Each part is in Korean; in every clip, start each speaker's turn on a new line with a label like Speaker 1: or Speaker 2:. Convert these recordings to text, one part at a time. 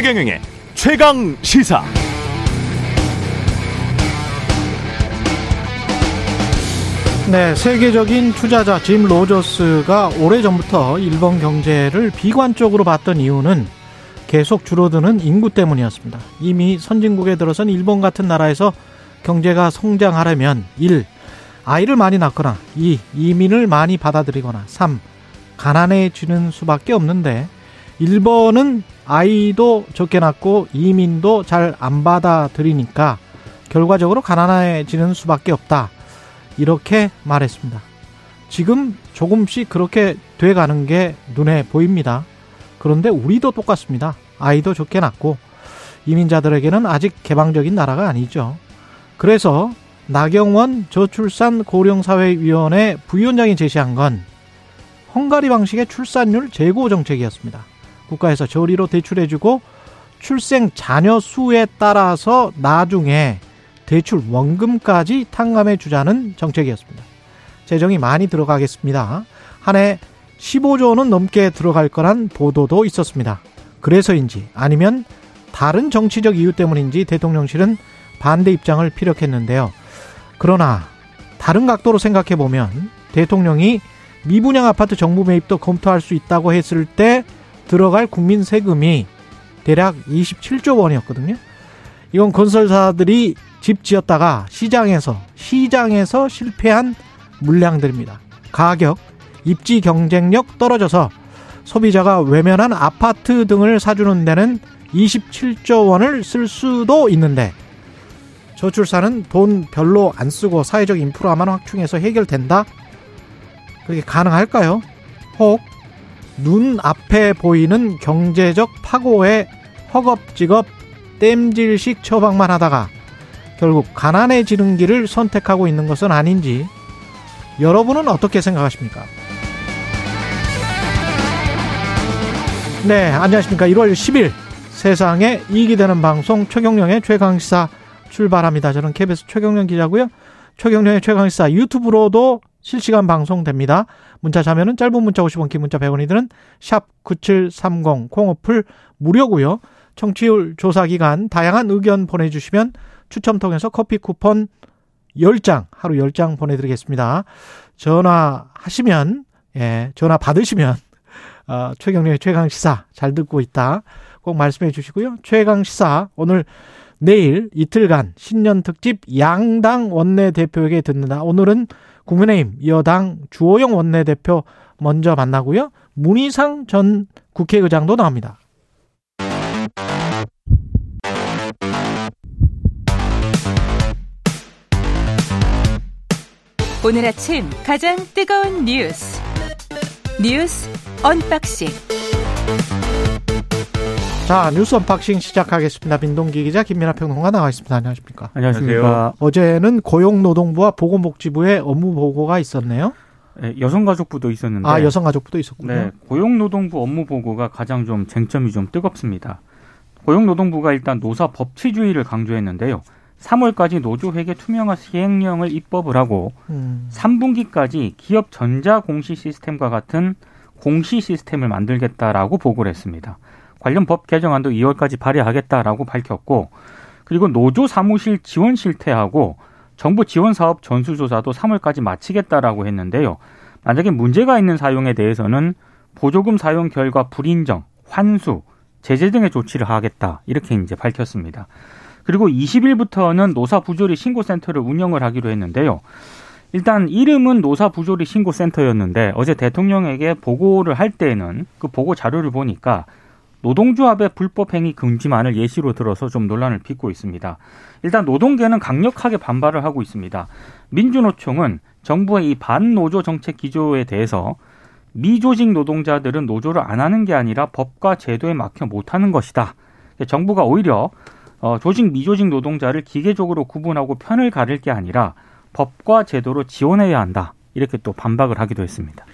Speaker 1: 최경영의 최강 시사.
Speaker 2: 네, 세계적인 투자자 짐 로저스가 오래전부터 일본 경제를 비관적으로 봤던 이유는 계속 줄어드는 인구 때문이었습니다. 이미 선진국에 들어선 일본 같은 나라에서 경제가 성장하려면 1. 아이를 많이 낳거나 2. 이민을 많이 받아들이거나 3. 가난해지는 수밖에 없는데 일본은 아이도 적게 낳고 이민도 잘 안 받아들이니까 결과적으로 가난해지는 수밖에 없다. 이렇게 말했습니다. 지금 조금씩 그렇게 돼 가는 게 눈에 보입니다. 그런데 우리도 똑같습니다. 아이도 적게 낳고 이민자들에게는 아직 개방적인 나라가 아니죠. 그래서 나경원 저출산 고령사회위원회 부위원장이 제시한 건 헝가리 방식의 출산율 제고 정책이었습니다. 국가에서 저리로 대출해주고 출생 자녀 수에 따라서 나중에 대출 원금까지 탕감해 주자는 정책이었습니다. 재정이 많이 들어가겠습니다. 한 해 15조 는 넘게 들어갈 거란 보도도 있었습니다. 그래서인지 아니면 다른 정치적 이유 때문인지 대통령실은 반대 입장을 피력했는데요. 그러나 다른 각도로 생각해 보면 대통령이 미분양 아파트 정부 매입도 검토할 수 있다고 했을 때 들어갈 국민 세금이 대략 27조 원이었거든요. 이건 건설사들이 집 지었다가 시장에서 시장에서 실패한 물량들입니다. 가격, 입지 경쟁력 떨어져서 소비자가 외면한 아파트 등을 사주는 데는 27조 원을 쓸 수도 있는데 저출산은 돈 별로 안 쓰고 사회적 인프라만 확충해서 해결된다? 그게 가능할까요? 혹 눈앞에 보이는 경제적 파고에 허겁지겁 땜질식 처방만 하다가 결국 가난해지는 길을 선택하고 있는 것은 아닌지 여러분은 어떻게 생각하십니까? 네, 안녕하십니까. 1월 10일 세상에 이익이 되는 방송 최경령의 최강시사 출발합니다. 저는 KBS 최경령 기자고요. 최경령의 최강시사 유튜브로도 실시간 방송됩니다. 문자 자면은 짧은 문자 50원, 긴 문자 100원이 드는 샵 9730 콩어플 무료고요. 청취율 조사 기간 다양한 의견 보내주시면 추첨 통해서 커피 쿠폰 10장, 하루 10장 보내드리겠습니다. 전화하시면, 예, 전화 받으시면, 어, 최경련의 최강시사 잘 듣고 있다. 꼭 말씀해 주시고요. 최강시사 오늘 내일 이틀간 신년 특집 양당 원내대표에게 듣는다. 오늘은 국민의힘 여당 주호영 원내대표 먼저 만나고요. 문희상 전 국회의장도 나옵니다.
Speaker 3: 오늘 아침 가장 뜨거운 뉴스 뉴스 unboxing
Speaker 2: 자 뉴스 unboxing 시작하겠습니다. 민동기 기자 김민아 평론가 나와 있습니다. 안녕하십니까?
Speaker 4: 안녕하십니까?
Speaker 2: 어제는 고용노동부와 보건복지부의 업무 보고가 있었네요.
Speaker 4: 네, 여성가족부도 있었는데
Speaker 2: 아 여성가족부도 있었군요.
Speaker 4: 네, 고용노동부 업무 보고가 가장 좀 쟁점이 좀 뜨겁습니다. 고용노동부가 일단 노사 법치주의를 강조했는데요. 3월까지 노조회계 투명화 시행령을 입법을 하고 음. 3분기까지 기업 전자 공시 시스템과 같은 공시 시스템을 만들겠다라고 보고를 했습니다. 관련 법 개정안도 2월까지 발의하겠다라고 밝혔고 그리고 노조 사무실 지원 실태하고 정부 지원 사업 전수조사도 3월까지 마치겠다라고 했는데요. 만약에 문제가 있는 사용에 대해서는 보조금 사용 결과 불인정, 환수, 제재 등의 조치를 하겠다 이렇게 이제 밝혔습니다. 그리고 20일부터는 노사 부조리 신고센터를 운영을 하기로 했는데요. 일단 이름은 노사 부조리 신고센터였는데 어제 대통령에게 보고를 할 때에는 그 보고 자료를 보니까 노동조합의 불법 행위 금지만을 예시로 들어서 좀 논란을 빚고 있습니다. 일단 노동계는 강력하게 반발을 하고 있습니다. 민주노총은 정부의 이 반노조 정책 기조에 대해서 미조직 노동자들은 노조를 안 하는 게 아니라 법과 제도에 막혀 못하는 것이다. 정부가 오히려 어, 조직 미조직 노동자를 기계적으로 구분하고 편을 가릴 게 아니라 법과 제도로 지원해야 한다. 이렇게 또 반박을 하기도 했습니다.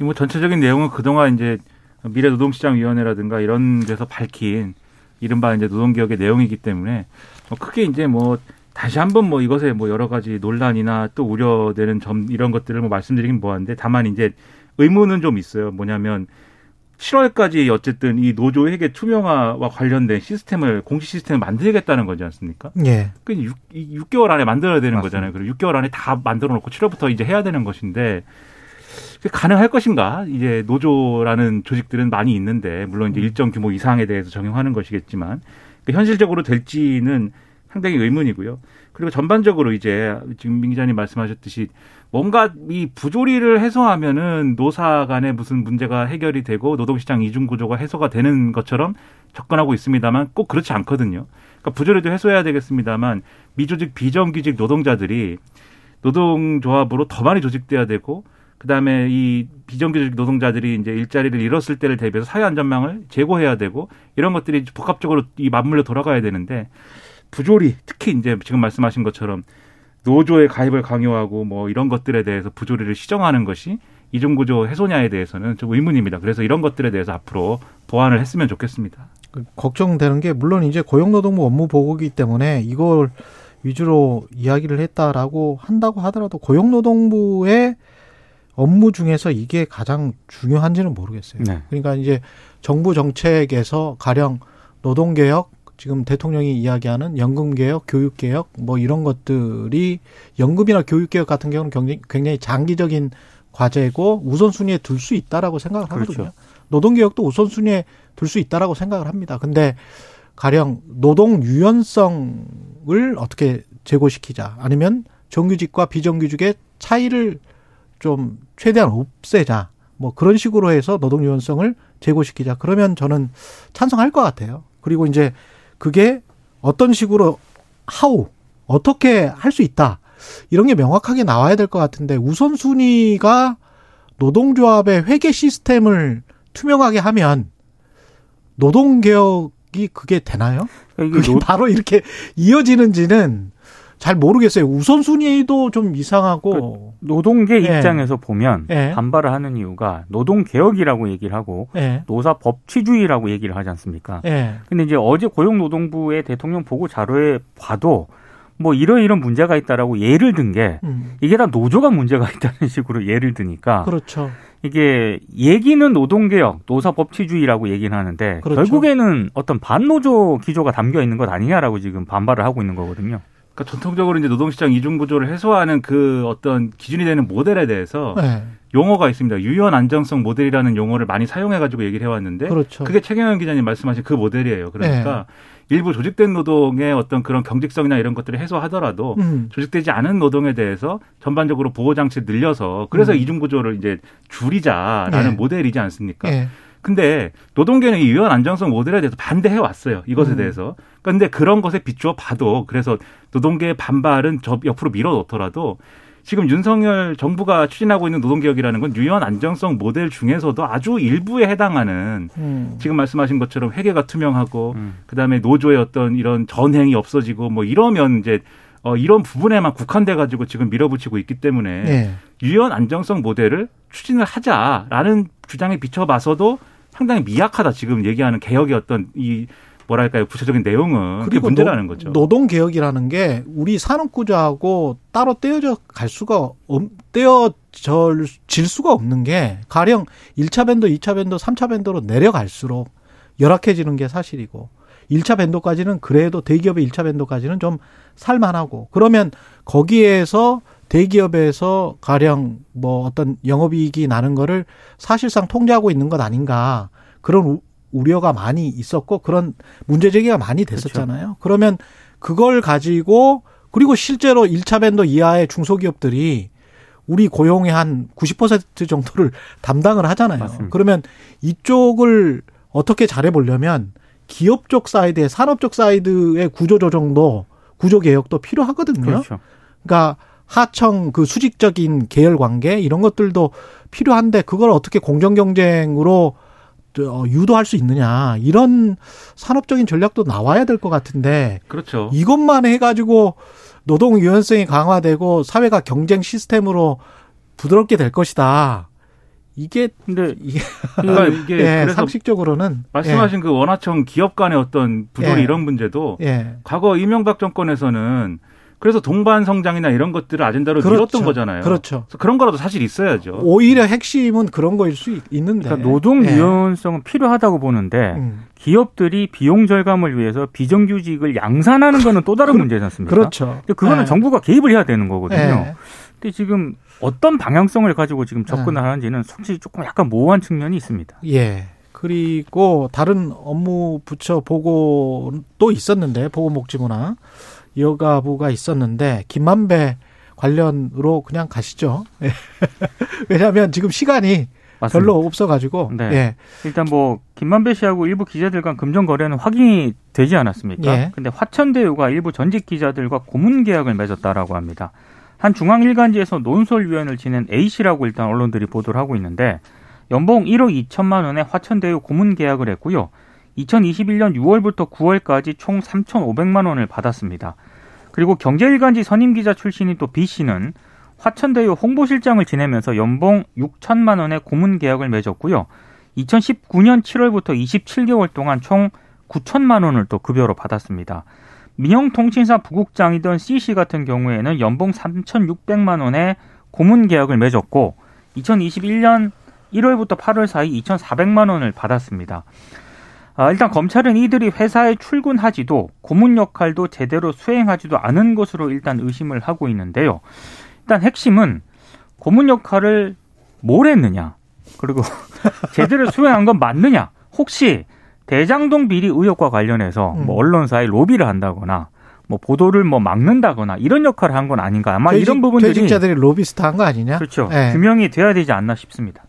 Speaker 5: 뭐 전체적인 내용은 그동안 이제 미래노동시장위원회라든가 이런 데서 밝힌 이른바 이제 노동개혁의 내용이기 때문에 뭐 크게 이제 뭐 다시 한번 뭐 이것에 뭐 여러 가지 논란이나 또 우려되는 점 이런 것들을 뭐 말씀드리긴 뭐한데 다만 이제 의문은 좀 있어요. 뭐냐면 7월까지 어쨌든 이 노조 회계 투명화와 관련된 시스템을 공시 시스템을 만들겠다는 거지 않습니까?
Speaker 2: 예.
Speaker 5: 그 6, 6개월 안에 만들어야 되는
Speaker 4: 맞습니다.
Speaker 5: 거잖아요. 그리고 6개월 안에 다 만들어 놓고 7월부터 이제 해야 되는 것인데 가능할 것인가? 이제 노조라는 조직들은 많이 있는데 물론 이제 일정 규모 이상에 대해서 적용하는 것이겠지만 그 현실적으로 될지는 상당히 의문이고요. 그리고 전반적으로 이제 지금 민 기자님 말씀하셨듯이 뭔가 이 부조리를 해소하면은 노사 간에 무슨 문제가 해결이 되고 노동시장 이중 구조가 해소가 되는 것처럼 접근하고 있습니다만 꼭 그렇지 않거든요. 그러니까 부조리도 해소해야 되겠습니다만 미조직 비정규직 노동자들이 노동조합으로 더 많이 조직돼야 되고 그다음에 이 비정규직 노동자들이 이제 일자리를 잃었을 때를 대비해서 사회 안전망을 제고해야 되고 이런 것들이 복합적으로 이 맞물려 돌아가야 되는데 부조리 특히 이제 지금 말씀하신 것처럼 노조의 가입을 강요하고 뭐 이런 것들에 대해서 부조리를 시정하는 것이 이중구조 해소냐에 대해서는 좀 의문입니다. 그래서 이런 것들에 대해서 앞으로 보완을 했으면 좋겠습니다.
Speaker 2: 그 걱정되는 게 물론 이제 고용노동부 업무 보고기 때문에 이걸 위주로 이야기를 했다라고 한다고 하더라도 고용노동부의 업무 중에서 이게 가장 중요한지는 모르겠어요.
Speaker 4: 네.
Speaker 2: 그러니까 이제 정부 정책에서 가령 노동개혁, 지금 대통령이 이야기하는 연금개혁, 교육개혁, 뭐 이런 것들이 연금이나 교육개혁 같은 경우는 굉장히, 굉장히 장기적인 과제고 우선순위에 둘 수 있다라고 생각을 하거든요.
Speaker 4: 그렇죠.
Speaker 2: 노동개혁도 우선순위에 둘 수 있다라고 생각을 합니다. 근데 가령 노동 유연성을 어떻게 제고시키자 아니면 정규직과 비정규직의 차이를 좀 최대한 없애자 뭐 그런 식으로 해서 노동 유연성을 제고시키자 그러면 저는 찬성할 것 같아요. 그리고 이제 그게 어떤 식으로 하우 어떻게 할 수 있다 이런 게 명확하게 나와야 될 것 같은데 우선순위가 노동조합의 회계 시스템을 투명하게 하면 노동개혁이 그게 되나요?
Speaker 4: 그러니까
Speaker 2: 그게
Speaker 4: 노,
Speaker 2: 바로 이렇게 이어지는지는 잘 모르겠어요. 우선순위도 좀 이상하고.
Speaker 4: 노동계
Speaker 2: 예.
Speaker 4: 입장에서 보면
Speaker 2: 예.
Speaker 4: 반발을 하는 이유가 노동개혁이라고 얘기를 하고
Speaker 2: 예.
Speaker 4: 노사 법치주의라고 얘기를 하지 않습니까?
Speaker 2: 예.
Speaker 4: 근데 이제 어제 고용노동부의 대통령 보고 자료에 봐도 뭐 이런 이런 문제가 있다라고 예를 든게
Speaker 2: 음.
Speaker 4: 이게 다 노조가 문제가 있다는 식으로 예를 드니까
Speaker 2: 그렇죠.
Speaker 4: 이게 얘기는 노동개혁, 노사법치주의라고 얘기는 하는데
Speaker 2: 그렇죠.
Speaker 4: 결국에는 어떤 반노조 기조가 담겨 있는 것 아니냐라고 지금 반발을 하고 있는 거거든요.
Speaker 5: 그러니까 전통적으로 이제 노동시장 이중 구조를 해소하는 그 어떤 기준이 되는 모델에 대해서
Speaker 2: 예.
Speaker 5: 용어가 있습니다. 유연 안정성 모델이라는 용어를 많이 사용해 가지고 얘기를 해 왔는데
Speaker 2: 그렇죠.
Speaker 5: 그게 최경영 기자님 말씀하신 그 모델이에요. 그러니까 일부 조직된 노동의 어떤 그런 경직성이나 이런 것들을 해소하더라도
Speaker 2: 음.
Speaker 5: 조직되지 않은 노동에 대해서 전반적으로 보호 장치를 늘려서 그래서
Speaker 2: 음.
Speaker 5: 이중 구조를 이제 줄이자라는
Speaker 2: 네.
Speaker 5: 모델이지 않습니까?
Speaker 2: 예.
Speaker 5: 근데 노동계는 이 유연 안정성 모델에 대해서 반대해 왔어요. 이것에
Speaker 2: 음.
Speaker 5: 대해서. 그런데 그런 것에 비추어 봐도 그래서 노동계의 반발은 저 옆으로 밀어 놓더라도 지금 윤석열 정부가 추진하고 있는 노동개혁이라는 건 유연 안정성 모델 중에서도 아주 일부에 해당하는
Speaker 2: 음.
Speaker 5: 지금 말씀하신 것처럼 회계가 투명하고
Speaker 4: 음.
Speaker 5: 그다음에 노조의 어떤 이런 전행이 없어지고 뭐 이러면 이제 어 이런 부분에만 국한돼 가지고 지금 밀어붙이고 있기 때문에
Speaker 2: 예.
Speaker 5: 유연 안정성 모델을 추진을 하자라는 주장에 비춰봐서도 상당히 미약하다 지금 얘기하는 개혁의 어떤 이 뭐랄까요 구체적인 내용은 그게 문제라는
Speaker 2: 노-
Speaker 5: 거죠.
Speaker 2: 노동 개혁이라는 게 우리 산업 구조하고 따로 떼어져 갈 수가 없, 떼어질 수가 없는 게 가령 1차 밴도, 2차 밴도, 3차 밴도로 내려갈수록 열악해지는 게 사실이고 1차 밴도까지는 그래도 대기업의 1차 밴도까지는 좀 살만하고 그러면 거기에서 대기업에서 가령 뭐 어떤 영업이익이 나는 거를 사실상 통제하고 있는 것 아닌가 그런 우- 우려가 많이 있었고 그런 문제 제기가 많이 됐었잖아요. 그러면 그걸 가지고 그리고 실제로 1차 밴도 이하의 중소기업들이 우리 고용의 한 90% 정도를 담당을 하잖아요.
Speaker 4: 맞습니다.
Speaker 2: 그러면 이쪽을 어떻게 잘해 보려면 기업 쪽 사이드에 산업 쪽 사이드의 구조 조정도 구조 개혁도 필요하거든요.
Speaker 4: 그렇죠.
Speaker 2: 그러니까 하청 그 수직적인 계열 관계 이런 것들도 필요한데 그걸 어떻게 공정 경쟁으로 어, 유도할 수 있느냐 이런 산업적인 전략도 나와야 될 것 같은데
Speaker 5: 그렇죠.
Speaker 2: 이것만 해가지고 노동 유연성이 강화되고 사회가 경쟁 시스템으로 부드럽게 될 것이다. 이게
Speaker 4: 근데
Speaker 2: 이게
Speaker 5: 그러니까 이게
Speaker 2: 예, 상식적으로는
Speaker 5: 말씀하신 그 원하청 기업 간의 어떤 부조리
Speaker 2: 예.
Speaker 5: 이런 문제도
Speaker 2: 예, 예.
Speaker 5: 과거 이명박 정권에서는 그래서 동반 성장이나 이런 것들을 아젠다로
Speaker 2: 그렇죠.
Speaker 5: 밀었던 거잖아요.
Speaker 2: 그렇죠.
Speaker 5: 그래서 그런 거라도 사실 있어야죠.
Speaker 2: 오히려 핵심은 그런 거일 수 있- 있는데.
Speaker 4: 그러니까 노동
Speaker 2: 예.
Speaker 4: 유연성은 필요하다고 보는데
Speaker 2: 음,
Speaker 4: 기업들이 비용 절감을 위해서 비정규직을 양산하는 거는 또 다른 문제지 않습니까?
Speaker 2: 그렇죠.
Speaker 4: 근데 그거는
Speaker 2: 예.
Speaker 4: 정부가 개입을 해야 되는 거거든요.
Speaker 2: 예.
Speaker 4: 근데 지금 어떤 방향성을 가지고 지금 접근을
Speaker 2: 네.
Speaker 4: 하는지는 솔직히 조금 약간 모호한 측면이 있습니다.
Speaker 2: 예. 그리고 다른 업무 부처 보고도 있었는데 보고 목지부나 여가부가 있었는데 김만배 관련으로 그냥 가시죠. 예. 왜냐하면 지금 시간이
Speaker 4: 맞습니다.
Speaker 2: 별로 없어가지고
Speaker 4: 네.
Speaker 2: 예.
Speaker 4: 일단 뭐 김만배 씨하고 일부 기자들 간 금전 거래는 확인이 되지 않았습니까?
Speaker 2: 예.
Speaker 4: 근데 화천대유가 일부 전직 기자들과 고문 계약을 맺었다라고 합니다. 한 중앙 일간지에서 논설위원을 지낸 A 씨라고 일단 언론들이 보도를 하고 있는데 연봉 1억 2천만 원의 화천대유 고문 계약을 했고요. 2021년 6월부터 9월까지 총 3,500만 원을 받았습니다. 그리고 경제일간지 선임 기자 출신인 또 B 씨는 화천대유 홍보실장을 지내면서 연봉 6천만 원의 고문 계약을 맺었고요. 2019년 7월부터 27개월 동안 총 9천만 원을 또 급여로 받았습니다. 민영통신사 부국장이던 C 씨 같은 경우에는 연봉 3,600만 원의 고문 계약을 맺었고 2021년 1월부터 8월 사이 2,400만 원을 받았습니다. 아, 일단 검찰은 이들이 회사에 출근하지도 고문 역할도 제대로 수행하지도 않은 것으로 일단 의심을 하고 있는데요. 일단 핵심은 고문 역할을 뭘 했느냐, 그리고 제대로 수행한 건 맞느냐, 혹시 대장동 비리 의혹과 관련해서
Speaker 2: 음.
Speaker 4: 뭐 언론사에 로비를 한다거나 뭐 보도를 뭐 막는다거나 이런 역할을 한 건 아닌가 아마
Speaker 2: 퇴직-
Speaker 4: 이런 부분들이
Speaker 2: 퇴직자들이 로비스트 한 거 아니냐?
Speaker 4: 그렇죠
Speaker 2: 예.
Speaker 4: 규명이 돼야 되지 않나 싶습니다.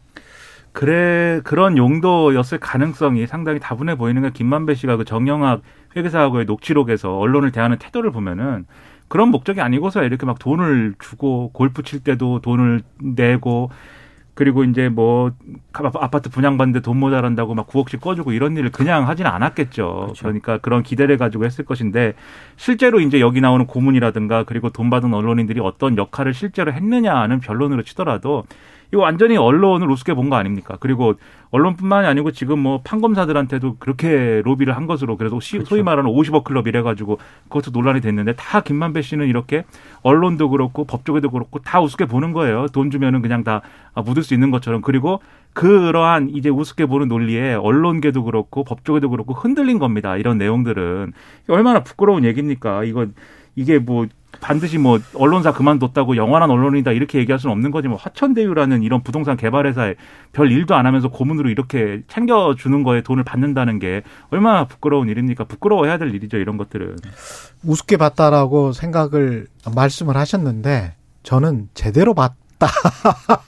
Speaker 5: 그래 그런 용도였을 가능성이 상당히 다분해 보이는 게 김만배 씨가 그 정영학 회계사하고의 녹취록에서 언론을 대하는 태도를 보면은 그런 목적이 아니고서 이렇게 막 돈을 주고 골프 칠 때도 돈을 내고 그리고 이제 뭐 아파트 분양받는데 돈 모자란다고 막 9억씩 꺼주고 이런 일을 그냥 하지는 않았겠죠.
Speaker 4: 그렇죠.
Speaker 5: 그러니까 그런 기대를 가지고 했을 것인데 실제로 이제 여기 나오는 고문이라든가 그리고 돈 받은 언론인들이 어떤 역할을 실제로 했느냐는 변론으로 치더라도 이거 완전히 언론을 우습게 본 거 아닙니까? 그리고 언론뿐만이 아니고 지금 뭐 판검사들한테도 그렇게 로비를 한 것으로 그래서 시-
Speaker 4: 그렇죠.
Speaker 5: 소위 말하는 50억 클럽 이래 가지고 그것도 논란이 됐는데 다 김만배 씨는 이렇게 언론도 그렇고 법조계도 그렇고 다 우습게 보는 거예요. 돈 주면은 그냥 다 아, 묻을 수 있는 것처럼 그리고 그러한 이제 우습게 보는 논리에 언론계도 그렇고 법조계도 그렇고 흔들린 겁니다. 이런 내용들은 얼마나 부끄러운 얘기입니까? 이거 이게 뭐 반드시 뭐 언론사 그만뒀다고 영원한 언론이다 이렇게 얘기할 수는 없는 거지만 화천대유라는 이런 부동산 개발회사에 별 일도 안 하면서 고문으로 이렇게 챙겨주는 거에 돈을 받는다는 게 얼마나 부끄러운 일입니까? 부끄러워해야 될 일이죠 이런 것들은.
Speaker 2: 우습게 봤다라고 생각을 말씀을 하셨는데 저는 제대로 봤 다.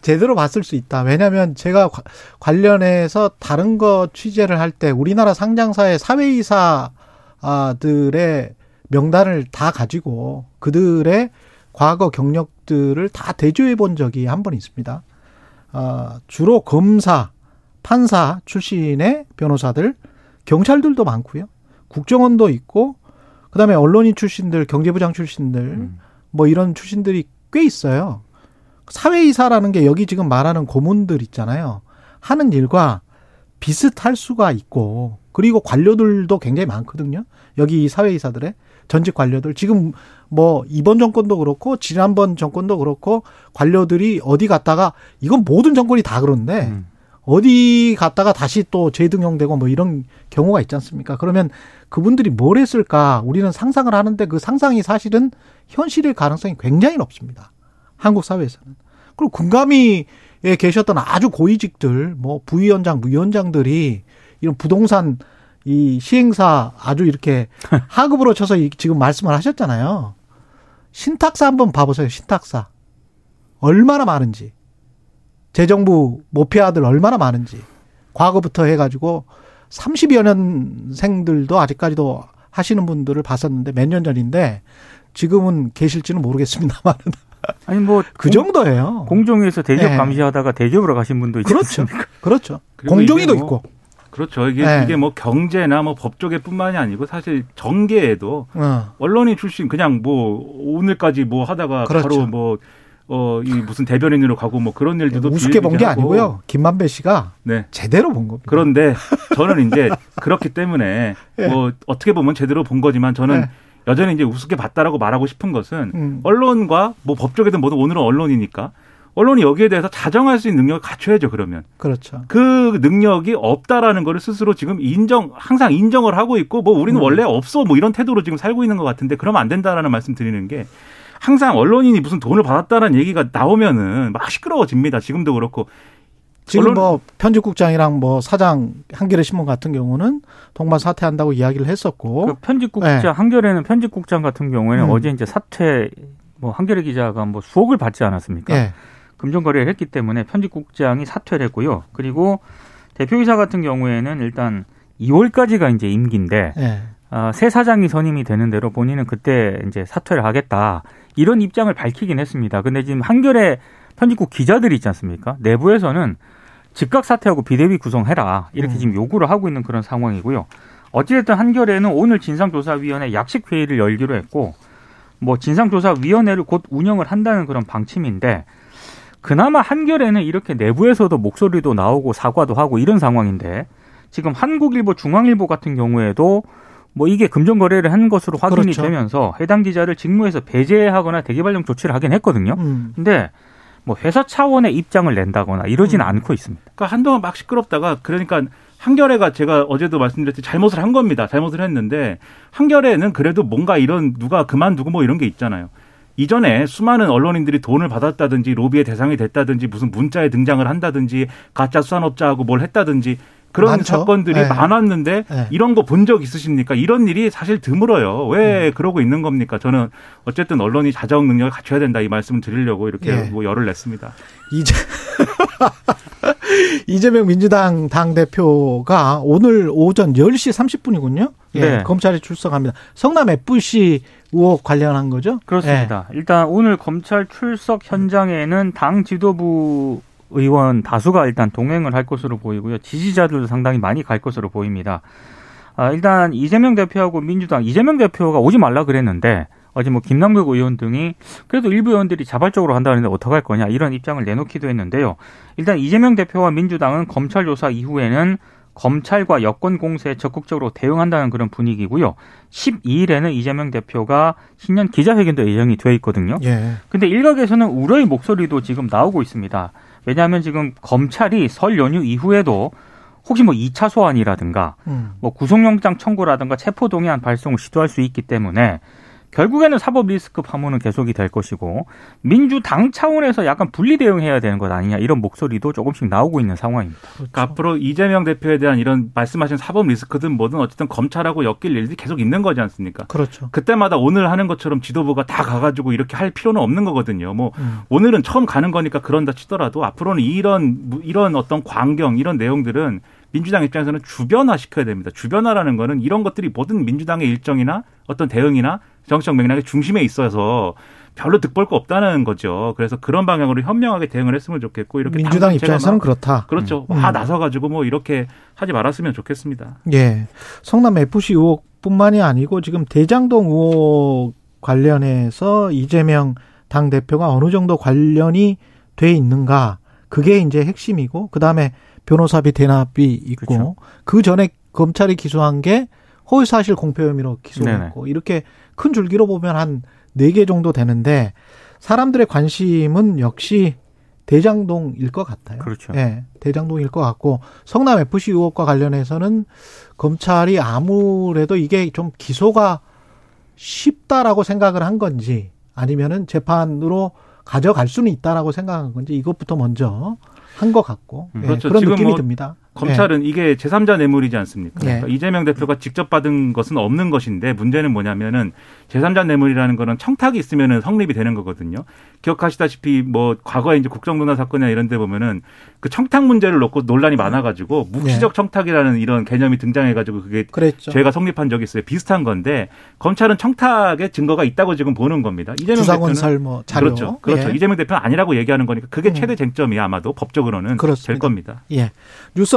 Speaker 2: 제대로 봤을 수 있다. 왜냐하면 제가 과- 관련해서 다른 거 취재를 할 때 우리나라 상장사의 사회이사들의 명단을 다 가지고 그들의 과거 경력들을 다 대조해 본 적이 한 번 있습니다. 아, 주로 검사, 판사 출신의 변호사들, 경찰들도 많고요. 국정원도 있고 그 다음에 언론인 출신들, 경제부장 출신들
Speaker 4: 음.
Speaker 2: 뭐 이런 출신들이 꽤 있어요. 사회이사라는 게 여기 지금 말하는 고문들 있잖아요. 하는 일과 비슷할 수가 있고 그리고 관료들도 굉장히 많거든요. 여기 이 사회이사들의 전직 관료들 지금 뭐 이번 정권도 그렇고 지난번 정권도 그렇고 관료들이 어디 갔다가 이건 모든 정권이 다 그런데
Speaker 4: 음.
Speaker 2: 어디 갔다가 다시 또 재등용되고 뭐 이런 경우가 있지 않습니까? 그러면 그분들이 뭘 했을까? 우리는 상상을 하는데 그 상상이 사실은 현실일 가능성이 굉장히 높습니다. 한국 사회에서는. 그리고 군감이 에 계셨던 아주 고위직들, 뭐 부위원장, 부위원장들이 이런 부동산 이 시행사 아주 이렇게 하급으로 쳐서 이- 지금 말씀을 하셨잖아요. 신탁사 한번 봐보세요. 신탁사. 얼마나 많은지. 재정부 모피아들 얼마나 많은지. 과거부터 해가지고 30여 년생들도 아직까지도 하시는 분들을 봤었는데 몇 년 전인데 지금은 계실지는 모르겠습니다만
Speaker 4: 아니 뭐
Speaker 2: 그 정도예요.
Speaker 4: 공정위에서 대기업
Speaker 2: 네.
Speaker 4: 감시하다가 대기업으로 가신 분도 있지
Speaker 2: 그렇죠.
Speaker 4: 않습니까?
Speaker 2: 그렇죠. 공정위도
Speaker 5: 뭐
Speaker 2: 있고.
Speaker 5: 그렇죠. 이게
Speaker 2: 네.
Speaker 5: 이게 뭐 경제나 뭐 법조계뿐만이 아니고 사실 정계에도
Speaker 2: 어.
Speaker 5: 언론인 출신 그냥 뭐 오늘까지 뭐 하다가
Speaker 2: 그렇죠.
Speaker 5: 바로 뭐 어, 이 무슨 대변인으로 가고 뭐 그런 일들도
Speaker 2: 우습게 본 게. 아니고요. 김만배 씨가
Speaker 5: 네.
Speaker 2: 제대로 본 겁니다.
Speaker 5: 그런데 저는 이제 그렇기 때문에
Speaker 2: 예.
Speaker 5: 뭐 어떻게 보면 제대로 본 거지만 저는
Speaker 2: 네.
Speaker 5: 여전히 이제 우습게 봤다라고 말하고 싶은 것은
Speaker 2: 음.
Speaker 5: 언론과 뭐 법조계든 뭐든 오늘은 언론이니까 언론이 여기에 대해서 자정할 수 있는 능력을 갖춰야죠. 그러면
Speaker 2: 그렇죠.
Speaker 5: 그 능력이 없다라는 거를 스스로 지금 인정 항상 인정을 하고 있고 뭐 우리는
Speaker 2: 음.
Speaker 5: 원래 없어 뭐 이런 태도로 지금 살고 있는 것 같은데 그러면 안 된다라는 말씀 드리는 게 항상 언론인이 무슨 돈을 받았다라는 얘기가 나오면은 막 시끄러워집니다. 지금도 그렇고
Speaker 2: 지금 뭐 편집국장이랑 뭐 사장 한겨레 신문 같은 경우는 동반 사퇴한다고 이야기를 했었고
Speaker 4: 그 편집국장
Speaker 2: 네.
Speaker 4: 한겨레는 편집국장 같은 경우에는
Speaker 2: 음.
Speaker 4: 어제 이제 사퇴 뭐 한겨레 기자가 뭐 수억을 받지 않았습니까?
Speaker 2: 예.
Speaker 4: 금전 거래를 했기 때문에 편집국장이 사퇴를 했고요. 그리고 대표이사 같은 경우에는 일단 2월까지가 이제 임기인데
Speaker 2: 예.
Speaker 4: 아, 새 사장이 선임이 되는 대로 본인은 그때 이제 사퇴를 하겠다 이런 입장을 밝히긴 했습니다. 근데 지금 한겨레 편집국 기자들이 있지 않습니까? 내부에서는 즉각 사퇴하고 비대위 구성해라 이렇게
Speaker 2: 음.
Speaker 4: 지금 요구를 하고 있는 그런 상황이고요. 어찌됐든 한겨레는 오늘 진상조사위원회 약식 회의를 열기로 했고 뭐 진상조사위원회를 곧 운영을 한다는 그런 방침인데 그나마 한겨레는 이렇게 내부에서도 목소리도 나오고 사과도 하고 이런 상황인데 지금 한국일보, 중앙일보 같은 경우에도 뭐 이게 금전 거래를 한 것으로 확인이
Speaker 2: 그렇죠.
Speaker 4: 되면서 해당 기자를 직무에서 배제하거나 대기발령 조치를 하긴 했거든요.
Speaker 2: 음.
Speaker 4: 근데 뭐 회사 차원의 입장을 낸다거나 이러지는
Speaker 2: 음.
Speaker 4: 않고 있습니다.
Speaker 5: 그러니까 한동안 막 시끄럽다가 그러니까 한겨레가 제가 어제도 말씀드렸듯이 잘못을 한 겁니다. 잘못을 했는데 한겨레는 그래도 뭔가 이런 누가 그만두고 뭐 이런 게 있잖아요. 이전에 수많은 언론인들이 돈을 받았다든지 로비의 대상이 됐다든지 무슨 문자에 등장을 한다든지 가짜 수산업자하고 뭘 했다든지 그런
Speaker 2: 많죠.
Speaker 5: 사건들이
Speaker 2: 네.
Speaker 5: 많았는데
Speaker 2: 네.
Speaker 5: 이런 거 본 적 있으십니까? 이런 일이 사실 드물어요.
Speaker 2: 음.
Speaker 5: 왜 그러고 있는 겁니까? 저는 어쨌든 언론이 자정 능력을 갖춰야 된다 이 말씀을 드리려고 이렇게
Speaker 2: 예.
Speaker 5: 뭐 열을 냈습니다.
Speaker 2: 이제 이재명 민주당 당 대표가 오늘 오전 10시 30분이군요. 예,
Speaker 4: 네.
Speaker 2: 검찰에 출석합니다. 성남 FC 의혹 관련한 거죠?
Speaker 4: 그렇습니다. 일단 오늘 검찰 출석 현장에는 당 지도부 의원 다수가 일단 동행을 할 것으로 보이고요. 지지자들도 상당히 많이 갈 것으로 보입니다. 아, 일단 이재명 대표하고 민주당 이재명 대표가 오지 말라 그랬는데 어제 뭐 김남국 의원 등이 그래도 일부 의원들이 자발적으로 한다는데 어떡할 거냐 이런 입장을 내놓기도 했는데요. 일단 이재명 대표와 민주당은 검찰 조사 이후에는 검찰과 여권 공세에 적극적으로 대응한다는 그런 분위기고요. 12일에는 이재명 대표가 신년 기자회견도 예정이 되어 있거든요.
Speaker 2: 예.
Speaker 4: 근데 일각에서는 우려의 목소리도 지금 나오고 있습니다. 왜냐하면 지금 검찰이 설 연휴 이후에도 혹시 뭐 2차 소환이라든가
Speaker 2: 음.
Speaker 4: 뭐 구속영장 청구라든가 체포동의안 발송을 시도할 수 있기 때문에 결국에는 사법 리스크 파문은 계속이 될 것이고 민주당 차원에서 약간 분리 대응해야 되는 것 아니냐 이런 목소리도 조금씩 나오고 있는 상황입니다.
Speaker 5: 그러니까 앞으로 이재명 대표에 대한 이런 말씀하신 사법 리스크든 뭐든 어쨌든 검찰하고 엮일 일들이 계속 있는 거지 않습니까?
Speaker 2: 그렇죠.
Speaker 5: 그때마다 오늘 하는 것처럼 지도부가 다 가가지고 이렇게 할 필요는 없는 거거든요. 뭐
Speaker 2: 음.
Speaker 5: 오늘은 처음 가는 거니까 그런다 치더라도 앞으로는 이런 이런 어떤 광경 이런 내용들은 민주당 입장에서는 주변화 시켜야 됩니다. 주변화라는 거는 이런 것들이 모든 민주당의 일정이나 어떤 대응이나 정치적 맥락의 중심에 있어서 별로 득볼 거 없다는 거죠. 그래서 그런 방향으로 현명하게 대응을 했으면 좋겠고 이렇게
Speaker 2: 민주당 입장에서는
Speaker 5: 막
Speaker 2: 그렇다.
Speaker 5: 그렇죠.
Speaker 2: 음.
Speaker 5: 다 나서 가지고 뭐 이렇게 하지 말았으면 좋겠습니다.
Speaker 2: 예. 성남 FC 의혹뿐만이 아니고 지금 대장동 의혹 관련해서 이재명 당 대표가 어느 정도 관련이 돼 있는가 그게 이제 핵심이고 그다음에 변호사비 대납이 있고
Speaker 4: 그렇죠.
Speaker 2: 그 전에 검찰이 기소한 게 허위사실 공표 혐의로 기소했고 이렇게 큰 줄기로 보면 한 네 개 정도 되는데 사람들의 관심은 역시 대장동일 것 같아요.
Speaker 4: 그렇죠.
Speaker 2: 예, 대장동일 것 같고 성남 FC 의혹과 관련해서는 검찰이 아무래도 이게 좀 기소가 쉽다라고 생각을 한 건지 아니면은 재판으로 가져갈 수는 있다라고 생각한 건지 이것부터 먼저 한 것 같고
Speaker 4: 음.
Speaker 2: 예,
Speaker 5: 그렇죠.
Speaker 2: 그런 느낌이
Speaker 5: 뭐
Speaker 2: 듭니다.
Speaker 5: 검찰은 이게 제3자 뇌물이지 않습니까?
Speaker 2: 예.
Speaker 5: 그러니까 이재명 대표가 직접 받은 것은 없는 것인데 문제는 뭐냐면은 제3자 뇌물이라는 거는 청탁이 있으면은 성립이 되는 거거든요. 기억하시다시피 뭐 과거에 이제 국정농단 사건이나 이런 데 보면은 그 청탁 문제를 놓고 논란이 많아 가지고 묵시적 청탁이라는 이런 개념이 등장해 가지고 그게
Speaker 2: 예, 그랬죠.
Speaker 5: 죄가 성립한 적이 있어요. 비슷한 건데 검찰은 청탁의 증거가 있다고 지금 보는 겁니다. 이재명 대표는
Speaker 2: 뭐 자료.
Speaker 5: 그렇죠. 그렇죠.
Speaker 2: 예.
Speaker 5: 이재명 대표는 아니라고 얘기하는 거니까 그게
Speaker 2: 음.
Speaker 5: 최대 쟁점이 아마도 법적으로는
Speaker 2: 그렇습니다.
Speaker 5: 될 겁니다.
Speaker 2: 예. 뉴스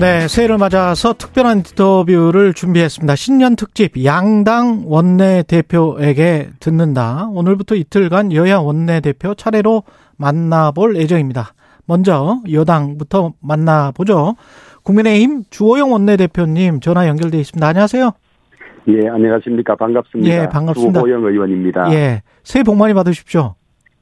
Speaker 2: 네, 새해를 맞아서 특별한 인터뷰를 준비했습니다. 신년 특집 양당 원내 대표에게 듣는다. 오늘부터 이틀간 여야 원내 대표 차례로 만나볼 예정입니다. 먼저 여당부터 만나보죠. 국민의힘 주호영 원내 대표님 전화 연결돼 있습니다. 안녕하세요.
Speaker 6: 예, 안녕하십니까. 반갑습니다.
Speaker 2: 예, 반갑습니다.
Speaker 6: 주호영 의원입니다.
Speaker 2: 예, 새해 복 많이 받으십시오.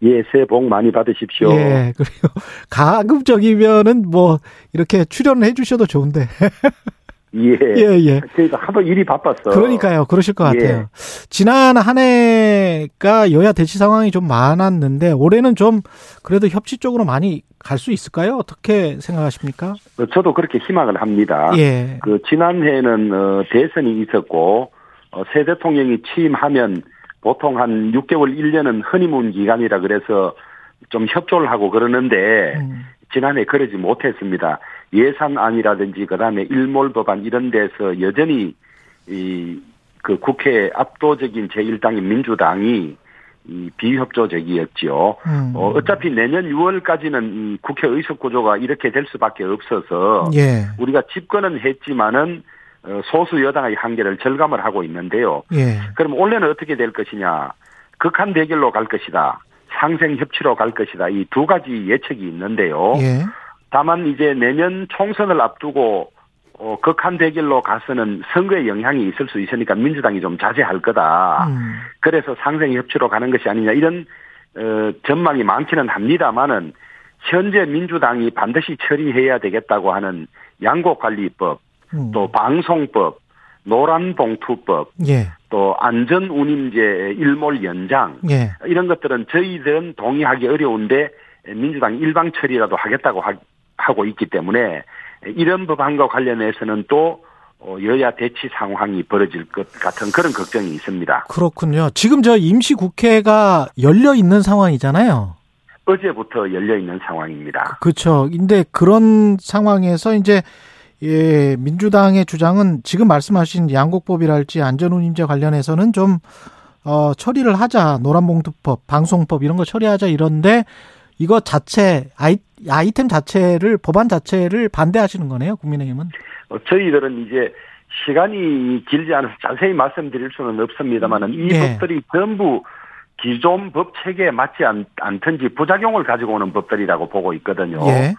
Speaker 6: 예, 새해 복 많이 받으십시오.
Speaker 2: 예, 그리고 가급적이면은 뭐 이렇게 출연을 해주셔도 좋은데.
Speaker 6: 예.
Speaker 2: 예, 예.
Speaker 6: 저희가 하도 일이 바빴어.
Speaker 2: 그러니까요. 그러실 것 같아요.
Speaker 6: 예.
Speaker 2: 지난 한 해가 여야 대치 상황이 좀 많았는데 올해는 좀 그래도 협치 쪽으로 많이 갈 수 있을까요? 어떻게 생각하십니까?
Speaker 6: 어, 저도 그렇게 희망을 합니다.
Speaker 2: 예.
Speaker 6: 그 지난해에는 어, 대선이 있었고 어, 새 대통령이 취임하면 보통 한 6개월 1년은 허니문 기간이라 그래서 좀 협조를 하고 그러는데
Speaker 2: 음.
Speaker 6: 지난해 그러지 못했습니다. 예산안이라든지 그다음에 일몰 법안 이런 데서 여전히 이 그 국회 압도적인 제1당인 민주당이 이 비협조적이었지요.
Speaker 2: 음.
Speaker 6: 어, 어차피 내년 6월까지는 이 국회 의석 구조가 이렇게 될 수밖에 없어서
Speaker 2: 예.
Speaker 6: 우리가 집권은 했지만은 어, 소수 여당의 한계를 절감을 하고 있는데요.
Speaker 2: 예.
Speaker 6: 그럼 올해는 어떻게 될 것이냐? 극한 대결로 갈 것이다. 상생 협치로 갈 것이다. 이 두 가지 예측이 있는데요.
Speaker 2: 예.
Speaker 6: 다만 이제 내년 총선을 앞두고 어, 극한 대결로 가서는 선거에 영향이 있을 수 있으니까 민주당이 좀 자제할 거다.
Speaker 2: 음.
Speaker 6: 그래서 상생 협치로 가는 것이 아니냐 이런 어, 전망이 많기는 합니다만은 현재 민주당이 반드시 처리해야 되겠다고 하는 양곡관리법,
Speaker 2: 음.
Speaker 6: 또 방송법, 노란봉투법,
Speaker 2: 예.
Speaker 6: 또 안전운임제 일몰 연장
Speaker 2: 예.
Speaker 6: 이런 것들은 저희들은 동의하기 어려운데 민주당 일방 처리라도 하겠다고 하, 하고 있기 때문에 이런 법안과 관련해서는 또 어, 여야 대치 상황이 벌어질 것 같은 그런 걱정이 있습니다.
Speaker 2: 그렇군요. 지금 저 임시 국회가 열려 있는 상황이잖아요.
Speaker 6: 어제부터 열려 있는 상황입니다.
Speaker 2: 그렇죠. 근데 그런 상황에서 이제 예, 민주당의 주장은 지금 말씀하신 양곡법이랄지 안전운임제 관련해서는 좀 어, 처리를 하자. 노란봉투법, 방송법 이런 거 처리하자 이런데 이거 자체 아이, 아이템 자체를 법안 자체를 반대하시는 거네요. 국민의힘은.
Speaker 6: 어, 저희들은 이제 시간이 길지 않아서 자세히 말씀드릴 수는 없습니다만은 이
Speaker 2: 예.
Speaker 6: 법들이 전부 기존 법 체계에 맞지 않, 않든지 부작용을 가지고 오는 법들이라고 보고 있거든요.
Speaker 2: 예.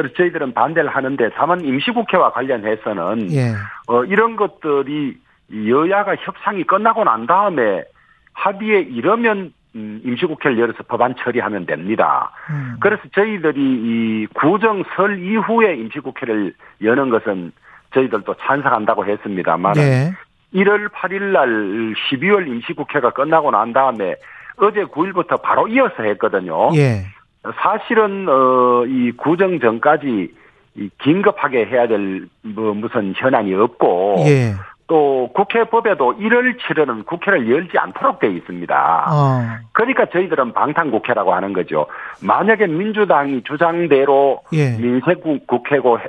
Speaker 6: 그래서 저희들은 반대를 하는데 다만 임시국회와 관련해서는
Speaker 2: 예.
Speaker 6: 어, 이런 것들이 여야가 협상이 끝나고 난 다음에 합의에 이르면 음, 임시국회를 열어서 법안 처리하면 됩니다.
Speaker 2: 음.
Speaker 6: 그래서 저희들이 이 구정 설 이후에 임시국회를 여는 것은 저희들도 찬성한다고 했습니다만
Speaker 2: 예.
Speaker 6: 1월 8일 날 12월 임시국회가 끝나고 난 다음에 어제 9일부터 바로 이어서 했거든요.
Speaker 2: 예.
Speaker 6: 사실은 어 이 구정 전까지 이 긴급하게 해야 될 뭐 무슨 현안이 없고
Speaker 2: 예.
Speaker 6: 또 국회법에도 1월 7일은 국회를 열지 않도록 되어 있습니다.
Speaker 2: 어.
Speaker 6: 그러니까 저희들은 방탄국회라고 하는 거죠. 만약에 민주당이 주장대로
Speaker 2: 예.
Speaker 6: 민생국회고 해-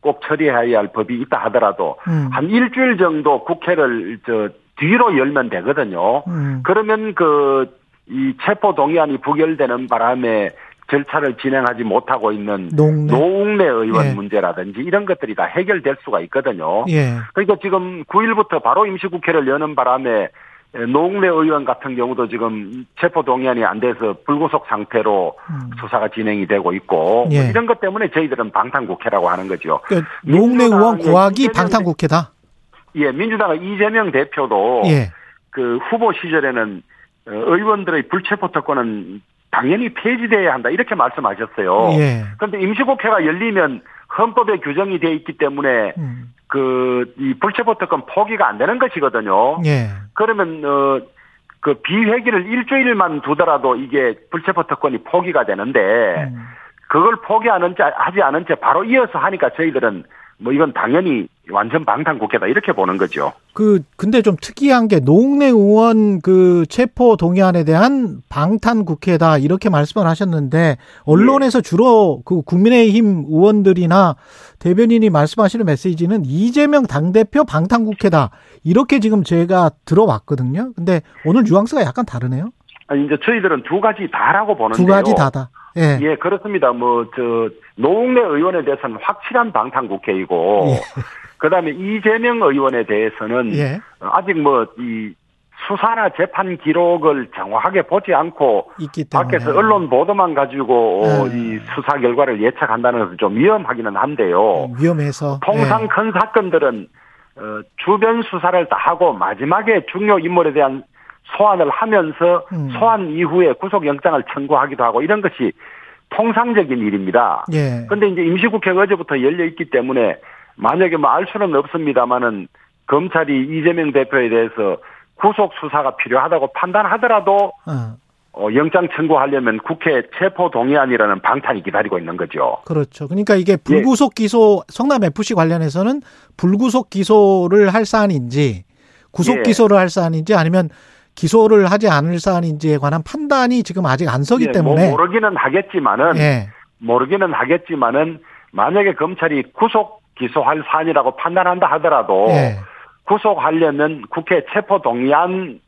Speaker 6: 꼭 처리해야 할 법이 있다 하더라도
Speaker 2: 음.
Speaker 6: 한 일주일 정도 국회를 저 뒤로 열면 되거든요.
Speaker 2: 음.
Speaker 6: 그러면 그 이 체포 동의안이 부결되는 바람에 절차를 진행하지 못하고 있는
Speaker 2: 농내.
Speaker 6: 노웅래 의원
Speaker 2: 예.
Speaker 6: 문제라든지 이런 것들이 다 해결될 수가 있거든요.
Speaker 2: 예.
Speaker 6: 그러니까 지금 9일부터 바로 임시국회를 여는 바람에 노웅래 의원 같은 경우도 지금 체포 동의안이 안 돼서 불구속 상태로
Speaker 2: 음.
Speaker 6: 수사가 진행이 되고 있고 뭐
Speaker 2: 예.
Speaker 6: 이런 것 때문에 저희들은 방탄국회라고 하는 거죠.
Speaker 2: 그러니까 농내 의원 고학이 방탄국회다.
Speaker 6: 예, 민주당의 이재명 대표도
Speaker 2: 예.
Speaker 6: 그 후보 시절에는 어, 의원들의 불체포 특권은 당연히 폐지돼야 한다 이렇게 말씀하셨어요.
Speaker 2: 예.
Speaker 6: 그런데 임시국회가 열리면 헌법에 규정이 돼 있기 때문에
Speaker 2: 음.
Speaker 6: 그이 불체포 특권 포기가 안 되는 것이거든요.
Speaker 2: 예.
Speaker 6: 그러면 어 그 비회기를 일주일만 두더라도 이게 불체포 특권이 포기가 되는데
Speaker 2: 음.
Speaker 6: 그걸 포기하는 채 하지 않은 채 바로 이어서 하니까 저희들은 뭐 이건 당연히 완전 방탄 국회다 이렇게 보는 거죠.
Speaker 2: 그 근데 좀 특이한 게 노웅래 의원 그 체포 동의안에 대한 방탄 국회다 이렇게 말씀을 하셨는데 언론에서 주로 그 국민의힘 의원들이나 대변인이 말씀하시는 메시지는 이재명 당 대표 방탄 국회다 이렇게 지금 제가 들어왔거든요. 근데 오늘 뉘앙스가 약간 다르네요.
Speaker 6: 아니, 이제 저희들은 두 가지 다라고 보는데요.
Speaker 2: 두 가지 다다. 예.
Speaker 6: 예, 그렇습니다. 뭐, 저, 노웅래 의원에 대해서는 확실한 방탄국회이고,
Speaker 2: 예.
Speaker 6: 그 다음에 이재명 의원에 대해서는
Speaker 2: 예.
Speaker 6: 아직 뭐, 이 수사나 재판 기록을 정확하게 보지 않고,
Speaker 2: 있기 때문에.
Speaker 6: 밖에서 언론 보도만 가지고 어,
Speaker 2: 네.
Speaker 6: 이 수사 결과를 예측한다는 것은 좀 위험하기는 한데요.
Speaker 2: 위험해서.
Speaker 6: 통상
Speaker 2: 예.
Speaker 6: 큰 사건들은 어, 주변 수사를 다 하고 마지막에 중요 인물에 대한 소환을 하면서
Speaker 2: 음.
Speaker 6: 소환 이후에 구속영장을 청구하기도 하고 이런 것이 통상적인 일입니다.
Speaker 2: 예.
Speaker 6: 근데 이제 임시국회가 어제부터 열려 있기 때문에 만약에 뭐 알 수는 없습니다만은 검찰이 이재명 대표에 대해서 구속 수사가 필요하다고 판단하더라도
Speaker 2: 어,
Speaker 6: 어, 영장 청구하려면 국회 체포 동의안이라는 방탄이 기다리고 있는 거죠.
Speaker 2: 그렇죠. 그러니까 이게
Speaker 6: 예.
Speaker 2: 불구속 기소 성남 FC 관련해서는 불구속 기소를 할 사안인지 구속
Speaker 6: 예.
Speaker 2: 기소를 할 사안인지 아니면 기소를 하지 않을 사안인지에 관한 판단이 지금 아직 안 서기
Speaker 6: 예,
Speaker 2: 때문에
Speaker 6: 뭐 모르기는 하겠지만은
Speaker 2: 예.
Speaker 6: 모르기는 하겠지만은 만약에 검찰이 구속 기소할 사안이라고 판단한다 하더라도
Speaker 2: 예.
Speaker 6: 구속하려면 국회 체포 동의안을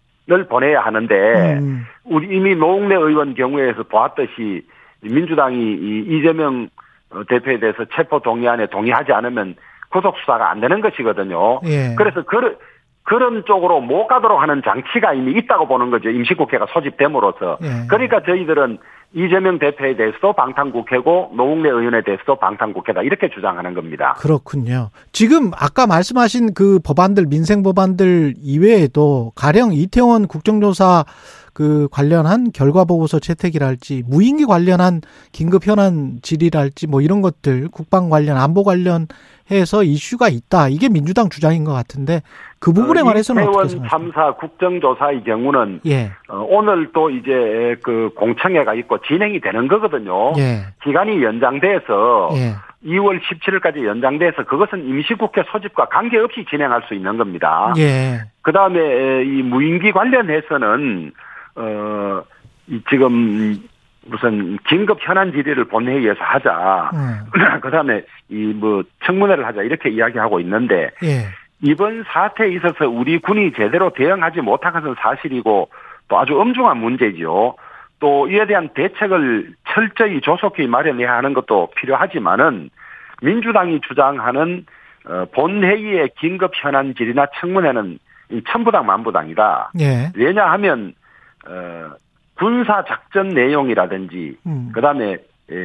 Speaker 6: 보내야 하는데
Speaker 2: 음,
Speaker 6: 우리 이미 노웅래 의원 경우에서 보았듯이 민주당이 이 이재명 어, 대표에 대해서 체포 동의안에 동의하지 않으면 구속 수사가 안 되는 것이거든요.
Speaker 2: 예.
Speaker 6: 그래서 그런 그런 쪽으로 못 가도록 하는 장치가 이미 있다고 보는 거죠. 임시국회가 소집됨으로써.
Speaker 2: 예.
Speaker 6: 그러니까 저희들은 이재명 대표에 대해서도 방탄국회고 노웅래 의원에 대해서도 방탄국회다 이렇게 주장하는 겁니다.
Speaker 2: 그렇군요. 지금 아까 말씀하신 그 법안들 민생 법안들 이외에도 가령 이태원 국정조사 그 관련한 결과 보고서 채택이랄지 무인기 관련한 긴급 현안 질의랄지 뭐 이런 것들 국방 관련 안보 관련해서 이슈가 있다. 이게 민주당 주장인 것 같은데 그 부분에
Speaker 6: 어,
Speaker 2: 관해서는 어떻게 생각하십니까?
Speaker 6: 3사 국정조사의 경우는
Speaker 2: 예.
Speaker 6: 어, 오늘 또 이제 그 공청회가 있고 진행이 되는 거거든요.
Speaker 2: 예.
Speaker 6: 기간이 연장돼서
Speaker 2: 예.
Speaker 6: 2월 17일까지 연장돼서 그것은 임시국회 소집과 관계없이 진행할 수 있는 겁니다.
Speaker 2: 예.
Speaker 6: 그 다음에 이 무인기 관련해서는 어이 지금 무슨 긴급 현안 질의를 본회의에서 하자.
Speaker 2: 음.
Speaker 6: 그 다음에 이 뭐 청문회를 하자 이렇게 이야기하고 있는데
Speaker 2: 예.
Speaker 6: 이번 사태에 있어서 우리 군이 제대로 대응하지 못한 것은 사실이고 또 아주 엄중한 문제지요. 또 이에 대한 대책을 철저히 조속히 마련해야 하는 것도 필요하지만은 민주당이 주장하는 어, 본회의의 긴급 현안 질의나 청문회는 이 천부당 만부당이다.
Speaker 2: 예.
Speaker 6: 왜냐하면 어, 군사 작전 내용이라든지
Speaker 2: 음.
Speaker 6: 그다음에 예,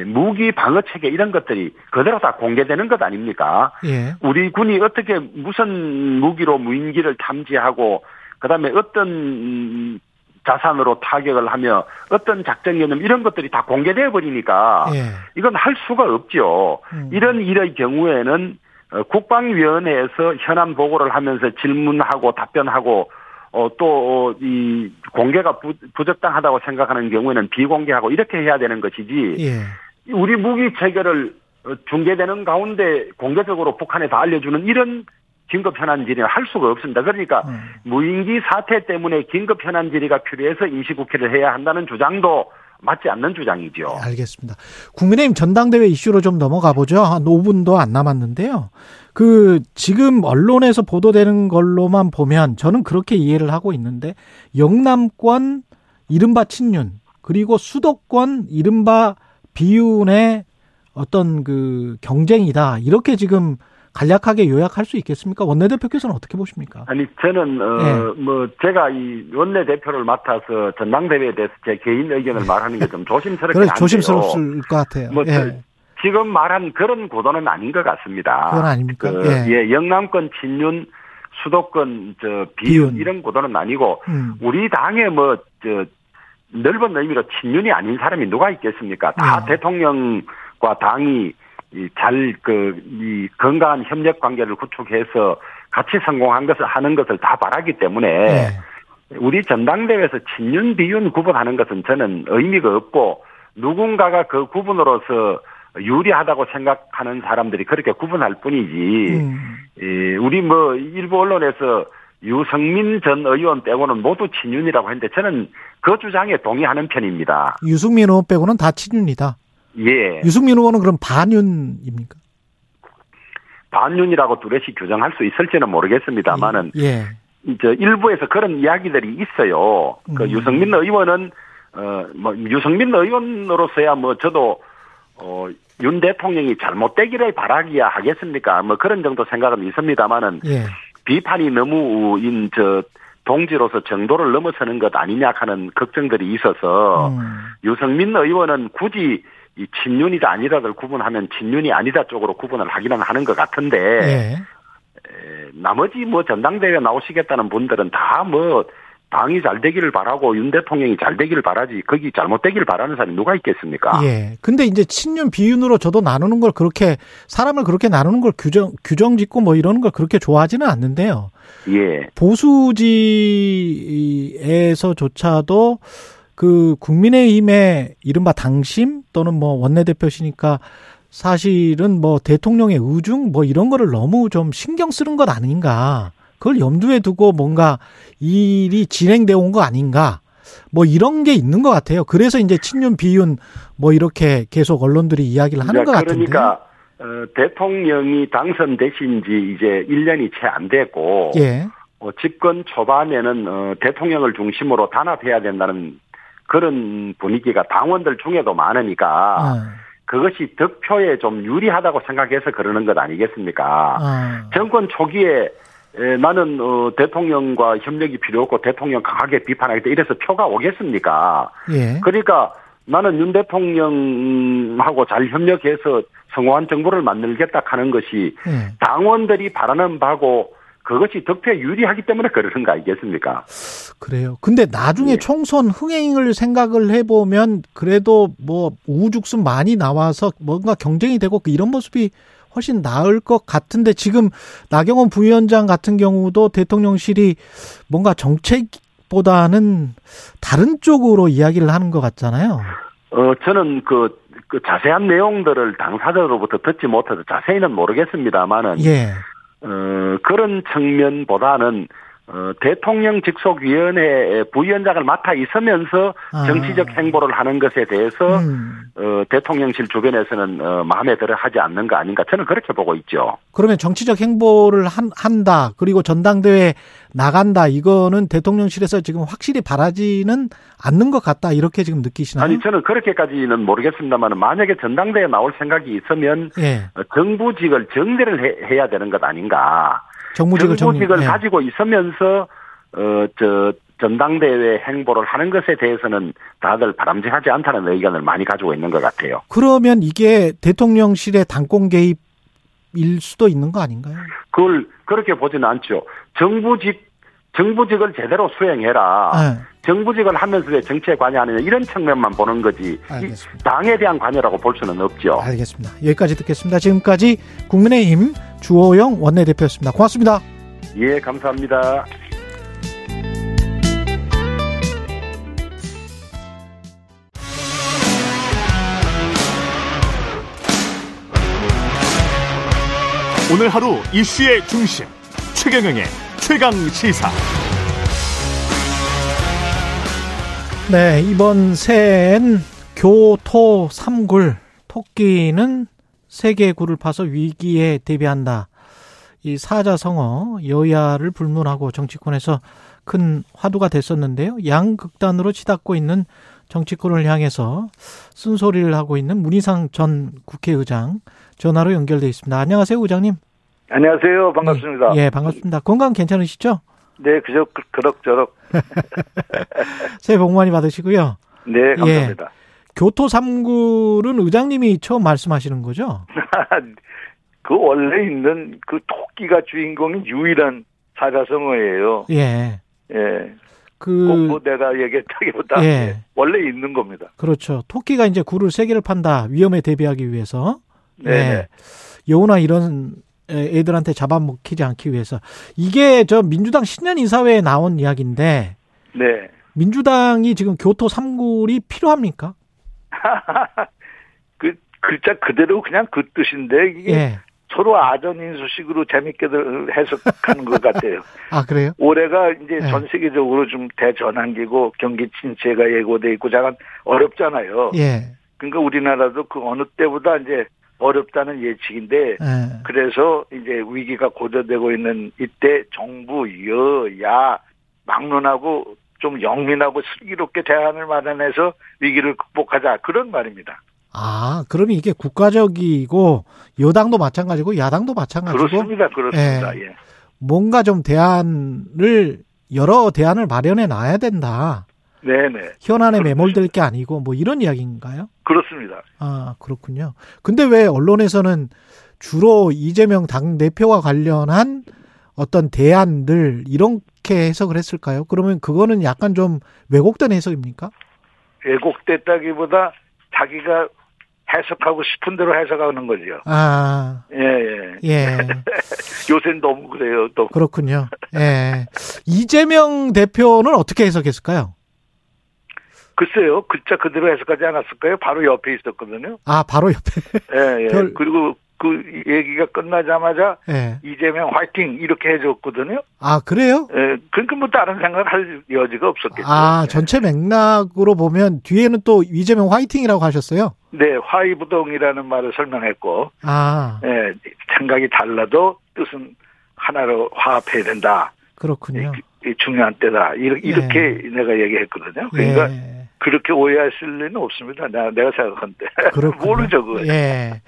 Speaker 6: 무기 방어 체계 이런 것들이 그대로 다 공개되는 것 아닙니까?
Speaker 2: 예.
Speaker 6: 우리 군이 어떻게 무슨 무기로 무인기를 탐지하고 그다음에 어떤 음, 자산으로 타격을 하며 어떤 작전 개념 이런 것들이 다 공개되어 버리니까
Speaker 2: 예.
Speaker 6: 이건 할 수가 없죠.
Speaker 2: 음.
Speaker 6: 이런 일의 경우에는 어, 국방위원회에서 현안 보고를 하면서 질문하고 답변하고 어, 또, 이, 공개가 부, 부적당하다고 생각하는 경우에는 비공개하고 이렇게 해야 되는 것이지,
Speaker 2: 예.
Speaker 6: 우리 무기 어, 중계되는 가운데 공개적으로 북한에 다 알려주는 이런 긴급 현안 질의를 할 수가 없습니다. 그러니까
Speaker 2: 음.
Speaker 6: 무인기 사태 때문에 긴급 현안 질의가 필요해서 임시국회를 해야 한다는 주장도 맞지 않는 주장이죠.
Speaker 2: 알겠습니다. 국민의힘 전당대회 이슈로 좀 넘어가 보죠. 한 5분도 안 남았는데요. 그 지금 언론에서 보도되는 걸로만 보면 저는 그렇게 이해를 하고 있는데 영남권 이른바 친윤 그리고 수도권 이른바 비윤의 어떤 그 경쟁이다. 이렇게 지금 간략하게 요약할 수 있겠습니까? 원내대표께서는 어떻게 보십니까?
Speaker 6: 아니 저는 어
Speaker 2: 네.
Speaker 6: 뭐 제가 이 원내 대표를 맡아서 전당대회에 대해서 제 개인 의견을 말하는 게 좀 조심스럽긴 한데요.
Speaker 2: 조심스러울 것 같아요.
Speaker 6: 뭐
Speaker 2: 예.
Speaker 6: 저- 지금 말한 그런 구도는 아닌 것 같습니다.
Speaker 2: 그건 아닙니까?
Speaker 6: 그,
Speaker 2: 예.
Speaker 6: 예. 영남권 친윤, 수도권 저
Speaker 2: 비윤.
Speaker 6: 비윤 이런 구도는 아니고
Speaker 2: 음.
Speaker 6: 우리 당에 뭐저 넓은 의미로 친윤이 아닌 사람이 누가 있겠습니까? 다
Speaker 2: 네.
Speaker 6: 대통령과 당이 잘그 이 건강한 협력 관계를 구축해서 같이 성공한 것을 하는 것을 다 바라기 때문에
Speaker 2: 예.
Speaker 6: 우리 전당대회에서 친윤 비윤 구분하는 것은 저는 의미가 없고 누군가가 그 구분으로서 유리하다고 생각하는 사람들이 그렇게 구분할 뿐이지
Speaker 2: 음.
Speaker 6: 예, 우리 뭐 일부 언론에서 유승민 전 의원 빼고는 모두 친윤이라고 했는데 저는 그 주장에 동의하는 편입니다.
Speaker 2: 유승민 의원 빼고는 다 친윤이다.
Speaker 6: 예.
Speaker 2: 유승민 의원은 그럼 반윤입니까?
Speaker 6: 반윤이라고 뚜렷이 규정할 수 있을지는 모르겠습니다만은
Speaker 2: 예.
Speaker 6: 저 일부에서 그런 이야기들이 있어요. 그
Speaker 2: 음.
Speaker 6: 유승민 의원은 어뭐 유승민 의원으로서야 뭐 저도 어 윤 대통령이 잘못되기를 바라기야 하겠습니까? 뭐 그런 정도 생각은 있습니다만은
Speaker 2: 예.
Speaker 6: 비판이 너무 인저 동지로서 정도를 넘어서는 것 아니냐 하는 걱정들이 있어서
Speaker 2: 음.
Speaker 6: 유승민 의원은 굳이 이 친윤이다 아니다를 구분하면 친윤이 아니다 쪽으로 구분을 하기는 하는 것 같은데
Speaker 2: 예.
Speaker 6: 에, 나머지 뭐 전당대회 나오시겠다는 분들은 다 뭐 당이 잘 되기를 바라고 윤 대통령이 잘 되기를 바라지 거기 잘못되기를 바라는 사람이 누가 있겠습니까?
Speaker 2: 예. 근데 이제 친윤 비윤으로 저도 나누는 걸 그렇게 사람을 그렇게 나누는 걸 규정 규정 짓고 뭐 이러는 걸 그렇게 좋아하지는 않는데요.
Speaker 6: 예.
Speaker 2: 보수지에서조차도 그 국민의힘의 이른바 당심 또는 뭐 원내대표시니까 사실은 뭐 대통령의 의중 뭐 이런 거를 너무 좀 신경 쓰는 것 아닌가. 그걸 염두에 두고 뭔가 일이 진행되어 온 거 아닌가. 뭐 이런 게 있는 것 같아요. 그래서 이제 친윤 비윤 뭐 이렇게 계속 언론들이 이야기를 하는 것 같은데.
Speaker 6: 그러니까 어, 대통령이 당선되신 지 이제 1년이 채안 됐고
Speaker 2: 예.
Speaker 6: 어, 집권 초반에는 어, 대통령을 중심으로 단합해야 된다는 그런 분위기가 당원들 중에도 많으니까
Speaker 2: 아,
Speaker 6: 그것이 득표에 좀 유리하다고 생각해서 그러는 것 아니겠습니까?
Speaker 2: 아,
Speaker 6: 정권 초기에 에, 나는 어, 대통령과 협력이 필요 없고 대통령 강하게 비판하겠다 이래서 표가 오겠습니까?
Speaker 2: 예.
Speaker 6: 그러니까 나는 윤 대통령하고 잘 협력해서 성공한 정부를 만들겠다 하는 것이
Speaker 2: 예.
Speaker 6: 당원들이 바라는 바고 그것이 득표에 유리하기 때문에 그러는 거 아니겠습니까?
Speaker 2: 그래요. 근데 나중에
Speaker 6: 예.
Speaker 2: 총선 흥행을 생각을 해보면 그래도 뭐 우후죽순 많이 나와서 뭔가 경쟁이 되고 그 이런 모습이 훨씬 나을 것 같은데 지금 나경원 부위원장 같은 경우도 대통령실이 뭔가 정책보다는 다른 쪽으로 이야기를 하는 것 같잖아요.
Speaker 6: 어, 저는 그, 그 자세한 내용들을 당사자로부터 듣지 못해서 자세히는 모르겠습니다만은,
Speaker 2: 예.
Speaker 6: 어, 그런 측면보다는, 어, 대통령 직속위원회 부위원장을 맡아 있으면서
Speaker 2: 아.
Speaker 6: 정치적 행보를 하는 것에 대해서,
Speaker 2: 음.
Speaker 6: 어, 대통령실 주변에서는, 어, 마음에 들어 하지 않는 거 아닌가. 저는 그렇게 보고 있죠.
Speaker 2: 그러면 정치적 행보를 한, 한다. 그리고 전당대회 나간다. 이거는 대통령실에서 지금 확실히 바라지는 않는 것 같다. 이렇게 지금 느끼시나요?
Speaker 6: 아니, 저는 그렇게까지는 모르겠습니다만, 만약에 전당대회에 나올 생각이 있으면,
Speaker 2: 예.
Speaker 6: 어, 정부직을 정리를 해, 야 되는 것 아닌가.
Speaker 2: 정무직을 정리.
Speaker 6: 정부직을
Speaker 2: 예.
Speaker 6: 가지고 있으면서 어저 전당대회 행보를 하는 것에 대해서는 다들 바람직하지 않다는 의견을 많이 가지고 있는 것 같아요.
Speaker 2: 그러면 이게 대통령실의 당권 개입일 수도 있는 거 아닌가요?
Speaker 6: 그걸 그렇게 보지는 않죠. 정부직 정부직을 제대로 수행해라.
Speaker 2: 네.
Speaker 6: 정부직을 하면서 왜 정치에 관여하느냐 이런 측면만 보는 거지. 당에 대한 관여라고 볼 수는 없죠.
Speaker 2: 알겠습니다. 여기까지 듣겠습니다. 지금까지 국민의힘 주호영 원내대표였습니다. 고맙습니다.
Speaker 6: 예, 감사합니다.
Speaker 1: 오늘 하루 이슈의 중심 최경영의 최강 시사.
Speaker 2: 네, 이번 새해엔 교토 삼굴 토끼는 세계 굴을 파서 위기에 대비한다. 이 사자성어 여야를 불문하고 정치권에서 큰 화두가 됐었는데요. 양극단으로 치닫고 있는 정치권을 향해서 쓴소리를 하고 있는 문희상 전 국회의장 전화로 연결돼 있습니다. 안녕하세요, 의장님.
Speaker 7: 안녕하세요. 반갑습니다.
Speaker 2: 예, 반갑습니다. 건강 괜찮으시죠?
Speaker 7: 네, 그저 그- 그럭저럭.
Speaker 2: 새해 복 많이 받으시고요.
Speaker 7: 네, 감사합니다.
Speaker 2: 교토 삼굴은 의장님이 처음 말씀하시는 거죠?
Speaker 7: 그 원래 있는 그 토끼가 주인공인 유일한 사자성어예요.
Speaker 2: 예.
Speaker 7: 예.
Speaker 2: 그
Speaker 7: 꼭뭐 내가 얘기했다기보다
Speaker 2: 예.
Speaker 7: 예, 원래 있는 겁니다.
Speaker 2: 그렇죠. 토끼가 이제 굴을 세 개를 판다. 위험에 대비하기 위해서.
Speaker 7: 네.
Speaker 2: 예. 여우나 이런 애- 애들한테 잡아먹히지 않기 위해서. 이게 저 민주당 신년 인사회에 나온 이야기인데
Speaker 7: 네.
Speaker 2: 민주당이 지금 교토 삼굴이 필요합니까?
Speaker 7: 그 글자 그대로 그냥 그 뜻인데 이게
Speaker 2: 예.
Speaker 7: 서로 아전인수식으로 재밌게들 해석하는 것 같아요.
Speaker 2: 아, 그래요?
Speaker 7: 올해가 이제
Speaker 2: 네.
Speaker 7: 전 세계적으로 좀 대전환기고 경기 침체가 예고돼 있고 잠깐 어렵잖아요.
Speaker 2: 예.
Speaker 7: 그러니까 우리나라도 그 어느 때보다 이제 어렵다는 예측인데
Speaker 2: 예.
Speaker 7: 그래서 이제 위기가 고조되고 있는 이때 정부 여야 막론하고 좀 영민하고 슬기롭게 대안을 마련해서 위기를 극복하자 그런 말입니다.
Speaker 2: 아, 그러면 이게 국가적이고 여당도 마찬가지고 야당도 마찬가지고
Speaker 7: 그렇습니다. 그렇습니다. 예.
Speaker 2: 뭔가 좀 대안을 여러 대안을 마련해 놔야 된다.
Speaker 7: 네네.
Speaker 2: 현안에 매몰될 게 아니고 뭐 이런 이야기인가요?
Speaker 7: 그렇습니다.
Speaker 2: 아, 그렇군요. 근데 왜 언론에서는 주로 이재명 당 대표와 관련한 어떤 대안들 이 렇게 해석을 했을까요? 그러면 그거는 약간 좀 왜곡된 해석입니까?
Speaker 7: 왜곡됐다기보다 자기가 해석하고 싶은 대로 해석하는 거죠.
Speaker 2: 아,
Speaker 7: 예, 예.
Speaker 2: 예.
Speaker 7: 요새는 너무 그래요, 또.
Speaker 2: 그렇군요. 예. 이재명 대표는 어떻게 해석했을까요?
Speaker 7: 글쎄요, 글자 그대로 해석하지 않았을까요? 바로 옆에 있었거든요.
Speaker 2: 아, 바로 옆에.
Speaker 7: 예, 예.
Speaker 2: 별-
Speaker 7: 그리고 그 얘기가 끝나자마자
Speaker 2: 예.
Speaker 7: 이재명 화이팅! 이렇게 해줬거든요.
Speaker 2: 아, 그래요?
Speaker 7: 예, 그러니까 뭐 다른 생각을 할 여지가 없었겠죠.
Speaker 2: 아,
Speaker 7: 예.
Speaker 2: 전체 맥락으로 보면 뒤에는 또 이재명 화이팅이라고 하셨어요?
Speaker 7: 네, 화이부동이라는 말을 설명했고,
Speaker 2: 아,
Speaker 7: 예, 생각이 달라도 뜻은 하나로 화합해야 된다.
Speaker 2: 그렇군요.
Speaker 7: 이 중요한 때다. 이렇게, 이렇게 내가 얘기했거든요. 그러니까
Speaker 2: 예.
Speaker 7: 그렇게 오해하실 리는 없습니다. 나, 내가 생각한데.
Speaker 2: 그렇군요.
Speaker 7: 모르죠, 그거.
Speaker 2: 예.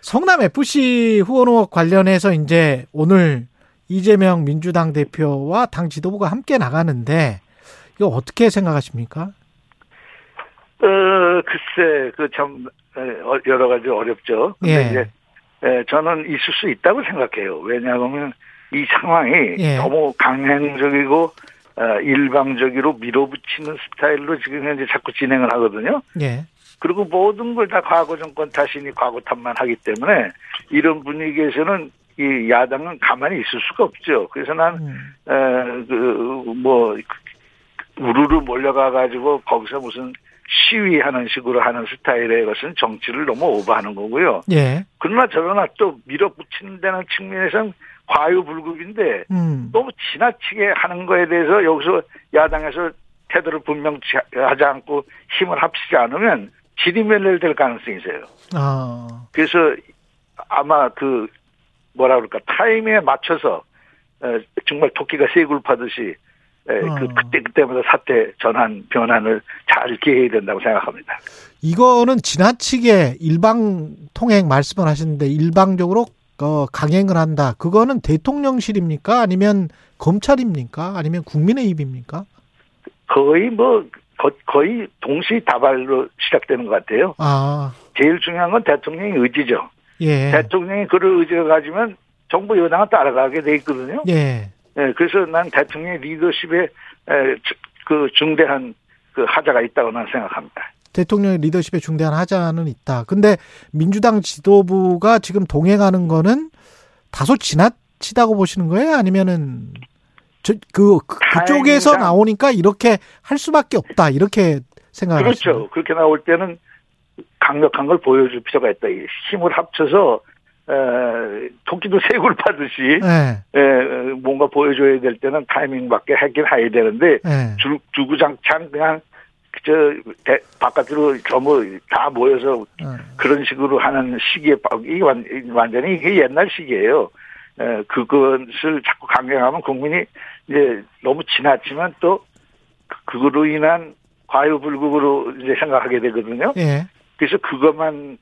Speaker 2: 성남 FC 후원 의혹 관련해서 이제 오늘 이재명 민주당 대표와 당 지도부가 함께 나가는데 이거 어떻게 생각하십니까?
Speaker 7: 어, 글쎄, 그 참, 어, 여러 가지 어렵죠. 근데
Speaker 2: 예.
Speaker 7: 이제, 에, 저는 있을 수 있다고 생각해요. 왜냐하면 이 상황이
Speaker 2: 예.
Speaker 7: 너무 강행적이고, 어, 일방적으로 밀어붙이는 스타일로 지금 현재 자꾸 진행을 하거든요.
Speaker 2: 예.
Speaker 7: 그리고 모든 걸 다 과거 정권 탓이니 과거 탓만 하기 때문에 이런 분위기에서는 이 야당은 가만히 있을 수가 없죠. 그래서 난,
Speaker 2: 음.
Speaker 7: 에, 그, 뭐, 우르르 몰려가 가지고 거기서 무슨 시위하는 식으로 하는 스타일의 것은 정치를 너무 오버하는 거고요.
Speaker 2: 예.
Speaker 7: 그러나 저러나 또 밀어붙이는 데는 측면에선 과유불급인데
Speaker 2: 음.
Speaker 7: 너무 지나치게 하는 거에 대해서 여기서 야당에서 태도를 분명치 하지 않고 힘을 합치지 않으면 지리멸렬될 가능성이 있어요.
Speaker 2: 아.
Speaker 7: 그래서 아마 그 뭐라 그럴까 타임에 맞춰서 에, 정말 토끼가 쇠굴 파듯이 에,
Speaker 2: 어.
Speaker 7: 그 그때 그때마다 사태 전환 변환을 잘 기해야 된다고 생각합니다.
Speaker 2: 이거는 지나치게 일방 통행 말씀을 하시는데 일방적으로 어, 강행을 한다. 그거는 대통령실입니까? 아니면 검찰입니까? 아니면 국민의힘입니까?
Speaker 7: 거의 뭐 거, 거의 동시다발로 시작되는 것 같아요.
Speaker 2: 아,
Speaker 7: 제일 중요한 건 대통령의 의지죠.
Speaker 2: 예.
Speaker 7: 대통령이 그런 의지가 가지면 정부 여당은 따라가게 돼 있거든요.
Speaker 2: 예.
Speaker 7: 예, 그래서 난 대통령의 리더십에 에, 주- 그 중대한 그 하자가 있다고 난 생각합니다.
Speaker 2: 대통령의 리더십에 중대한 하자는 있다. 근데 민주당 지도부가 지금 동행하는 거는 다소 지나치다고 보시는 거예요? 아니면은 저, 그, 그 그쪽에서 나오니까 이렇게 할 수밖에 없다. 이렇게 생각하시죠.
Speaker 7: 그렇죠. 그렇게 나올 때는 강력한 걸 보여줄 필요가 있다. 이 힘을 합쳐서 에, 토끼도 새굴 파듯이
Speaker 2: 예.
Speaker 7: 에, 뭔가 보여줘야 될 때는 타이밍밖에 하긴 해야 되는데
Speaker 2: 예.
Speaker 7: 주, 주구장창 그냥 저 대- 바깥으로 전부 다 모여서
Speaker 2: 예.
Speaker 7: 그런 식으로 하는 시기에 빠- 이게 완- 완전히 이게 옛날 시기예요. 에, 그것을 자꾸 강행하면 국민이 이제 너무 지나치면 또 그- 그거로 인한 과유불급으로 이제 생각하게 되거든요.
Speaker 2: 예.
Speaker 7: 그래서 그것만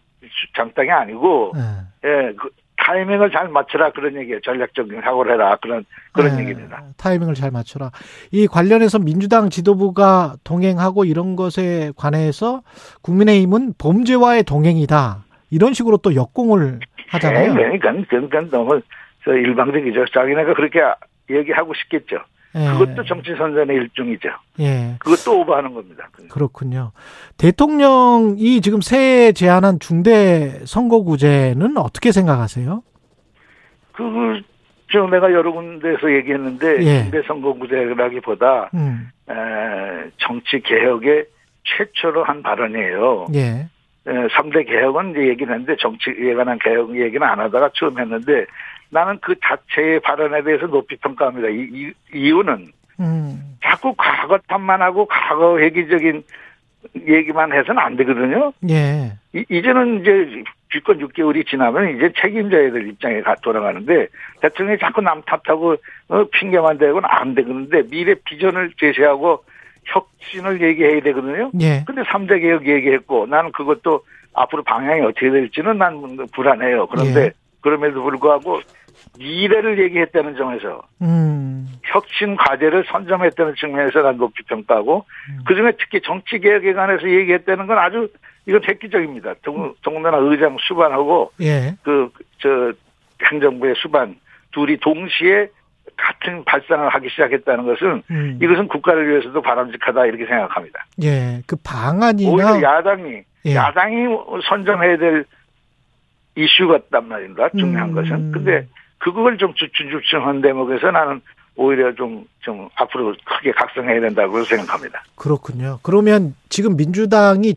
Speaker 7: 장땅이 아니고
Speaker 2: 예.
Speaker 7: 예, 그 타이밍을 잘 맞춰라 그런 얘기예요. 전략적인 사고를 해라 그런 그런
Speaker 2: 예,
Speaker 7: 얘기입니다.
Speaker 2: 타이밍을 잘 맞춰라. 이 관련해서 민주당 지도부가 동행하고 이런 것에 관해서 국민의힘은 범죄와의 동행이다. 이런 식으로 또 역공을 하잖아요.
Speaker 7: 네, 그러니까 그러니까 너무 저 일방적이죠. 자기네가 그렇게 얘기하고 싶겠죠.
Speaker 2: 예.
Speaker 7: 그것도 정치 선전의 일종이죠.
Speaker 2: 예.
Speaker 7: 그것도 오버하는 겁니다.
Speaker 2: 그렇군요. 대통령이 지금 새해 제안한 중대 선거구제는 어떻게 생각하세요?
Speaker 7: 그, 저 내가 여러 군데에서 얘기했는데,
Speaker 2: 예.
Speaker 7: 중대 선거구제라기보다,
Speaker 2: 음.
Speaker 7: 에, 정치 개혁의 최초로 한 발언이에요.
Speaker 2: 예.
Speaker 7: 에, 3대 개혁은 이제 얘기는 했는데, 정치에 관한 개혁 얘기는 안 하다가 처음 했는데, 나는 그 자체의 발언에 대해서 높이 평가합니다. 이, 이, 이 유는
Speaker 2: 음.
Speaker 7: 자꾸 과거 탓만 하고 과거 회기적인 얘기만 해서는 안 되거든요.
Speaker 2: 예.
Speaker 7: 이, 이제는 이제 귀권 6개월이 지나면 이제 될 입장에 가- 돌아가는데 대통령이 자꾸 남 탓하고 어, 핑계만 대고는 안 되는데 미래 비전을 제시하고 혁신을 얘기해야 되거든요.
Speaker 2: 예.
Speaker 7: 근데 3대 개혁 얘기했고 나는 그것도 앞으로 방향이 어떻게 될지는 난 불안해요. 그런데
Speaker 2: 예.
Speaker 7: 그럼에도 불구하고 미래를 얘기했다는 점에서
Speaker 2: 음.
Speaker 7: 혁신 과제를 선점했다는 측면에서 난 높이 평가하고
Speaker 2: 음.
Speaker 7: 그중에 특히 정치 개혁에 관해서 얘기했다는 건 아주 이건 획기적입니다. 동, 동나라 의장 수반하고
Speaker 2: 예.
Speaker 7: 그저 행정부의 수반 둘이 동시에 같은 발상을 하기 시작했다는 것은
Speaker 2: 음.
Speaker 7: 이것은 국가를 위해서도 바람직하다 이렇게 생각합니다.
Speaker 2: 예. 그 방안이나
Speaker 7: 오히려 야당이
Speaker 2: 예.
Speaker 7: 야당이 선점해야 될 이슈 같단 말입니다. 중요한
Speaker 2: 음.
Speaker 7: 것은. 근데 그걸 좀 주춤주춤한 대목에서 나는 오히려 좀, 좀 앞으로 크게 각성해야 된다고 생각합니다.
Speaker 2: 그렇군요. 그러면 지금 민주당이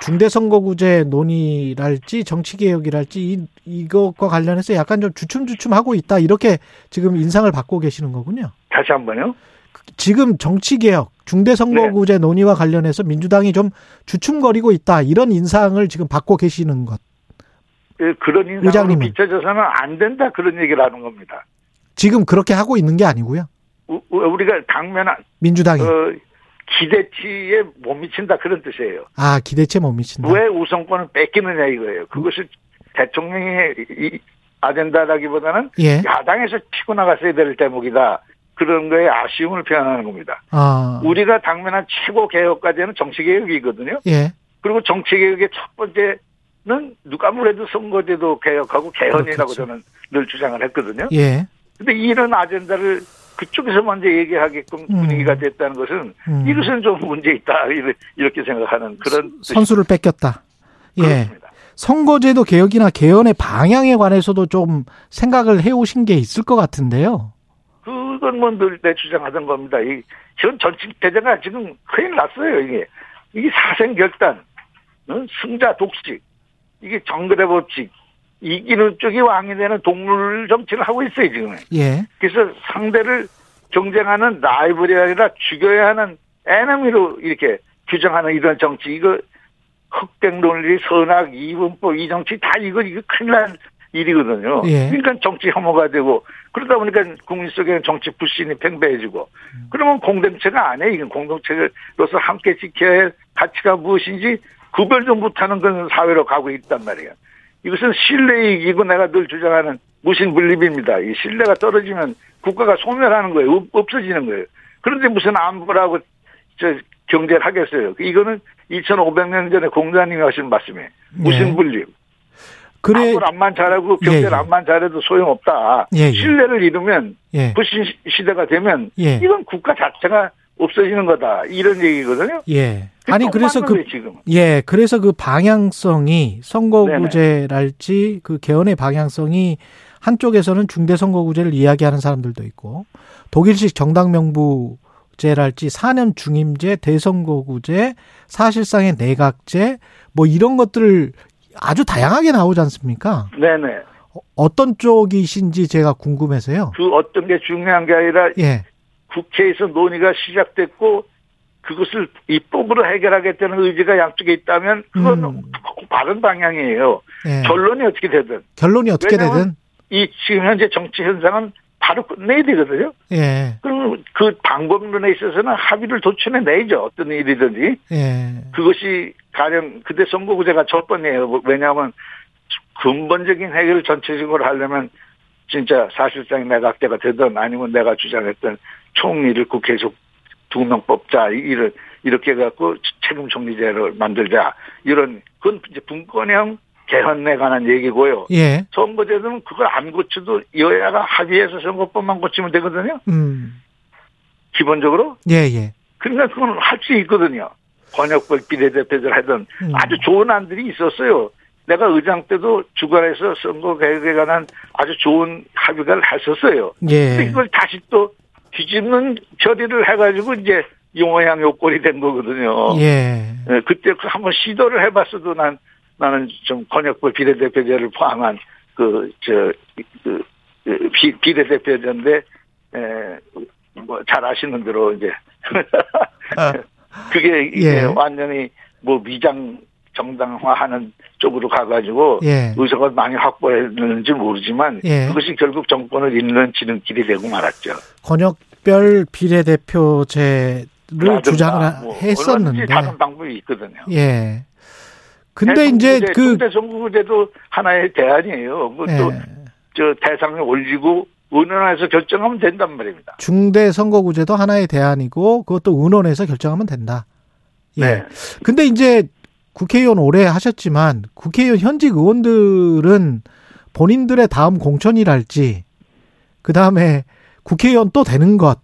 Speaker 2: 중대선거구제 논의랄지 정치개혁이랄지 이, 이것과 관련해서 약간 좀 주춤주춤하고 있다 이렇게 지금 인상을 받고 계시는 거군요.
Speaker 7: 다시 한 번요.
Speaker 2: 지금 정치개혁 중대선거구제 논의와 관련해서 민주당이 좀 주춤거리고 있다 이런 인상을 지금 받고 계시는 것.
Speaker 7: 예, 그런 인상으로
Speaker 2: 의장님은?
Speaker 7: 비춰져서는 안 된다 그런 얘기를 하는 겁니다.
Speaker 2: 지금 그렇게 하고 있는 게 아니고요.
Speaker 7: 우- 우리가 당면
Speaker 2: 민주당이
Speaker 7: 어, 기대치에 못 미친다 그런 뜻이에요.
Speaker 2: 아 기대치에 못 미친다.
Speaker 7: 왜 우선권을 뺏기느냐 이거예요. 그것을 대통령의 이 아젠다라기보다는
Speaker 2: 예.
Speaker 7: 야당에서 치고 나갔어야 될 대목이다. 그런 거에 아쉬움을 표현하는 겁니다.
Speaker 2: 아
Speaker 7: 우리가 당면한 최고 개혁까지는 정치 개혁이거든요.
Speaker 2: 예.
Speaker 7: 그리고 정치 개혁의 첫 번째 는 누가 뭐래도 선거 제도 개혁하고 개헌이라고
Speaker 2: 그렇겠죠.
Speaker 7: 저는 늘 주장을 했거든요.
Speaker 2: 예.
Speaker 7: 근데 이런 아젠다를 그쪽에서 먼저 얘기하게끔
Speaker 2: 음.
Speaker 7: 분위기가 됐다는 것은
Speaker 2: 음.
Speaker 7: 이것은 좀 문제 있다 이렇게- 생각하는 그런
Speaker 2: 선수를 뺏겼다. 예.
Speaker 7: 그렇습니다.
Speaker 2: 선거제도 개혁이나 개헌의 방향에 관해서도 좀 생각을 해오신 게 있을 것 같은데요.
Speaker 7: 그건 뭐늘내 주장하던 겁니다. 이, 현 전직 대제가 지금 큰일 났어요, 이게. 이게 사생결단, 어? 승자 독식, 이게 정글의 법칙, 이기는 쪽이 왕이 되는 동물 정치를 하고 있어요, 지금.
Speaker 2: 예.
Speaker 7: 그래서 상대를 경쟁하는 라이벌이 아니라 죽여야 하는 에너미로 이렇게 규정하는 이런 정치, 이거 흑백 논리, 선악, 이분법, 이 정치 다 이거, 이거 큰일 난 일이거든요.
Speaker 2: 예.
Speaker 7: 그러니까 정치 혐오가 되고, 그러다 보니까 국민 속에는 정치 불신이 팽배해지고, 그러면 공동체가 안 해. 이건 공동체로서 함께 지켜야 할 가치가 무엇인지 구별도 못하는 그런 사회로 가고 있단 말이에요. 이것은 신뢰이기고 내가 늘 주장하는 무신분립입니다. 이 신뢰가 떨어지면 국가가 소멸하는 거예요. 없- 없어지는 거예요. 그런데 무슨 안보라고 저 경제를 하겠어요. 이거는 2,500년 전에 공자님이 하신 말씀이에요. 무신분립.
Speaker 2: 그래.
Speaker 7: 안보를 암만 잘하고 경제를
Speaker 2: 예, 예.
Speaker 7: 암만 잘해도 소용없다.
Speaker 2: 예, 예.
Speaker 7: 신뢰를 잃으면
Speaker 2: 예.
Speaker 7: 시- 시대가 되면
Speaker 2: 예.
Speaker 7: 이건 국가 자체가 없어지는 거다. 이런 얘기거든요.
Speaker 2: 예. 아니
Speaker 7: 똑
Speaker 2: 그래서 그
Speaker 7: 지금.
Speaker 2: 예, 그래서 그 방향성이 선거구제랄지 그 개헌의 방향성이 한쪽에서는 중대 선거구제를 이야기하는 사람들도 있고 독일식 정당 명부제랄지 4년 중임제, 대선거구제, 사실상의 내각제 뭐 이런 것들을 아주 다양하게 나오지 않습니까?
Speaker 7: 네 네.
Speaker 2: 어- 어떤 쪽이신지 제가 궁금해서요.
Speaker 7: 그 어떤 게 중요한 게 아니라
Speaker 2: 예,
Speaker 7: 국회에서 논의가 시작됐고 그것을 입법으로 해결하겠다는 의지가 양쪽에 있다면 그건
Speaker 2: 음.
Speaker 7: 바른 방향이에요.
Speaker 2: 예.
Speaker 7: 결론이 어떻게 되든
Speaker 2: 결론이 어떻게 되든
Speaker 7: 이 지금 현재 정치 현상은 바로 끝내야 되거든요.
Speaker 2: 예,
Speaker 7: 그럼 그 방법론에 있어서는 합의를 도출해 내죠. 어떤 일이든지.
Speaker 2: 예,
Speaker 7: 그것이 가령 그때 선거구제가 첫 번이에요. 뭐, 왜냐하면 근본적인 해결을 전체적으로 하려면 진짜 사실상 내각제가 되든 아니면 내가 주장했던 총리를 국회에서 두 명 뽑자 이를 이렇게 해갖고 책임 총리제를 만들자 이런 그건 이제 분권형 개헌에 관한 얘기고요.
Speaker 2: 예,
Speaker 7: 선거제도는 그걸 안 고쳐도 여야가 합의해서 선거법만 고치면 되거든요.
Speaker 2: 음,
Speaker 7: 기본적으로
Speaker 2: 예, 예.
Speaker 7: 그러니까 그건 할 수 있거든요. 권역별 비례대표들 하던
Speaker 2: 음.
Speaker 7: 아주 좋은 안들이 있었어요. 내가 의장 때도 주관해서 선거 개혁에 관한 아주 좋은 합의를 했었어요. 근데
Speaker 2: 예.
Speaker 7: 이걸 다시 또 뒤집는 처리를 해가지고 이제 용어양 요꼴이 된 거거든요.
Speaker 2: 예.
Speaker 7: 예, 그때 그 한번 시도를 해봤어도 난 나는 좀 권역별 비례대표제를 포함한 그저 그, 그 비, 비례대표제인데 뭐잘 아시는 대로 이제 그게 이게
Speaker 2: 예.
Speaker 7: 완전히 뭐 미장 정당화하는 쪽으로 가가지고
Speaker 2: 예.
Speaker 7: 의석을 많이 확보했는지 모르지만
Speaker 2: 예.
Speaker 7: 그것이 결국 정권을 잇는 지름길이 되고 말았죠.
Speaker 2: 권역별 비례대표제를 주장을 하-
Speaker 7: 뭐
Speaker 2: 했었는데.
Speaker 7: 다른 방법이 있거든요.
Speaker 2: 예. 근데 이제 그
Speaker 7: 대선구제도 하나의 대안이에요. 그것도
Speaker 2: 예.
Speaker 7: 저 대상에 올리고 의논해서 결정하면 된단 말입니다.
Speaker 2: 중대 선거구제도 하나의 대안이고 그것도 의논해서 결정하면 된다. 예.
Speaker 7: 네.
Speaker 2: 근데 이제 국회의원 오래 하셨지만 국회의원 현직 의원들은 본인들의 다음 공천이랄지 그 다음에 국회의원 또 되는 것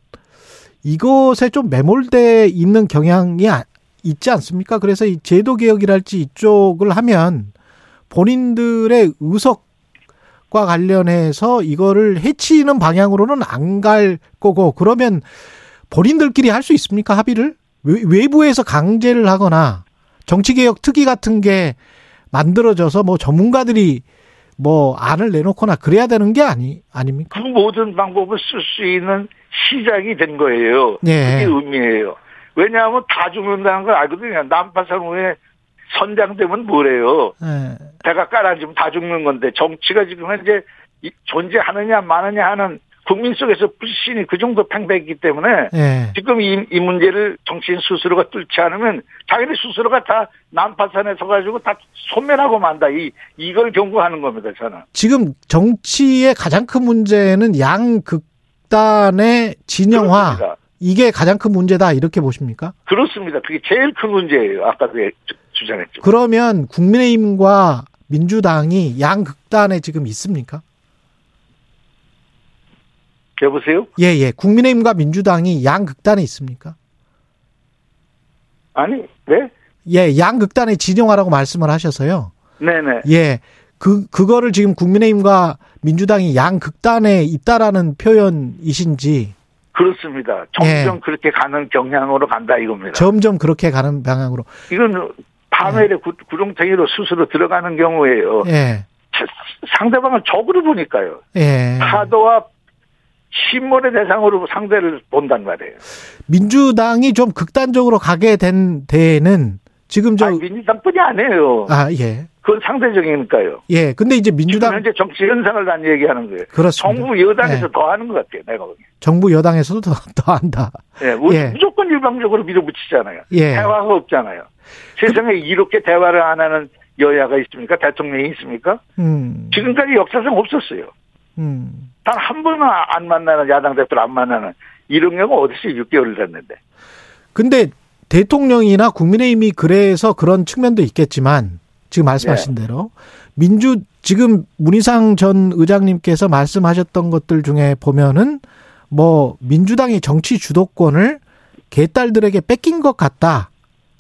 Speaker 2: 이것에 좀 매몰돼 있는 경향이 아- 있지 않습니까? 그래서 이 제도 개혁이랄지 이쪽을 하면 본인들의 의석과 관련해서 이거를 해치는 방향으로는 안 갈 거고 그러면 본인들끼리 할 수 있습니까? 합의를 외- 외부에서 강제를 하거나 정치개혁 특위 같은 게 만들어져서 뭐 전문가들이 뭐 안을 내놓거나 그래야 되는 게 아니 아닙니까?
Speaker 7: 그 모든 방법을 쓸 수 있는 시작이 된 거예요.
Speaker 2: 예.
Speaker 7: 그게 의미예요. 왜냐하면 다 죽는다는 걸 알거든요. 난파선 후에 선장되면 뭐래요.
Speaker 2: 예.
Speaker 7: 배가 깔아지면 다 죽는 건데 정치가 지금 현재 이- 존재하느냐 마느냐 하는 국민 속에서 불신이 그 정도 팽배했기 때문에
Speaker 2: 예.
Speaker 7: 지금 이, 이 문제를 정치인 스스로가 뚫지 않으면 자기네 스스로가 다 난파선에 서가지고 다 소멸하고 만다. 이, 이걸 경고하는 겁니다, 저는.
Speaker 2: 지금 정치의 가장 큰 문제는 양극단의 진영화
Speaker 7: 그렇습니다.
Speaker 2: 이게 가장 큰 문제다 이렇게 보십니까?
Speaker 7: 그렇습니다. 그게 제일 큰 문제예요. 아까도 예- 주- 주장했죠.
Speaker 2: 그러면 국민의힘과 민주당이 양극단에 지금 있습니까?
Speaker 7: 여보세요?
Speaker 2: 예, 예. 국민의힘과 민주당이 양극단에 있습니까?
Speaker 7: 아니, 네?
Speaker 2: 예, 양극단의 진영화라고 말씀을 하셔서요.
Speaker 7: 네네.
Speaker 2: 예. 그, 그거를 지금 국민의힘과 민주당이 양극단에 있다라는 표현이신지
Speaker 7: 그렇습니다. 점점 그렇게 가는 경향으로 간다 이겁니다.
Speaker 2: 예. 점점 그렇게 가는 방향으로.
Speaker 7: 이건 파멸의 구- 구렁텅이로 스스로 들어가는 경우에요.
Speaker 2: 예.
Speaker 7: 자- 상대방을 적으로 보니까요.
Speaker 2: 예.
Speaker 7: 파도와 신문의 대상으로 상대를 본단 말이에요.
Speaker 2: 민주당이 좀 극단적으로 가게 된 데에는 지금 저,
Speaker 7: 아니, 민주당뿐이 아니에요.
Speaker 2: 아, 예.
Speaker 7: 그건 상대적이니까요.
Speaker 2: 예. 근데 이제 민주당,
Speaker 7: 현재 정치 현상을 난 얘기하는 거예요.
Speaker 2: 그렇습니다.
Speaker 7: 정부 여당에서
Speaker 2: 예.
Speaker 7: 더 하는 것 같아요. 내가 보기엔.
Speaker 2: 정부 여당에서도 더, 더 한다.
Speaker 7: 예, 무-
Speaker 2: 예.
Speaker 7: 무조건 일방적으로 밀어붙이잖아요.
Speaker 2: 예.
Speaker 7: 대화가 없잖아요. 세상에 이렇게 대화를 안 하는 여야가 있습니까? 대통령이 있습니까?
Speaker 2: 음.
Speaker 7: 지금까지 역사상 없었어요.
Speaker 2: 음.
Speaker 7: 단한 번은 안 만나는 야당 대표를 안 만나는 이런 경우 어디서 6개월을 됐는데.
Speaker 2: 근데 대통령이나 국민의힘이 그래서 그런 측면도 있겠지만 지금 말씀하신 대로 민주 지금 문희상 전 의장님께서 말씀하셨던 것들 중에 보면은 뭐 민주당이 정치 주도권을 개딸들에게 뺏긴 것 같다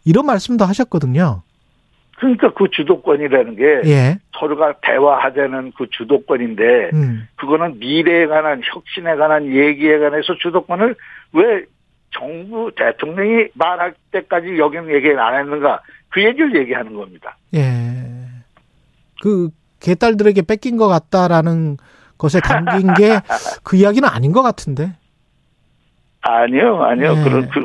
Speaker 2: 이런 말씀도 하셨거든요.
Speaker 7: 그러니까 그 주도권이라는 게
Speaker 2: 예.
Speaker 7: 서로가 대화하자는 그 주도권인데
Speaker 2: 음.
Speaker 7: 그거는 미래에 관한 혁신에 관한 얘기에 관해서 주도권을 왜 정부 대통령이 말할 때까지 여기는 얘기 안 했는가 그 얘기를 얘기하는 겁니다.
Speaker 2: 예. 그 개딸들에게 뺏긴 것 같다라는 것에 담긴 게 그 이야기는 아닌 것 같은데.
Speaker 7: 아니요, 아니요.
Speaker 2: 네.
Speaker 7: 그런 그,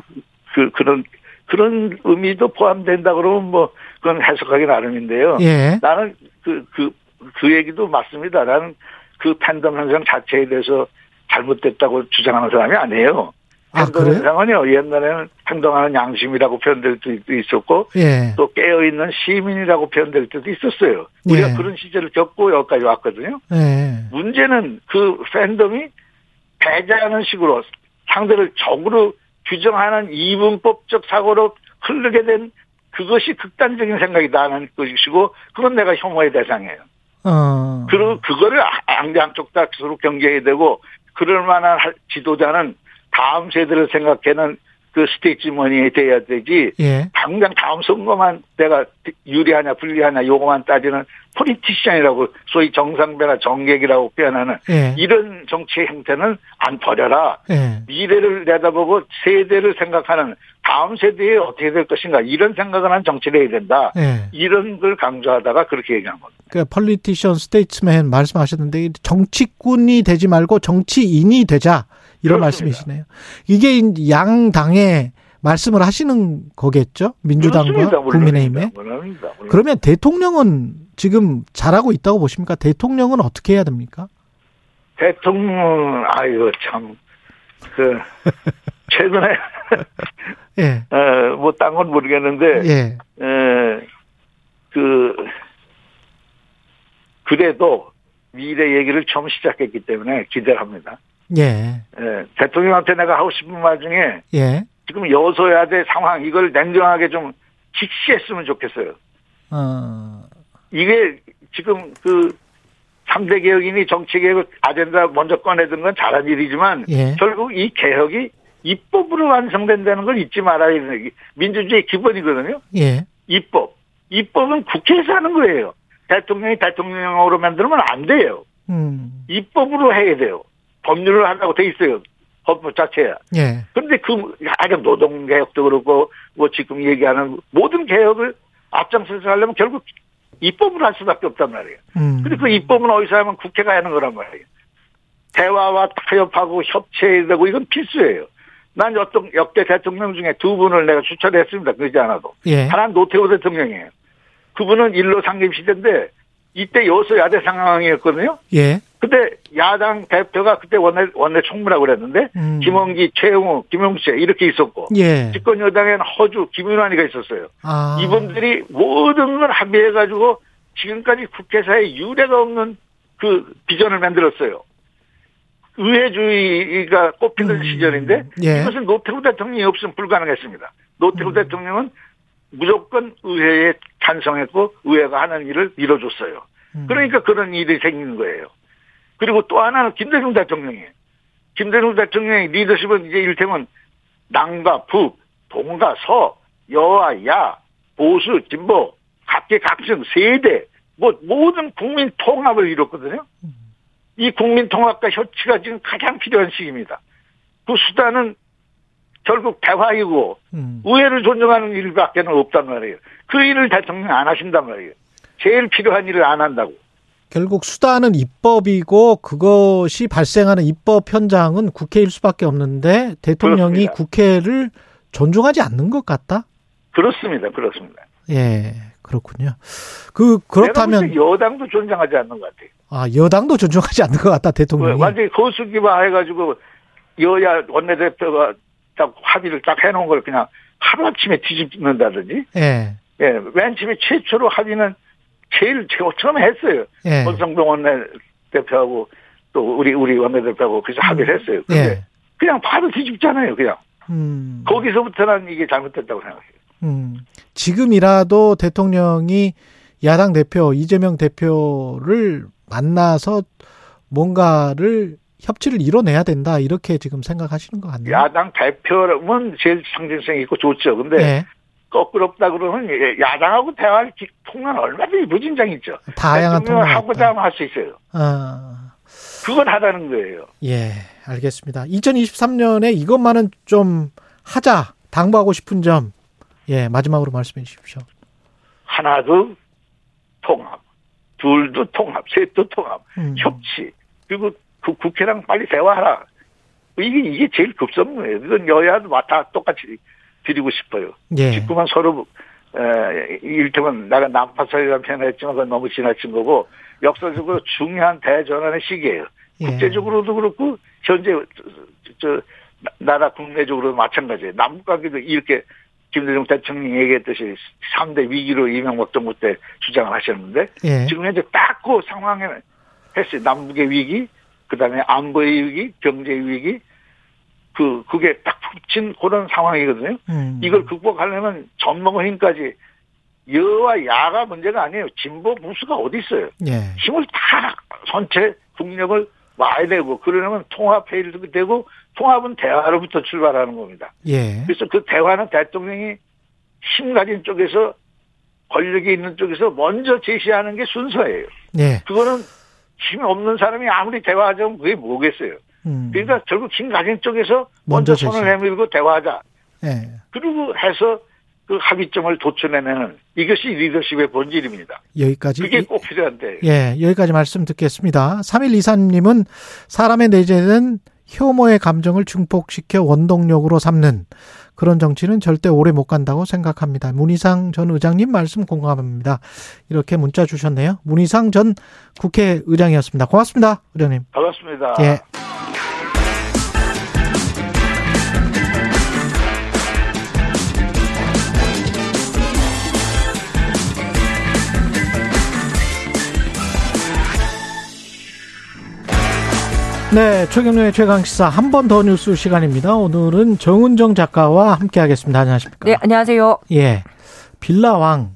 Speaker 7: 그 그런 그런 의미도 포함된다 그러면 뭐 그건 해석하기 나름인데요.
Speaker 2: 예.
Speaker 7: 나는 그 그 그 얘기도 맞습니다. 나는 그 팬덤 현상 자체에 대해서 잘못됐다고 주장하는 사람이 아니에요.
Speaker 2: 아,
Speaker 7: 팬덤
Speaker 2: 그래요?
Speaker 7: 현상은요 옛날에는 행동하는 양심이라고 표현될 때도 있었고
Speaker 2: 예.
Speaker 7: 또 깨어 있는 시민이라고 표현될 때도 있었어요. 우리가
Speaker 2: 예.
Speaker 7: 그런 시절을 겪고 여기까지 왔거든요.
Speaker 2: 예.
Speaker 7: 문제는 그 팬덤이 배제하는 식으로 상대를 적으로 규정하는 이분법적 사고로 흐르게 된 그것이 극단적인 생각이다 하는 것이고 그건 내가 혐오의 대상이에요.
Speaker 2: 어.
Speaker 7: 그리고 그거를 양- 양쪽 다 서로 경계해야 되고 그럴 만한 할- 지도자는 다음 세대를 생각하는 그 statesman이 돼야 되지
Speaker 2: 예.
Speaker 7: 당장 다음 선거만 내가 유리하냐 불리하냐 요거만 따지는 politician이라고 소위 정상배나 정객이라고 표현하는
Speaker 2: 예.
Speaker 7: 이런 정치의 형태는 안 버려라.
Speaker 2: 예.
Speaker 7: 미래를 내다보고 세대를 생각하는 다음 세대에 어떻게 될 것인가 이런 생각을 하는 정치를 해야 된다.
Speaker 2: 예.
Speaker 7: 이런 걸 강조하다가 그렇게 얘기한 겁니다.
Speaker 2: 그 politician statesman 말씀하셨는데 정치꾼이 되지 말고 정치인이 되자 이런
Speaker 7: 그렇습니다.
Speaker 2: 말씀이시네요. 이게 양당의 말씀을 하시는 거겠죠? 민주당과
Speaker 7: 그렇습니다.
Speaker 2: 국민의힘에.
Speaker 7: 물론입니다. 물론.
Speaker 2: 그러면 대통령은 지금 잘하고 있다고 보십니까? 대통령은 어떻게 해야 됩니까?
Speaker 7: 대통령, 아이고, 참, 그, 최근에,
Speaker 2: 예,
Speaker 7: 어, 뭐, 딴 건 모르겠는데,
Speaker 2: 예,
Speaker 7: 에, 그, 그래도 미래 얘기를 처음 시작했기 때문에 기대를 합니다.
Speaker 2: 예,
Speaker 7: 에, 대통령한테 내가 하고 싶은 말 중에
Speaker 2: 예,
Speaker 7: 지금 여소야대 상황 이걸 냉정하게 좀 직시했으면 좋겠어요.
Speaker 2: 어,
Speaker 7: 이게 지금 그 3대 개혁인이 정치개혁 아젠다 먼저 꺼내든 건 잘한 일이지만
Speaker 2: 예.
Speaker 7: 결국 이 개혁이 입법으로 완성된다는 걸 잊지 말아야 되는 게 민주주의의 기본이거든요.
Speaker 2: 예,
Speaker 7: 입법. 입법은 국회에서 하는 거예요. 대통령이 대통령으로 만들면 안 돼요.
Speaker 2: 음,
Speaker 7: 입법으로 해야 돼요. 법률을 한다고 돼 있어요. 법률 자체야.
Speaker 2: 예,
Speaker 7: 그런데 그, 아까 노동개혁도 그렇고, 뭐 지금 얘기하는 모든 개혁을 앞장서서 하려면 결국 입법을 할 수밖에 없단 말이에요.
Speaker 2: 음,
Speaker 7: 근데 그 입법은 어디서 하면 국회가 하는 거란 말이에요. 대화와 타협하고 협치해야 되고 이건 필수예요. 난 어떤 역대 대통령 중에 두 분을 내가 추천했습니다. 그러지 않아도.
Speaker 2: 예,
Speaker 7: 하나는 노태우 대통령이에요. 그분은 일로 상임 시대인데 이때 여소야대 상황이었거든요.
Speaker 2: 예,
Speaker 7: 근데 야당 대표가 그때 원내 원내 총무라고 그랬는데
Speaker 2: 음.
Speaker 7: 김원기, 최영우, 김용채 이렇게 있었고
Speaker 2: 예,
Speaker 7: 집권 여당에는 허주, 김윤환이가 있었어요.
Speaker 2: 아,
Speaker 7: 이분들이 모든 걸 합의해 가지고 지금까지 국회사에 유례가 없는 그 비전을 만들었어요. 의회주의가 꼽히던
Speaker 2: 음,
Speaker 7: 시절인데
Speaker 2: 예.
Speaker 7: 이것은 노태우 대통령이 없으면 불가능했습니다. 노태우
Speaker 2: 음.
Speaker 7: 대통령은 무조건 의회에 찬성했고 의회가 하는 일을 밀어줬어요.
Speaker 2: 음.
Speaker 7: 그러니까 그런 일이 생기는 거예요. 그리고 또 하나는 김대중 대통령이에요. 김대중 대통령의 리더십은 이제 이를테면 남과 북, 동과 서, 여와 야, 보수, 진보, 각계각층, 세대, 뭐 모든 국민 통합을 이뤘거든요. 이 국민 통합과 협치가 지금 가장 필요한 시기입니다. 그 수단은 결국 대화이고
Speaker 2: 음,
Speaker 7: 의회를 존중하는 일밖에 는 없단 말이에요. 그 일을 대통령이 안 하신단 말이에요. 제일 필요한 일을 안 한다고.
Speaker 2: 결국 수단은 입법이고 그것이 발생하는 입법 현장은 국회일 수밖에 없는데 대통령이
Speaker 7: 그렇습니다.
Speaker 2: 국회를 존중하지 않는 것 같다?
Speaker 7: 그렇습니다. 그렇습니다.
Speaker 2: 예, 그렇군요. 그 그렇다면
Speaker 7: 여당도 존중하지 않는 것 같아요.
Speaker 2: 아 여당도 존중하지 않는 것 같다 대통령이.
Speaker 7: 완전히 거수기화 해가지고 여야 원내대표가 딱 합의를 딱 해놓은 걸 그냥 하루아침에 뒤집는다든지.
Speaker 2: 예,
Speaker 7: 예, 맨 처음에 최초로 합의는 제일 처음 했어요.
Speaker 2: 예,
Speaker 7: 권성동 원내대표하고 또 우리 우리 원내대표하고 그래서 합의를 했어요. 근데
Speaker 2: 예.
Speaker 7: 그냥 바로 뒤집잖아요. 그냥
Speaker 2: 음,
Speaker 7: 거기서부터는 이게 잘못됐다고 생각해요.
Speaker 2: 음, 지금이라도 대통령이 야당 대표 이재명 대표를 만나서 뭔가를 협치를 이뤄내야 된다 이렇게 지금 생각하시는 것 같네요.
Speaker 7: 야당 대표는 제일 상징성 있고 좋죠. 근데
Speaker 2: 예,
Speaker 7: 거꾸롭다 그러면 예, 야당하고 대화할 기- 통로는 얼마든지 무진장 있죠.
Speaker 2: 다양한 통로가
Speaker 7: 하고자. 하면 할 수 있어요.
Speaker 2: 아,
Speaker 7: 그건 하라는 거예요.
Speaker 2: 예, 알겠습니다. 2023년에 이것만은 좀 하자 당부하고 싶은 점, 예, 마지막으로 말씀해 주십시오.
Speaker 7: 하나도 통합, 둘도 통합, 셋도 통합,
Speaker 2: 음.
Speaker 7: 협치, 그리고 그 국회랑 빨리 대화하라. 이게, 이게 제일 급선무예요. 이건 여야도 다 똑같이 드리고 싶어요.
Speaker 2: 예,
Speaker 7: 직구만 서로, 에, 이를테면 내가 난파설이라는 표현을 했지만 그건 너무 지나친 거고, 역사적으로 중요한 대전환의 시기예요.
Speaker 2: 예.
Speaker 7: 국제적으로도 그렇고, 현재, 저, 저, 나- 나라 국내적으로도 마찬가지예요. 남북 관계도 이렇게 김대중 대통령이 얘기했듯이 3대 위기로 이명박 정부 때 주장을 하셨는데,
Speaker 2: 예,
Speaker 7: 지금 현재 딱 그 상황에 했어요. 남북의 위기, 그 다음에 안보의 위기, 경제의 위기, 그, 그게 딱 붙인 그런 상황이거든요.
Speaker 2: 음.
Speaker 7: 이걸 극복하려면 전먹은 힘까지 여와 야가 문제가 아니에요. 진보 무수가 어디 있어요.
Speaker 2: 예,
Speaker 7: 힘을 다 전체 국력을 와야 되고 그러려면 통합회의를 되고 통합은 대화로부터 출발하는 겁니다.
Speaker 2: 예,
Speaker 7: 그래서 그 대화는 대통령이 힘 가진 쪽에서 권력이 있는 쪽에서 먼저 제시하는 게 순서예요.
Speaker 2: 예,
Speaker 7: 그거는 힘이 없는 사람이 아무리 대화하자면 그게 뭐겠어요.
Speaker 2: 음.
Speaker 7: 그러니까 결국 힘 가진 쪽에서
Speaker 2: 먼저
Speaker 7: 먼저 손을. 내밀고 대화하자.
Speaker 2: 예,
Speaker 7: 그리고 해서 그 합의점을 도출해내는 이것이 리더십의 본질입니다.
Speaker 2: 여기까지.
Speaker 7: 그게
Speaker 2: 이-
Speaker 7: 꼭 필요한데.
Speaker 2: 예, 여기까지 말씀 듣겠습니다. 3일 이사님은 사람의 내재는 혐오의 감정을 증폭시켜 원동력으로 삼는 그런 정치는 절대 오래 못 간다고 생각합니다. 문희상 전 의장님 말씀 공감합니다. 이렇게 문자 주셨네요. 문희상 전 국회의장이었습니다. 고맙습니다, 의장님.
Speaker 7: 반갑습니다.
Speaker 2: 예. 네, 최경련의 최강시사 한 번 더 뉴스 시간입니다. 오늘은 정은정 작가와 함께하겠습니다. 안녕하십니까?
Speaker 8: 네, 안녕하세요.
Speaker 2: 예, 빌라왕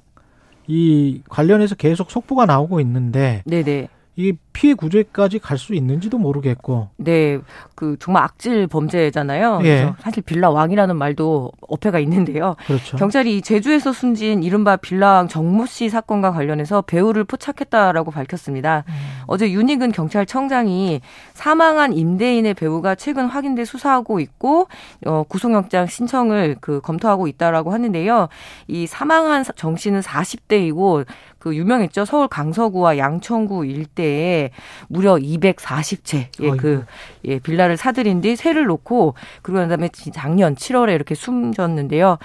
Speaker 2: 이 관련해서 계속 속보가 나오고 있는데,
Speaker 8: 네네.
Speaker 2: 이 피해 구제까지 갈 수 있는지도 모르겠고.
Speaker 8: 네, 그 정말 악질 범죄잖아요.
Speaker 2: 예.
Speaker 8: 사실 빌라 왕이라는 말도 어폐가 있는데요.
Speaker 2: 그렇죠.
Speaker 8: 경찰이 제주에서 숨진 이른바 빌라왕 정모 씨 사건과 관련해서 배우를 포착했다라고 밝혔습니다.
Speaker 2: 음.
Speaker 8: 어제 윤희근 경찰청장이 사망한 임대인의 배우가 최근 확인돼 수사하고 있고 어, 구속영장 신청을 그 검토하고 있다라고 하는데요. 이 사망한 정 씨는 40대이고 그 유명했죠. 서울 강서구와 양천구 일대에 무려 240채 예, 그 예, 빌라를 사들인 뒤 세를 놓고 그러고 난 다음에 작년 7월에 이렇게 숨졌는데요.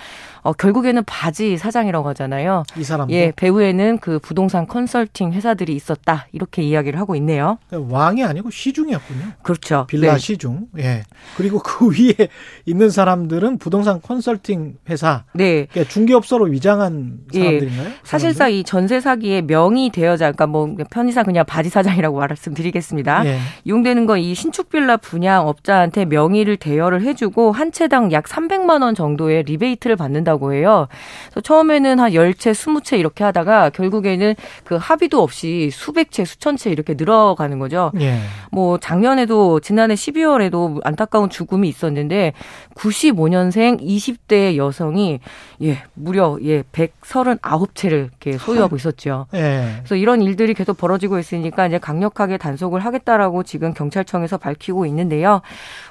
Speaker 8: 어, 결국에는 바지 사장이라고 하잖아요.
Speaker 2: 이 사람도
Speaker 8: 예, 배후에는 그 부동산 컨설팅 회사들이 있었다. 이렇게 이야기를 하고 있네요.
Speaker 2: 왕이 아니고 시중이었군요.
Speaker 8: 그렇죠.
Speaker 2: 빌라
Speaker 8: 네.
Speaker 2: 시중. 예. 그리고 그 위에 있는 사람들은 부동산 컨설팅 회사,
Speaker 8: 네.
Speaker 2: 그러니까 중개업소로 위장한
Speaker 8: 예.
Speaker 2: 사람들인가요?
Speaker 8: 사실상 이 전세 사기의 명의 대여자, 그러니까 뭐 편의상 그냥 바지 사장이라고 말씀드리겠습니다.
Speaker 2: 예.
Speaker 8: 이용되는 건 이 신축 빌라 분양 업자한테 명의를 대여를 해주고 한 채당 약 300만 원 정도의 리베이트를 받는다고 해요. 그래서 처음에는 한 10채, 20채 이렇게 하다가 결국에는 그 합의도 없이 수백 채, 수천 채 이렇게 늘어가는 거죠.
Speaker 2: 예.
Speaker 8: 뭐 작년에도 지난해 12월에도 안타까운 죽음이 있었는데 95년생 20대 여성이 예 무려 예 139채를 이렇게 소유하고 있었죠.
Speaker 2: 예.
Speaker 8: 그래서 이런 일들이 계속 벌어지고 있으니까 이제 강 력하게 단속을 하겠다라고 지금 경찰청에서 밝히고 있는데요.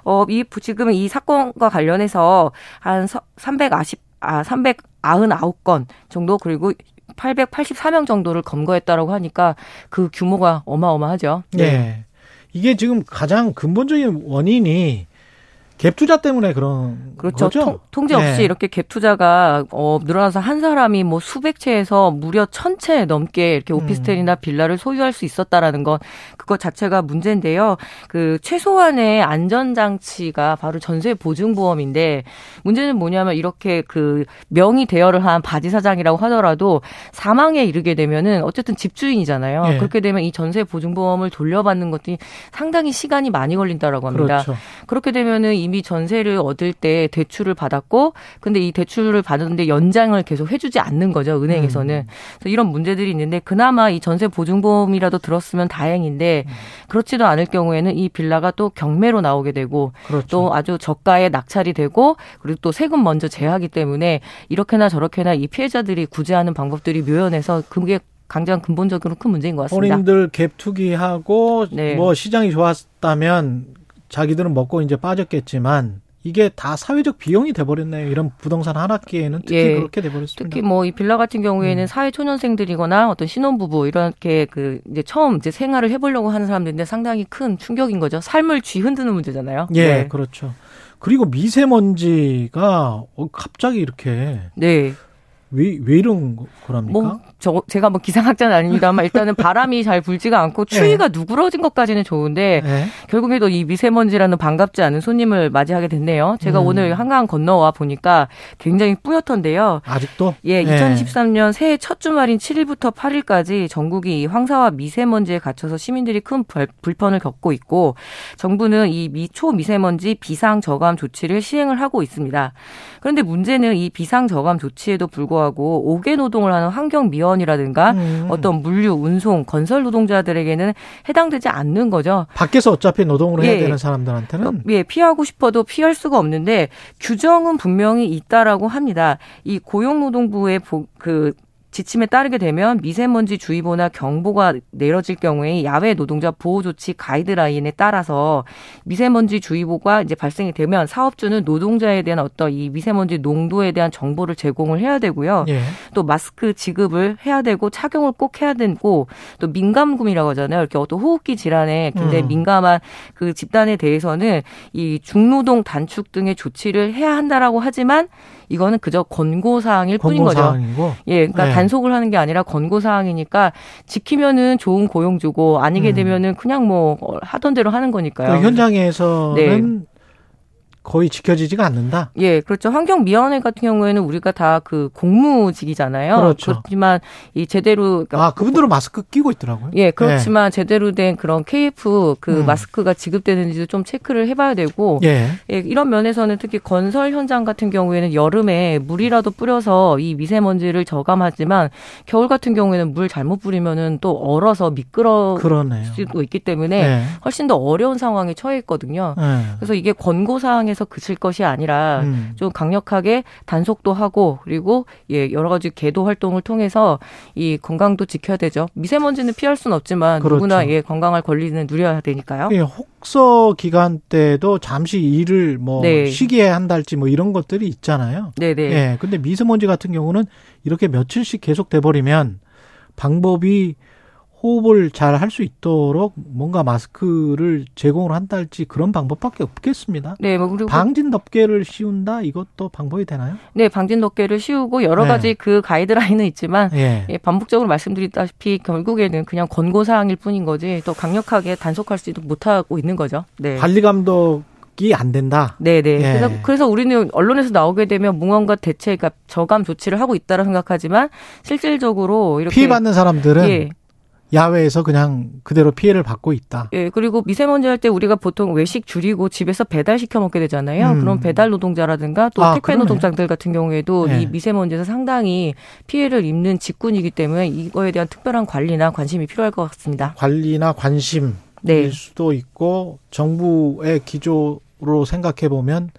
Speaker 8: 어, 이 지금 이 사건과 관련해서 한 390, 아, 399건 정도 그리고 884명 정도를 검거했다라고 하니까 그 규모가 어마어마하죠.
Speaker 2: 예. 이게 지금 가장 근본적인 원인이 갭 투자 때문에 그런
Speaker 8: 그렇죠.
Speaker 2: 거죠?
Speaker 8: 통, 통제 없이
Speaker 2: 네.
Speaker 8: 이렇게 갭 투자가 어, 늘어나서 한 사람이 뭐 수백 채에서 무려 천 채 넘게 이렇게 오피스텔이나 빌라를 소유할 수 있었다라는 것 그것 자체가 문제인데요. 그 최소한의 안전 장치가 바로 전세 보증 보험인데 문제는 뭐냐면 이렇게 그 명의 대여를 한 바지 사장이라고 하더라도 사망에 이르게 되면은 어쨌든 집주인이잖아요.
Speaker 2: 예.
Speaker 8: 그렇게 되면 이 전세 보증 보험을 돌려받는 것들이 상당히 시간이 많이 걸린다라고 합니다.
Speaker 2: 그렇죠.
Speaker 8: 그렇게 되면은 이미 전세를 얻을 때 대출을 받았고 근데 이 대출을 받았는데 연장을 계속 해주지 않는 거죠 은행에서는 그래서 이런 문제들이 있는데 그나마 이 전세 보증보험이라도 들었으면 다행인데 그렇지도 않을 경우에는 이 빌라가 또 경매로 나오게 되고
Speaker 2: 그렇죠.
Speaker 8: 또 아주 저가에 낙찰이 되고 그리고 또 세금 먼저 제하기 때문에 이렇게나 저렇게나 이 피해자들이 구제하는 방법들이 묘연해서 그게 가장 근본적으로 큰 문제인 것 같습니다.
Speaker 2: 본인들 갭 투기하고
Speaker 8: 네.
Speaker 2: 뭐 시장이 좋았다면 자기들은 먹고 이제 빠졌겠지만 이게 다 사회적 비용이 돼버렸네요. 이런 부동산 한 학기에는 특히
Speaker 8: 예.
Speaker 2: 그렇게 돼버렸습니다.
Speaker 8: 특히 뭐 이 빌라 같은 경우에는 사회 초년생들이거나 어떤 신혼부부 이렇게 그 이제 처음 이제 생활을 해보려고 하는 사람들인데 상당히 큰 충격인 거죠. 삶을 쥐 흔드는 문제잖아요.
Speaker 2: 예,
Speaker 8: 네.
Speaker 2: 그렇죠. 그리고 미세먼지가 어, 갑자기 이렇게
Speaker 8: 네.
Speaker 2: 왜, 왜 이런 거- 거랍니까?
Speaker 8: 뭐, 저, 제가 뭐 기상학자는 아닙니다만 일단은 바람이 잘 불지가 않고 추위가 누그러진 것까지는 좋은데
Speaker 2: 예.
Speaker 8: 결국에도 이 미세먼지라는 반갑지 않은 손님을 맞이하게 됐네요. 제가
Speaker 2: 음.
Speaker 8: 오늘 한강 건너와 보니까 굉장히 뿌옇던데요.
Speaker 2: 아직도?
Speaker 8: 예, 2023년 새해 첫 주말인 7일부터 8일까지 전국이 이 황사와 미세먼지에 갇혀서 시민들이 큰 불- 불편을 겪고 있고 정부는 이 미, 초미세먼지 비상 저감 조치를 시행을 하고 있습니다. 그런데 문제는 이 비상 저감 조치에도 불구하고 5개 노동을 하는 환경 미원이라든가
Speaker 2: 음.
Speaker 8: 어떤 물류, 운송, 건설 노동자들에게는 해당되지 않는 거죠.
Speaker 2: 밖에서 어차피 노동을 해야
Speaker 8: 예.
Speaker 2: 되는 사람들한테는
Speaker 8: 예, 피하고 싶어도 피할 수가 없는데 규정은 분명히 있다라고 합니다. 이 고용노동부의 보- 그 지침에 따르게 되면 미세먼지 주의보나 경보가 내려질 경우에 야외 노동자 보호 조치 가이드라인에 따라서 미세먼지 주의보가 이제 발생이 되면 사업주는 노동자에 대한 어떤 이 미세먼지 농도에 대한 정보를 제공을 해야 되고요.
Speaker 2: 예.
Speaker 8: 또 마스크 지급을 해야 되고 착용을 꼭 해야 되고 또 민감금이라고 하잖아요. 이렇게 어떤 호흡기 질환에 굉장히
Speaker 2: 음.
Speaker 8: 민감한 그 집단에 대해서는 이 중노동 단축 등의 조치를 해야 한다라고 하지만 이거는 그저 권고 사항일 뿐인 거죠.
Speaker 2: 권고사항이고.
Speaker 8: 예, 그러니까
Speaker 2: 네.
Speaker 8: 단속을 하는 게 아니라 권고 사항이니까 지키면은 좋은 고용 주고 아니게
Speaker 2: 음.
Speaker 8: 되면은 그냥 뭐 하던 대로 하는 거니까요.
Speaker 2: 그 현장에서는
Speaker 8: 네.
Speaker 2: 거의 지켜지지가 않는다.
Speaker 8: 예, 그렇죠. 환경미화원회 같은 경우에는 우리가 다 그 공무직이잖아요.
Speaker 2: 그렇죠.
Speaker 8: 그렇지만 이 제대로 그러니까
Speaker 2: 아, 그분들은 마스크 끼고 있더라고요.
Speaker 8: 예, 그렇지만 제대로 된 그런 KF 그
Speaker 2: 음.
Speaker 8: 마스크가 지급되는지도 좀 체크를 해봐야 되고,
Speaker 2: 예.
Speaker 8: 예, 이런 면에서는 특히 건설 현장 같은 경우에는 여름에 물이라도 뿌려서 이 미세먼지를 저감하지만 겨울 같은 경우에는 물 잘못 뿌리면은 또 얼어서 미끄러
Speaker 2: 그러네요.
Speaker 8: 수도 있기 때문에
Speaker 2: 네.
Speaker 8: 훨씬 더 어려운 상황에 처해 있거든요.
Speaker 2: 예.
Speaker 8: 그래서 이게 권고 사항에 서 그칠 것이 아니라
Speaker 2: 음.
Speaker 8: 좀 강력하게 단속도 하고 그리고 예 여러 가지 계도 활동을 통해서 이 건강도 지켜야 되죠. 미세먼지는 피할 수는 없지만
Speaker 2: 그렇죠.
Speaker 8: 누구나 예 건강할 권리는 누려야 되니까요.
Speaker 2: 예, 혹서 기간 때도 잠시 일을 뭐
Speaker 8: 네.
Speaker 2: 쉬게 한달지 뭐 이런 것들이 있잖아요.
Speaker 8: 네네.
Speaker 2: 예. 근데 미세먼지 같은 경우는 이렇게 며칠씩 계속 돼 버리면 방법이 호흡을 잘 할 수 있도록 뭔가 마스크를 제공을 한달지 그런 방법밖에 없겠습니다.
Speaker 8: 네, 뭐 그리고
Speaker 2: 방진 덮개를 씌운다 이것도 방법이 되나요?
Speaker 8: 네 방진 덮개를 씌우고 여러
Speaker 2: 네.
Speaker 8: 가지 그 가이드라인은 있지만
Speaker 2: 예.
Speaker 8: 예, 반복적으로 말씀드렸다시피 결국에는 그냥 권고 사항일 뿐인 거지 또 강력하게 단속할 수도 못하고 있는 거죠. 네.
Speaker 2: 관리 감독 이 안 된다.
Speaker 8: 네네.
Speaker 2: 예.
Speaker 8: 그래서, 그래서 우리는 언론에서 나오게 되면 무언가 대체, 그러니까 저감 조치를 하고 있다라 생각하지만 실질적으로 이렇게
Speaker 2: 피해 받는 사람들은
Speaker 8: 예.
Speaker 2: 야외에서 그냥 그대로 피해를 받고 있다.
Speaker 8: 예, 그리고 미세먼지 할 때 우리가 보통 외식 줄이고 집에서 배달 시켜 먹게 되잖아요.
Speaker 2: 음.
Speaker 8: 그런 배달 노동자라든가 또
Speaker 2: 아,
Speaker 8: 택배
Speaker 2: 그러네.
Speaker 8: 노동자들 같은 경우에도
Speaker 2: 예.
Speaker 8: 이 미세먼지에서 상당히 피해를 입는 직군이기 때문에 이거에 대한 특별한 관리나 관심이 필요할 것 같습니다.
Speaker 2: 관리나 관심일
Speaker 8: 네.
Speaker 2: 수도 있고 정부의 기조로 생각해 보면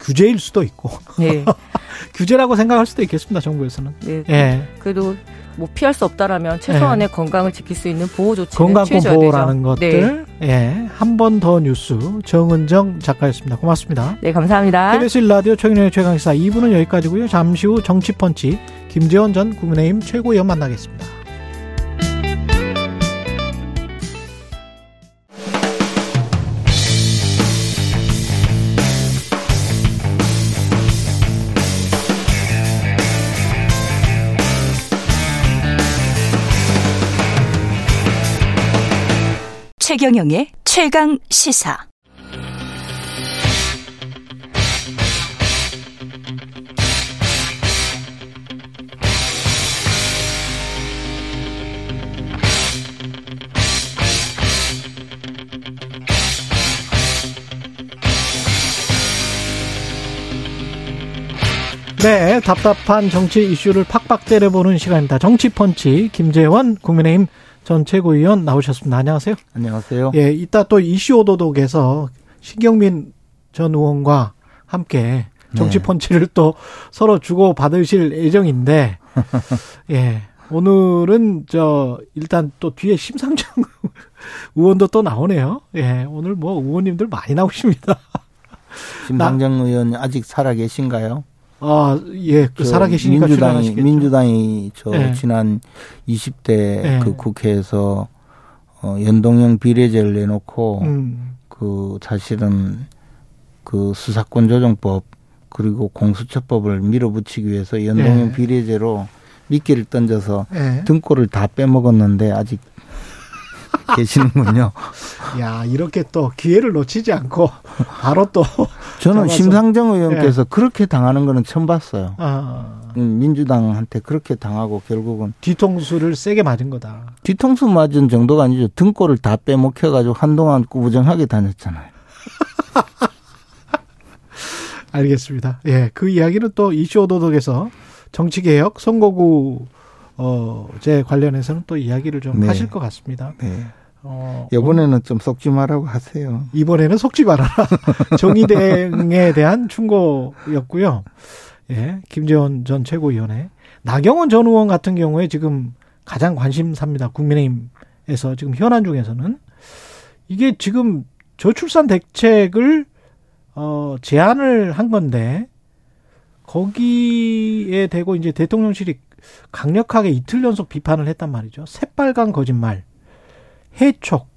Speaker 2: 규제일 수도 있고
Speaker 8: 네.
Speaker 2: 규제라고 생각할 수도 있겠습니다. 정부에서는.
Speaker 8: 네.
Speaker 2: 예.
Speaker 8: 그래도 뭐 피할 수 없다라면 최소한의 건강을 지킬 수 있는 보호 조치는
Speaker 2: 건강권 보호라는
Speaker 8: 되죠. 네.
Speaker 2: 것들. 예. 한 번 더 뉴스 정은정 작가였습니다. 고맙습니다.
Speaker 8: 네, 감사합니다.
Speaker 2: KBS 1라디오 최경영의 최강시사 2부는 여기까지고요. 잠시 후 정치펀치 김재원 전 국민의힘 최고위원 만나겠습니다.
Speaker 3: 최경영의 최강 시사.
Speaker 2: 네, 답답한 정치 이슈를 팍팍 때려보는 시간입니다. 정치펀치 김재원 국민의힘 전 최고위원 나오셨습니다. 안녕하세요.
Speaker 9: 안녕하세요.
Speaker 2: 예, 이따 또 이슈 오도독에서 신경민 전 의원과 함께 정치 펀치를 또 서로 주고 받으실 예정인데, 예, 오늘은 저 일단 또 뒤에 심상정 의원도 또 나오네요. 예, 오늘 뭐 의원님들 많이 나오십니다.
Speaker 9: 심상정 의원 아직 살아 계신가요?
Speaker 2: 아, 예,
Speaker 9: 그저
Speaker 2: 살아계시니까
Speaker 9: 민주당이. 민주당이 저
Speaker 2: 예.
Speaker 9: 지난 20대
Speaker 2: 예.
Speaker 9: 그 국회에서 어 연동형 비례제를 내놓고
Speaker 2: 음,
Speaker 9: 그 사실은 그 수사권 조정법 그리고 공수처법을 밀어붙이기 위해서 연동형
Speaker 2: 예.
Speaker 9: 비례제로 미끼를 던져서
Speaker 2: 예.
Speaker 9: 등골을 다 빼먹었는데 아직 계시는군요.
Speaker 2: 야, 이렇게 또 기회를 놓치지 않고 바로 또
Speaker 9: 저는
Speaker 2: 잡아서.
Speaker 9: 심상정 의원께서 그렇게 당하는 거는 처음 봤어요.
Speaker 2: 아,
Speaker 9: 음, 민주당한테 그렇게 당하고 결국은
Speaker 2: 뒤통수를 세게 맞은 거다.
Speaker 9: 뒤통수 맞은 정도가 아니죠. 등골을 다 빼먹혀가지고 한동안 꾸부정하게 다녔잖아요.
Speaker 2: 알겠습니다. 예, 그 이야기는 또 이슈 오도독에서 정치개혁 선거구 어제 관련해서는 또 이야기를 좀
Speaker 9: 네.
Speaker 2: 하실 것 같습니다.
Speaker 9: 네.
Speaker 2: 어,
Speaker 9: 이번에는 좀 속지 말라고 하세요.
Speaker 2: 이번에는 속지 말아라. 정의대응에 대한 충고였고요. 예, 김재원 전 최고위원회. 나경원 전 의원 같은 경우에 지금 가장 관심사입니다. 국민의힘에서 지금 현안 중에서는 이게 지금 저출산 대책을 어 제안을 한 건데 거기에 대고 이제 대통령실이 강력하게 이틀 연속 비판을 했단 말이죠. 새빨간 거짓말, 해촉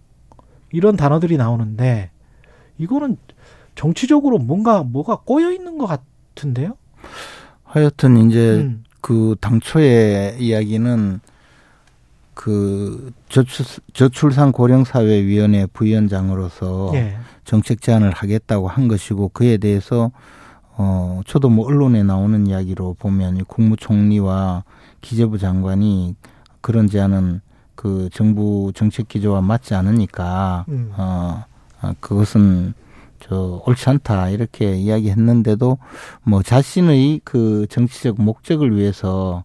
Speaker 2: 이런 단어들이 나오는데 이거는 정치적으로 뭔가 뭐가 꼬여 있는 것 같은데요.
Speaker 9: 하여튼 이제 음. 그 당초의 이야기는 그 저출, 저출산 고령사회위원회 부위원장으로서 예. 정책 제안을 하겠다고 한 것이고 그에 대해서 어 저도 뭐 언론에 나오는 이야기로 보면 국무총리와 기재부 장관이 그런 제안은 그 정부 정책 기조와 맞지 않으니까 음. 어 그것은 저 옳지 않다 이렇게 이야기했는데도 뭐 자신의 그 정치적 목적을 위해서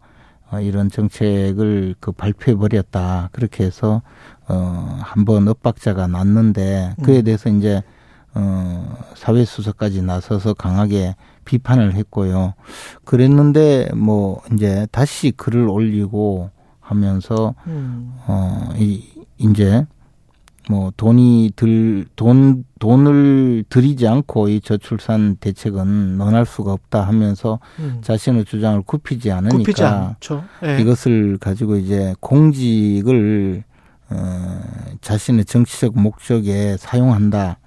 Speaker 9: 어, 이런 정책을 그 발표해 버렸다 그렇게 해서 어 한번 엇박자가 났는데 그에 음. 대해서 이제 어 사회 수석까지 나서서 강하게 비판을 했고요. 그랬는데 뭐 이제 다시 글을 올리고 하면서 음. 어 이 이제 뭐 돈이 들 돈 돈을 들이지 않고 이 저출산 대책은 논할 수가 없다 하면서 음. 자신의 주장을 굽히지 않으니까 굽히지 네. 이것을 가지고 이제 공직을 어 자신의 정치적 목적에 사용한다.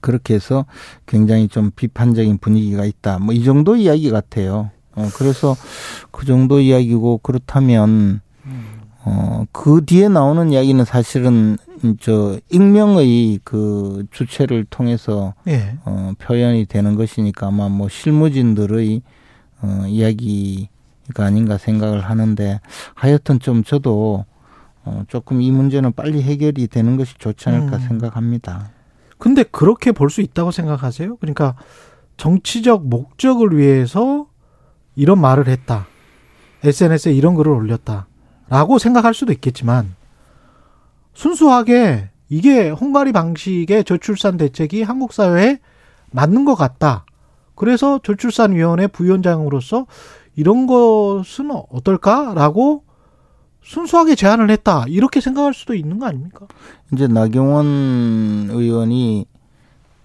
Speaker 9: 그렇게 해서 굉장히 좀 비판적인 분위기가 있다. 뭐 이 정도 이야기 같아요. 어 그래서 그 정도 이야기고 그렇다면 음. 어, 그 뒤에 나오는 이야기는 사실은 저 익명의 그 주체를 통해서 예. 어, 표현이 되는 것이니까 아마 뭐 실무진들의 어, 이야기가 아닌가 생각을 하는데 하여튼 좀 저도 어, 조금 이 문제는 빨리 해결이 되는 것이 좋지 않을까 음. 생각합니다.
Speaker 2: 근데 그렇게 볼 수 있다고 생각하세요? 그러니까 정치적 목적을 위해서 이런 말을 했다. SNS에 이런 글을 올렸다. 라고 생각할 수도 있겠지만 순수하게 이게 헝가리 방식의 저출산 대책이 한국 사회에 맞는 것 같다. 그래서 저출산위원회 부위원장으로서 이런 것은 어떨까라고 순수하게 제안을 했다. 이렇게 생각할 수도 있는 거 아닙니까?
Speaker 9: 이제 나경원 의원이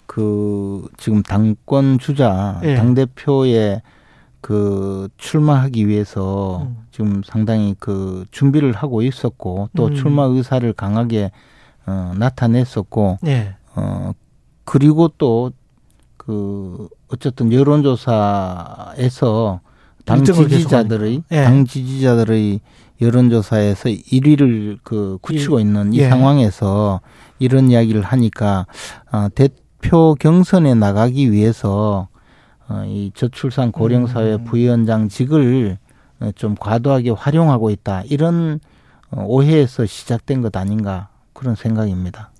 Speaker 9: 그 지금 당권 주자 예. 당 대표의 그 출마하기 위해서 음. 지금 상당히 그 준비를 하고 있었고 또 음. 출마 의사를 강하게 어 나타냈었고 네. 어 그리고 또그 어쨌든 여론조사에서 당 지지자들의 네. 당 지지자들의 여론조사에서 1위를 그 굳히고 있는 이 예. 상황에서 이런 이야기를 하니까 어 대표 경선에 나가기 위해서 어, 이 저출산 고령사회 음. 부위원장직을 좀 과도하게 활용하고 있다. 이런 어, 오해에서 시작된 것 아닌가 그런 생각입니다.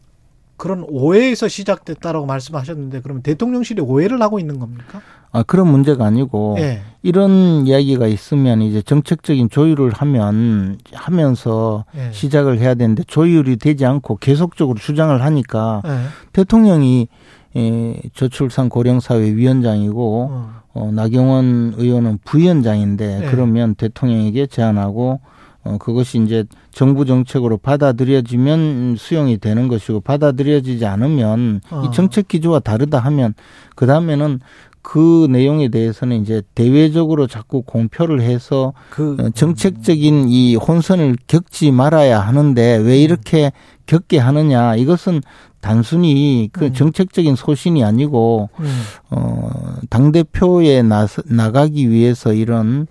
Speaker 2: 그런 오해에서 시작됐다라고 말씀하셨는데 그러면 대통령실이 오해를 하고 있는 겁니까?
Speaker 9: 아 그런 문제가 아니고 네. 이런 이야기가 있으면 이제 정책적인 조율을 하면 하면서 네. 시작을 해야 되는데 조율이 되지 않고 계속적으로 주장을 하니까 네. 대통령이 예, 저출산 고령사회 위원장이고 어. 어, 나경원 의원은 부위원장인데 네. 그러면 대통령에게 제안하고 어, 그것이 이제 정부 정책으로 받아들여지면 수용이 되는 것이고 받아들여지지 않으면 어. 이 정책 기조가 다르다 하면 그 다음에는 그 내용에 대해서는 이제 대외적으로 자꾸 공표를 해서 그 어, 정책적인 이 혼선을 겪지 말아야 하는데 왜 이렇게 겪게 하느냐 이것은 단순히 그 음. 정책적인 소신이 아니고 음. 어당 대표에 나 나가기 위해서 이런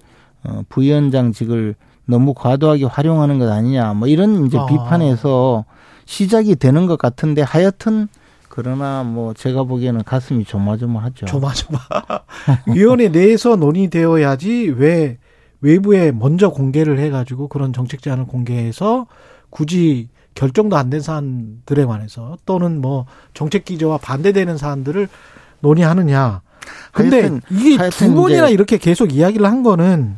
Speaker 9: 어 부위원장직을 너무 과도하게 활용하는 것 아니냐 뭐 이런 이제 아. 비판에서 시작이 되는 것 같은데 하여튼 그러나 뭐 제가 보기에는 가슴이 조마조마하죠.
Speaker 2: 조마조마. 위원회 내에서 논의되어야지 왜 외부에 먼저 공개를 해가지고 그런 정책 제안을 공개해서 굳이 결정도 안 된 사안들에 관해서 또는 뭐 정책 기조와 반대되는 사안들을 논의하느냐. 근데 하여튼, 이게 하여튼 두 번이나 이렇게 계속 이야기를 한 거는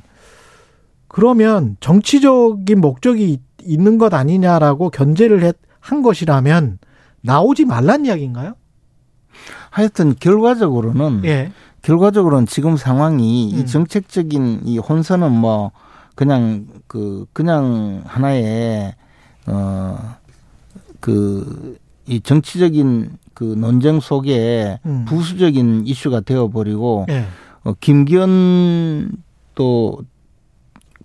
Speaker 2: 그러면 정치적인 목적이 있는 것 아니냐라고 견제를 한 것이라면 나오지 말란 이야기인가요?
Speaker 9: 하여튼 결과적으로는 예. 결과적으로는 지금 상황이 음. 이 정책적인 이 혼선은 뭐 그냥 그 그냥 하나의 어그 이 정치적인 그 논쟁 속에 음. 부수적인 이슈가 되어버리고 예. 어, 김기현 또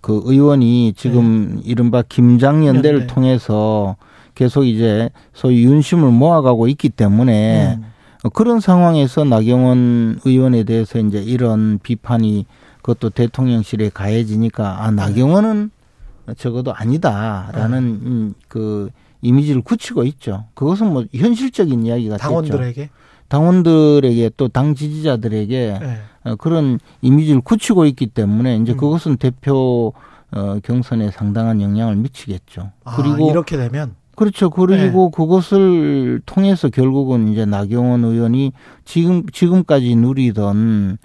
Speaker 9: 그 의원이 지금 예. 이른바 김장연대를 연대. 통해서 계속 이제 소위 윤심을 모아가고 있기 때문에 음. 그런 상황에서 나경원 의원에 대해서 이제 이런 비판이 그것도 대통령실에 가해지니까 아 나경원은 적어도 아니다라는 음. 그 이미지를 굳히고 있죠. 그것은 뭐 현실적인 이야기가
Speaker 2: 당원들에게
Speaker 9: 됐죠. 당원들에게 또 당 지지자들에게 네. 그런 이미지를 굳히고 있기 때문에 이제 음. 그것은 대표 어, 경선에 상당한 영향을 미치겠죠.
Speaker 2: 아, 그리고 이렇게 되면
Speaker 9: 그렇죠. 그리고 네. 그것을 통해서 결국은 이제 나경원 의원이 지금 지금까지 누리던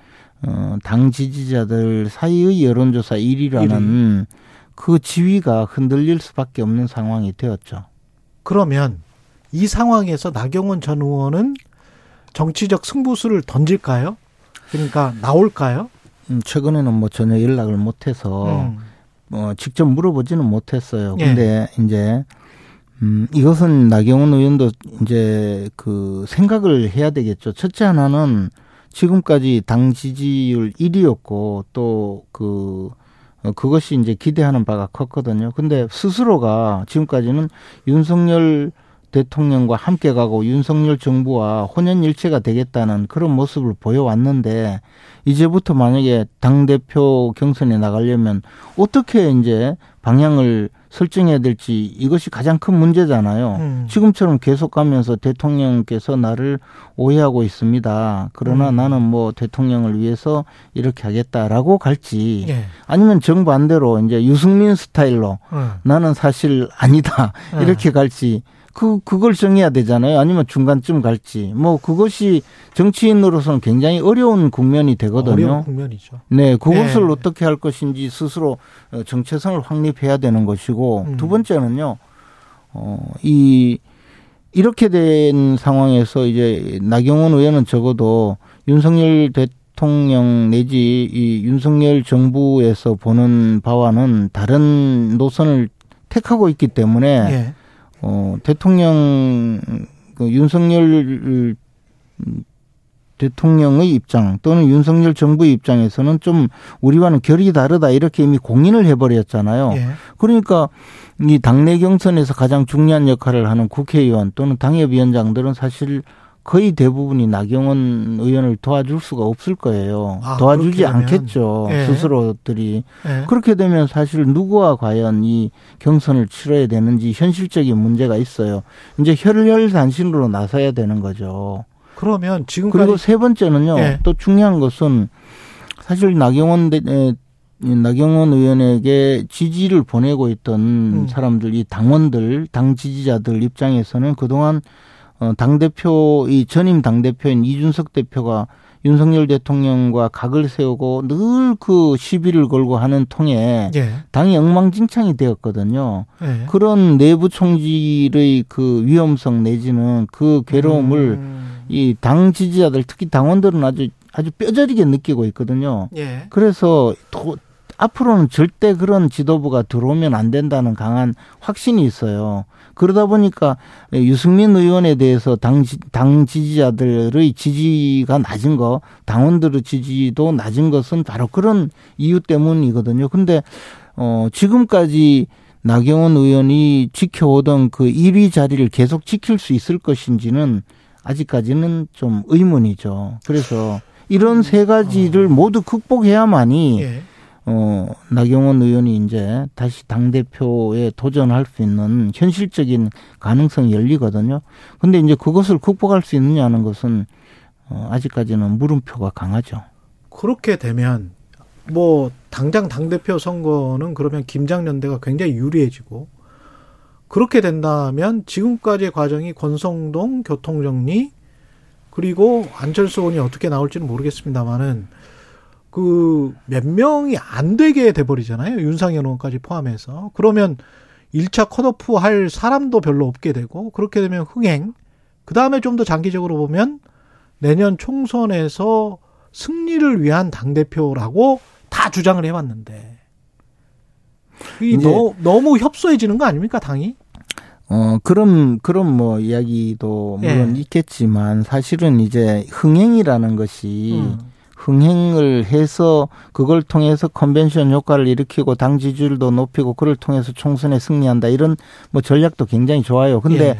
Speaker 9: 어, 당 지지자들 사이의 여론조사 1위라는 1위. 그 지위가 흔들릴 수밖에 없는 상황이 되었죠.
Speaker 2: 그러면 이 상황에서 나경원 전 의원은 정치적 승부수를 던질까요? 그러니까 나올까요?
Speaker 9: 음, 최근에는 뭐 전혀 연락을 못해서 음. 뭐 직접 물어보지는 못했어요. 예. 근데 예. 이제 음, 이것은 나경원 의원도 이제 그 생각을 해야 되겠죠. 첫째 하나는 지금까지 당 지지율 1위였고 또그 어, 그것이 이제 기대하는 바가 컸거든요. 근데 스스로가 지금까지는 윤석열 대통령과 함께 가고 윤석열 정부와 혼연일체가 되겠다는 그런 모습을 보여왔는데 이제부터 만약에 당 대표 경선에 나가려면 어떻게 이제 방향을 설정해야 될지 이것이 가장 큰 문제잖아요. 음. 지금처럼 계속 가면서 대통령께서 나를 오해하고 있습니다. 그러나 음. 나는 뭐 대통령을 위해서 이렇게 하겠다라고 갈지 예. 아니면 정반대로 이제 유승민 스타일로 음. 나는 사실 아니다 예. 이렇게 갈지 그 그걸 정해야 되잖아요. 아니면 중간쯤 갈지. 뭐 그것이 정치인으로서는 굉장히 어려운 국면이 되거든요.
Speaker 2: 어려운 국면이죠.
Speaker 9: 네, 그것을 네. 어떻게 할 것인지 스스로 어, 정체성을 확립해야 되는 것이고 음. 두 번째는요. 어, 이 이렇게 된 상황에서 이제 나경원 의원은 적어도 윤석열 대통령 내지 이 윤석열 정부에서 보는 바와는 다른 노선을 택하고 있기 때문에 네. 어, 대통령, 그 윤석열 대통령의 입장 또는 윤석열 정부의 입장에서는 좀 우리와는 결이 다르다 이렇게 이미 공인을 해버렸잖아요. 예. 그러니까 이 당내 경선에서 가장 중요한 역할을 하는 국회의원 또는 당협위원장들은 사실 거의 대부분이 나경원 의원을 도와줄 수가 없을 거예요. 아, 도와주지 않겠죠. 예. 스스로들이. 예. 그렇게 되면 사실 누구와 과연 이 경선을 치러야 되는지 현실적인 문제가 있어요. 이제 혈혈단신으로 나서야 되는 거죠.
Speaker 2: 그러면 지금
Speaker 9: 그리고 세 번째는요. 예. 또 중요한 것은 사실 나경원 대, 나경원 의원에게 지지를 보내고 있던 음. 사람들, 이 당원들, 당 지지자들 입장에서는 그동안 어, 당대표, 이 전임 당대표인 이준석 대표가 윤석열 대통령과 각을 세우고 늘 그 시비를 걸고 하는 통에 예. 당이 엉망진창이 되었거든요. 예. 그런 내부 총질의 그 위험성 내지는 그 괴로움을 음. 이당 지지자들 특히 당원들은 아주 아주 뼈저리게 느끼고 있거든요. 예. 그래서 도, 앞으로는 절대 그런 지도부가 들어오면 안 된다는 강한 확신이 있어요. 그러다 보니까 유승민 의원에 대해서 당, 당 지지자들의 지지가 낮은 거, 당원들의 지지도 낮은 것은 바로 그런 이유 때문이거든요. 근데, 어, 지금까지 나경원 의원이 지켜오던 그 1위 자리를 계속 지킬 수 있을 것인지는 아직까지는 좀 의문이죠. 그래서 이런 세 가지를 모두 극복해야만이 예. 어, 나경원 의원이 이제 다시 당대표에 도전할 수 있는 현실적인 가능성이 열리거든요. 근데 이제 그것을 극복할 수 있느냐는 것은 어, 아직까지는 물음표가 강하죠.
Speaker 2: 그렇게 되면 뭐 당장 당대표 선거는 그러면 김장연대가 굉장히 유리해지고 그렇게 된다면 지금까지의 과정이 권성동 교통정리 그리고 안철수 의원이 어떻게 나올지는 모르겠습니다만은 그 몇 명이 안 되게 돼버리잖아요. 윤상현 의원까지 포함해서. 그러면 1차 컷오프 할 사람도 별로 없게 되고 그렇게 되면 흥행. 그 다음에 좀 더 장기적으로 보면 내년 총선에서 승리를 위한 당대표라고 다 주장을 해왔는데. 이 너, 너무 협소해지는 거 아닙니까, 당이?
Speaker 9: 어, 그런, 그런 뭐 이야기도 물론 예. 있겠지만 사실은 이제 흥행이라는 것이 음. 흥행을 해서 그걸 통해서 컨벤션 효과를 일으키고 당 지지율도 높이고 그걸 통해서 총선에 승리한다 이런 뭐 전략도 굉장히 좋아요. 근데 예.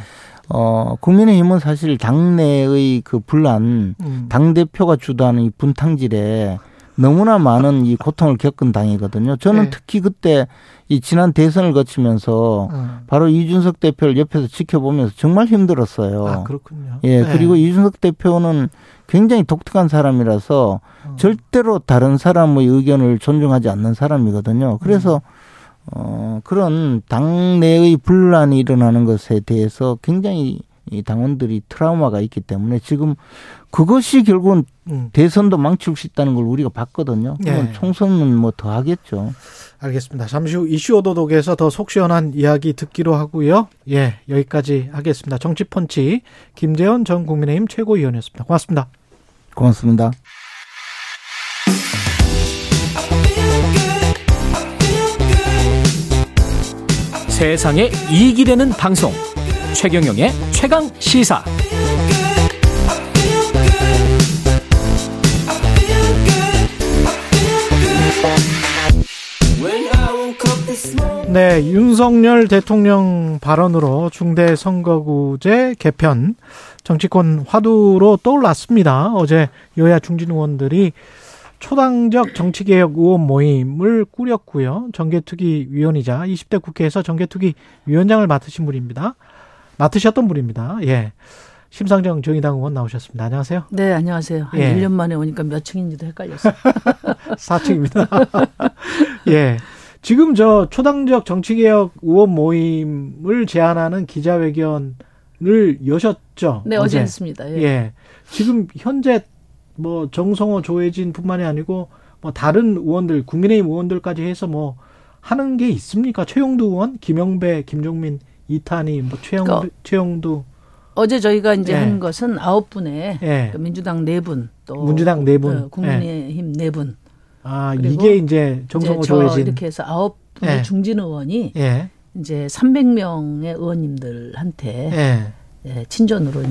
Speaker 9: 어, 국민의힘은 사실 당내의 그 분란, 음. 당대표가 주도하는 이 분탕질에 너무나 많은 이 고통을 겪은 당이거든요. 저는 네. 특히 그때 이 지난 대선을 거치면서 음. 바로 이준석 대표를 옆에서 지켜보면서 정말 힘들었어요.
Speaker 2: 아, 그렇군요.
Speaker 9: 예, 네. 그리고 이준석 대표는 굉장히 독특한 사람이라서 음. 절대로 다른 사람의 의견을 존중하지 않는 사람이거든요. 그래서 음. 어, 그런 당내의 분란이 일어나는 것에 대해서 굉장히 이 당원들이 트라우마가 있기 때문에 지금 그것이 결국은 음. 대선도 망칠 수 있다는 걸 우리가 봤거든요. 네. 총선은 뭐 더 하겠죠.
Speaker 2: 알겠습니다. 잠시 후 이슈 오도독에서 더 속 시원한 이야기 듣기로 하고요. 예, 여기까지 하겠습니다. 정치펀치 김재원 전 국민의힘 최고위원이었습니다. 고맙습니다.
Speaker 9: 고맙습니다.
Speaker 10: 세상에 이익이 되는 방송 최경영의 최강 시사
Speaker 2: 네, 윤석열 대통령 발언으로 중대 선거구제 개편 정치권 화두로 떠올랐습니다. 어제 여야 중진 의원들이 초당적 정치개혁 의원 모임을 꾸렸고요. 정개특위 위원이자 20대 국회에서 정개특위 위원장을 맡으신 분입니다. 맡으셨던 분입니다. 예. 심상정 정의당 의원 나오셨습니다. 안녕하세요.
Speaker 11: 네, 안녕하세요. 한 예. 1년 만에 오니까 몇 층인지도 헷갈렸어요.
Speaker 2: 4층입니다. 예. 지금 저 초당적 정치개혁 의원 모임을 제안하는 기자회견을 여셨죠?
Speaker 11: 네, 어제, 어제 했습니다. 예.
Speaker 2: 예. 지금 현재 뭐 정성호 조혜진 뿐만이 아니고 뭐 다른 의원들 국민의힘 의원들까지 해서 뭐 하는 게 있습니까? 최용두 의원, 김영배, 김종민, 이탄희, 뭐 최영 그러니까 최영두
Speaker 11: 어제 저희가 이제 예. 한 것은 아홉 분의 예. 그 민주당 네 분, 또
Speaker 2: 민주당 네 분,
Speaker 11: 어, 국민의힘 네 분.
Speaker 2: 아 이게 이제 정성호 조혜진
Speaker 11: 이렇게 해서 아홉 분의 예. 중진 의원이 예. 이제 300명의 의원님들한테 예. 예, 친전으로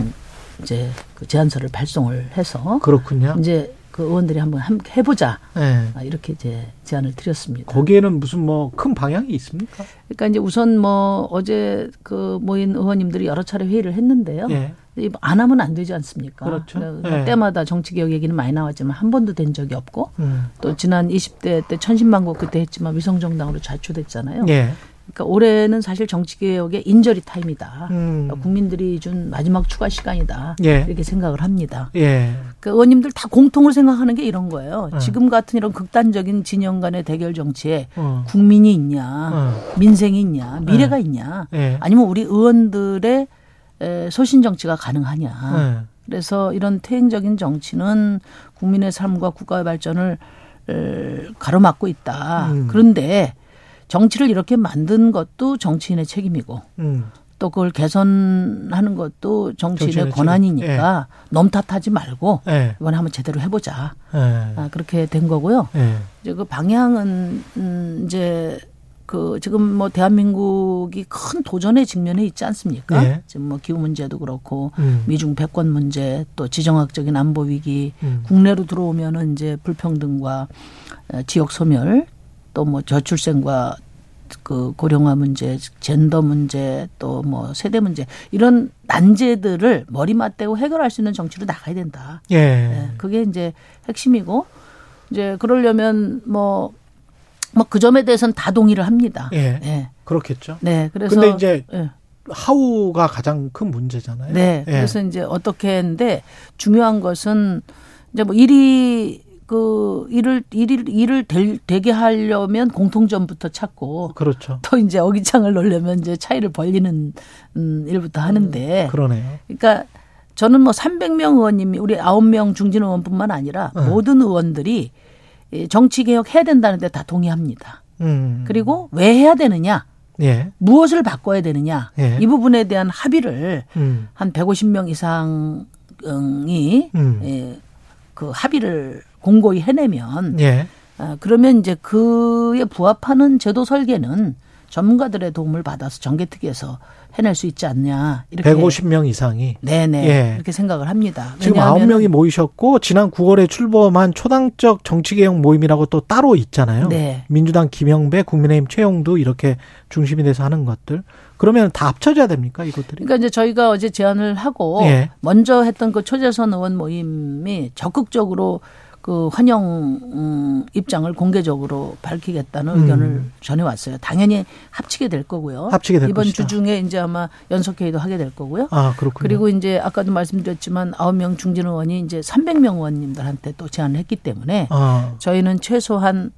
Speaker 11: 이제 그 제안서를 발송을 해서
Speaker 2: 그렇군요.
Speaker 11: 이제 그 의원들이 한번 함께 해보자 네. 이렇게 이제 제안을 드렸습니다.
Speaker 2: 거기에는 무슨 뭐 큰 방향이 있습니까?
Speaker 11: 그러니까 이제 우선 뭐 어제 그 모인 의원님들이 여러 차례 회의를 했는데요. 네. 안 하면 안 되지 않습니까?
Speaker 2: 그렇죠.
Speaker 11: 네. 때마다 정치개혁 얘기는 많이 나왔지만 한 번도 된 적이 없고 음. 또 지난 20대 때 천신만고 그때 했지만 위성정당으로 좌초됐잖아요. 네. 그러니까 올해는 사실 정치개혁의 인저리 타임이다. 음. 그러니까 국민들이 준 마지막 추가 시간이다. 예. 이렇게 생각을 합니다. 예. 그 의원님들 다 공통으로 생각하는 게 이런 거예요. 어. 지금 같은 이런 극단적인 진영 간의 대결 정치에 어. 국민이 있냐, 어. 민생이 있냐, 미래가 예. 있냐, 예. 아니면 우리 의원들의 소신 정치가 가능하냐. 예. 그래서 이런 퇴행적인 정치는 국민의 삶과 국가의 발전을 가로막고 있다. 음. 그런데 정치를 이렇게 만든 것도 정치인의 책임이고 음. 또 그걸 개선하는 것도 정치인의 권한이니까 예. 넘 탓하지 말고 예. 이번에 한번 제대로 해보자. 예. 아, 그렇게 된 거고요. 예. 이제 그 방향은 음, 이제 그 지금 뭐 대한민국이 큰 도전에 직면해 있지 않습니까? 예. 지금 뭐 기후 문제도 그렇고 음. 미중 패권 문제 또 지정학적인 안보 위기 음. 국내로 들어오면은 이제 불평등과 어, 지역 소멸 또 뭐 저출생과 그 고령화 문제, 젠더 문제, 또 뭐 세대 문제 이런 난제들을 머리 맞대고 해결할 수 있는 정치로 나가야 된다. 예. 네, 그게 이제 핵심이고 이제 그러려면 뭐 뭐 그 점에 대해서는 다 동의를 합니다.
Speaker 2: 예. 예. 그렇겠죠.
Speaker 11: 네. 그래서
Speaker 2: 근데 이제 예. 하우가 가장 큰 문제잖아요.
Speaker 11: 네. 예. 그래서 이제 어떻게 했는데 중요한 것은 이제 뭐 일이 그 일을 일을 일을 될, 되게 하려면 공통점부터 찾고
Speaker 2: 그렇죠.
Speaker 11: 또 이제 어기창을 넣으려면 이제 차이를 벌리는 음, 일부터 하는데
Speaker 2: 음, 그러네요.
Speaker 11: 그러니까 저는 뭐 300명 의원님이 우리 9명 중진 의원뿐만 아니라 음. 모든 의원들이 정치 개혁 해야 된다는데 다 동의합니다. 음. 그리고 왜 해야 되느냐? 예. 무엇을 바꿔야 되느냐? 예. 이 부분에 대한 합의를 음. 한 150명 이상 음. 예, 그 합의를 공고히 해내면 예. 아, 그러면 이제 그에 부합하는 제도 설계는 전문가들의 도움을 받아서 정개특위에서 해낼 수 있지 않냐.
Speaker 2: 이렇게 150명 이상이.
Speaker 11: 네네. 예. 이렇게 생각을 합니다.
Speaker 2: 지금 9명이 모이셨고 지난 9월에 출범한 초당적 정치개혁 모임이라고 또 따로 있잖아요. 네. 민주당 김영배, 국민의힘 최영도 이렇게 중심이 돼서 하는 것들. 그러면 다 합쳐져야 됩니까 이것들이?
Speaker 11: 그러니까 이제 저희가 어제 제안을 하고 예. 먼저 했던 그 초재선 의원 모임이 적극적으로 그 환영 음, 입장을 공개적으로 밝히겠다는 음. 의견을 전해왔어요. 당연히 합치게 될 거고요.
Speaker 2: 합치게 될
Speaker 11: 이번
Speaker 2: 것이다.
Speaker 11: 주 중에 이제 아마 연석회의도 하게 될 거고요.
Speaker 2: 아 그렇군요.
Speaker 11: 그리고 이제 아까도 말씀드렸지만 9명 중진 의원이 이제 300명 의원님들한테 또 제안을 했기 때문에 아. 저희는 최소한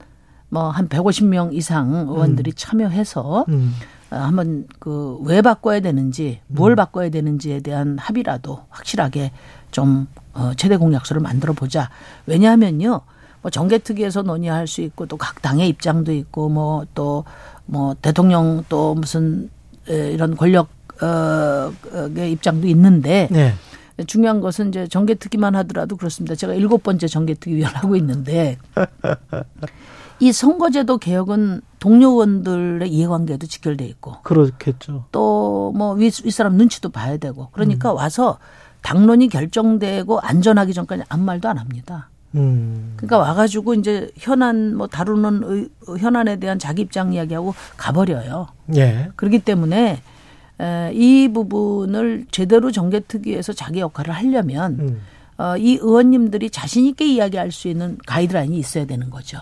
Speaker 11: 뭐한 150명 이상 의원들이 음. 참여해서 음. 아, 한번 그 왜 바꿔야 되는지 뭘 음. 바꿔야 되는지에 대한 합의라도 확실하게 좀 어, 최대 공약서를 만들어 보자. 왜냐하면요. 뭐 정개특위에서 논의할 수 있고 또 각 당의 입장도 있고 뭐 또뭐 뭐 대통령 또 무슨 이런 권력 어의 입장도 있는데 네. 중요한 것은 이제 정개특위만 하더라도 그렇습니다. 제가 일곱 번째 정개특위 위원 하고 있는데 이 선거제도 개혁은 동료 의원들의 이해관계도 직결돼 있고
Speaker 2: 그렇겠죠.
Speaker 11: 또 뭐 윗 사람 눈치도 봐야 되고 그러니까 음. 와서 당론이 결정되고 안전하기 전까지 아무 말도 안 합니다. 음. 그러니까 와가지고 이제 현안 뭐 다루는 의, 현안에 대한 자기 입장 이야기하고 가버려요. 예. 그렇기 때문에 에, 이 부분을 제대로 정개특위에서 자기 역할을 하려면 음. 어, 이 의원님들이 자신 있게 이야기할 수 있는 가이드라인이 있어야 되는 거죠.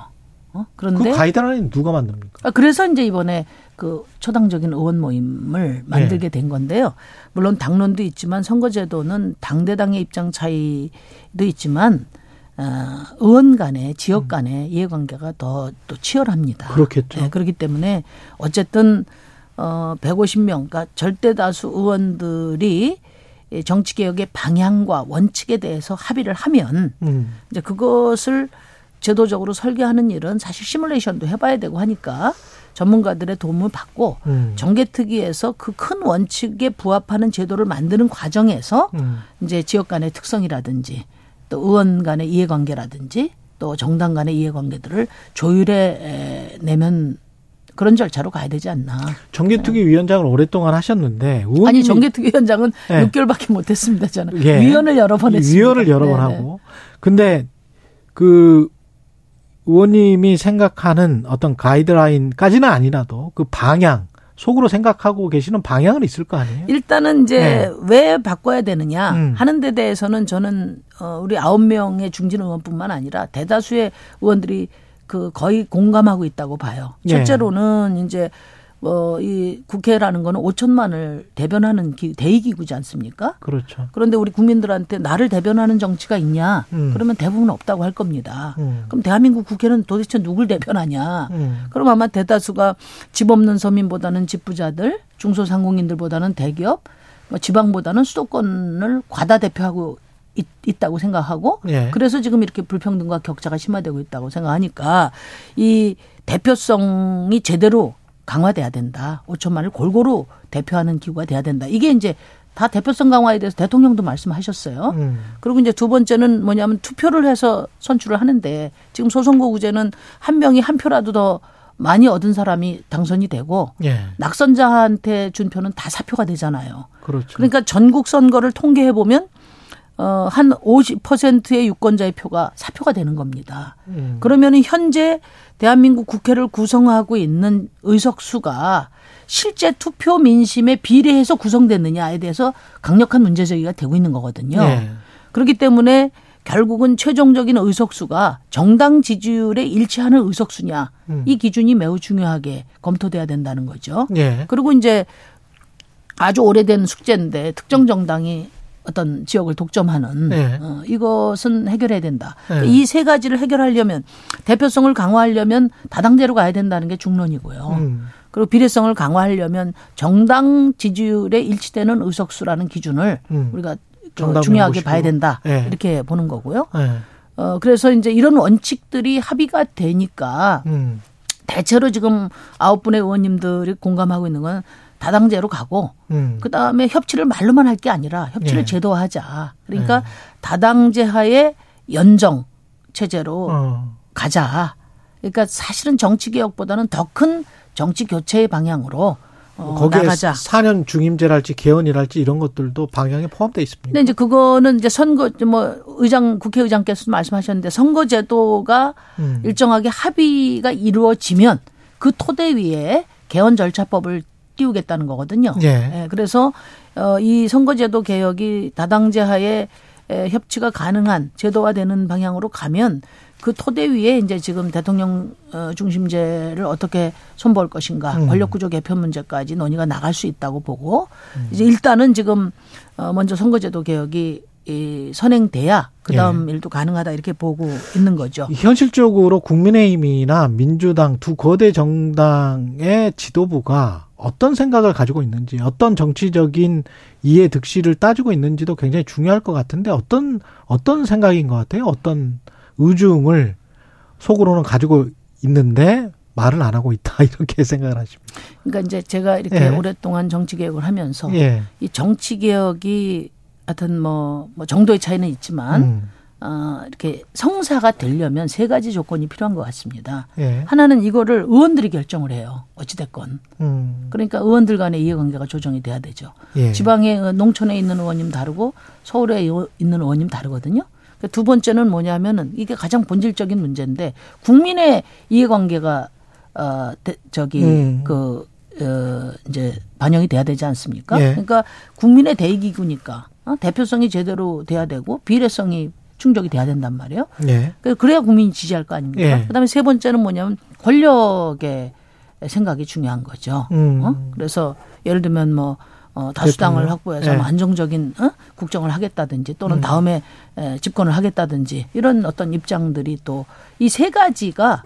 Speaker 2: 어? 그런데 그 가이드라인 누가 만듭니까?
Speaker 11: 아, 그래서 이제 이번에 그 초당적인 의원 모임을 만들게 네. 된 건데요. 물론 당론도 있지만 선거제도는 당대당의 입장 차이도 있지만 어, 의원 간의 지역 간의 음. 이해관계가 더 또 치열합니다.
Speaker 2: 그렇겠죠. 네,
Speaker 11: 그렇기 때문에 어쨌든 어 150명, 그러니까 절대 다수 의원들이 정치 개혁의 방향과 원칙에 대해서 합의를 하면 음. 이제 그것을 제도적으로 설계하는 일은 사실 시뮬레이션도 해봐야 되고 하니까 전문가들의 도움을 받고 음. 정개특위에서 그 큰 원칙에 부합하는 제도를 만드는 과정에서 음. 이제 지역 간의 특성이라든지 또 의원 간의 이해관계라든지 또 정당 간의 이해관계들을 조율해 내면 그런 절차로 가야 되지 않나.
Speaker 2: 정개특위 네. 위원장을 오랫동안 하셨는데
Speaker 11: 아니 정개특위 위원장은 네. 6개월밖에 못했습니다 저는 예. 위원을 여러 번 했습니다.
Speaker 2: 위원을 여러 번 네, 하고 근데 그 의원님이 생각하는 어떤 가이드라인까지는 아니라도 그 방향 속으로 생각하고 계시는 방향은 있을 거 아니에요?
Speaker 11: 일단은 이제 네. 왜 바꿔야 되느냐 음. 하는 데 대해서는 저는 어 우리 아홉 명의 중진 의원뿐만 아니라 대다수의 의원들이 그 거의 공감하고 있다고 봐요. 네. 첫째로는 이제 어, 이 국회라는 거는 5천만을 대변하는 기, 대의기구지 않습니까?
Speaker 2: 그렇죠.
Speaker 11: 그런데 우리 국민들한테 나를 대변하는 정치가 있냐? 음. 그러면 대부분 없다고 할 겁니다. 음. 그럼 대한민국 국회는 도대체 누굴 대변하냐? 음. 그럼 아마 대다수가 집 없는 서민보다는 집부자들, 중소상공인들보다는 대기업, 뭐 지방보다는 수도권을 과다 대표하고 있, 다고 생각하고 예. 그래서 지금 이렇게 불평등과 격차가 심화되고 있다고 생각하니까 이 대표성이 제대로 강화돼야 된다. 5천만을 골고루 대표하는 기구가 돼야 된다. 이게 이제 다 대표성 강화에 대해서 대통령도 말씀하셨어요. 음. 그리고 이제 두 번째는 뭐냐면 투표를 해서 선출을 하는데 지금 소선거구제는 한 명이 한 표라도 더 많이 얻은 사람이 당선이 되고 예. 낙선자한테 준 표는 다 사표가 되잖아요.
Speaker 2: 그렇죠.
Speaker 11: 그러니까 전국 선거를 통계해 보면 어, 한 50%의 유권자의 표가 사표가 되는 겁니다. 음. 그러면은 현재 대한민국 국회를 구성하고 있는 의석수가 실제 투표 민심에 비례해서 구성됐느냐에 대해서 강력한 문제 제기가 되고 있는 거거든요. 네. 그렇기 때문에 결국은 최종적인 의석수가 정당 지지율에 일치하는 의석수냐 음. 이 기준이 매우 중요하게 검토돼야 된다는 거죠. 네. 그리고 이제 아주 오래된 숙제인데 특정 정당이 어떤 지역을 독점하는 네. 어, 이것은 해결해야 된다. 네. 이세 가지를 해결하려면 대표성을 강화하려면 다당제로 가야 된다는 게 중론이고요. 음. 그리고 비례성을 강화하려면 정당 지지율에 일치되는 의석수라는 기준을 음. 우리가 중요하게 봐야 된다. 네. 이렇게 보는 거고요. 네. 어 그래서 이제 이런 원칙들이 합의가 되니까 음. 대체로 지금 아홉 분의 의원님들이 공감하고 있는 건 다당제로 가고 음. 그다음에 협치를 말로만 할 게 아니라 협치를 예. 제도화하자. 그러니까 예. 다당제 하에 연정 체제로 어. 가자. 그러니까 사실은 정치 개혁보다는 더 큰 정치 교체의 방향으로 어, 거기에 나가자.
Speaker 2: 4년 중임제랄지 개헌이랄지 이런 것들도 방향에 포함되어 있습니다.
Speaker 11: 근데 이제 그거는 이제 선거 뭐 의장 국회의장께서 말씀하셨는데 선거제도가 음. 일정하게 합의가 이루어지면 그 토대 위에 개헌 절차법을 띄우겠다는 거거든요. 예. 예 그래서 어, 이 선거제도 개혁이 다당제 하에 협치가 가능한 제도화되는 방향으로 가면 그 토대 위에 이제 지금 대통령 어, 중심제를 어떻게 손볼 것인가 음. 권력구조 개편 문제까지 논의가 나갈 수 있다고 보고 음. 이제 일단은 지금 어, 먼저 선거제도 개혁이 이 선행돼야 그다음 예. 일도 가능하다 이렇게 보고 있는 거죠.
Speaker 2: 현실적으로 국민의힘이나 민주당 두 거대 정당의 지도부가 어떤 생각을 가지고 있는지, 어떤 정치적인 이해 득실을 따지고 있는지도 굉장히 중요할 것 같은데 어떤 어떤 생각인 것 같아요? 어떤 의중을 속으로는 가지고 있는데 말을 안 하고 있다 이렇게 생각을 하십니다.
Speaker 11: 그러니까 이제 제가 이렇게 예. 오랫동안 정치 개혁을 하면서 예. 이 정치 개혁이 하여튼 뭐, 뭐 정도의 차이는 있지만 음. 어, 이렇게 성사가 되려면 세 가지 조건이 필요한 것 같습니다. 예. 하나는 이거를 의원들이 결정을 해요. 어찌됐건. 음. 그러니까 의원들 간의 이해관계가 조정이 돼야 되죠. 예. 지방에, 농촌에 있는 의원님 다르고 서울에 있는 의원님 다르거든요. 그두 번째는 뭐냐면은 이게 가장 본질적인 문제인데 국민의 이해관계가 어 저기 음. 그 어, 이제 반영이 돼야 되지 않습니까? 예. 그러니까 국민의 대의기구니까 어? 대표성이 제대로 돼야 되고 비례성이 충족이 돼야 된단 말이에요. 예. 그, 그래야 국민이 지지할 거 아닙니까? 예. 그다음에 세 번째는 뭐냐면 권력의 생각이 중요한 거죠. 음. 어? 그래서 예를 들면 뭐 어, 다수당을. 확보해서 네. 뭐 안정적인 어? 국정을 하겠다든지 또는 음. 다음에 에, 집권을 하겠다든지 이런 어떤 입장들이 또 이 세 가지가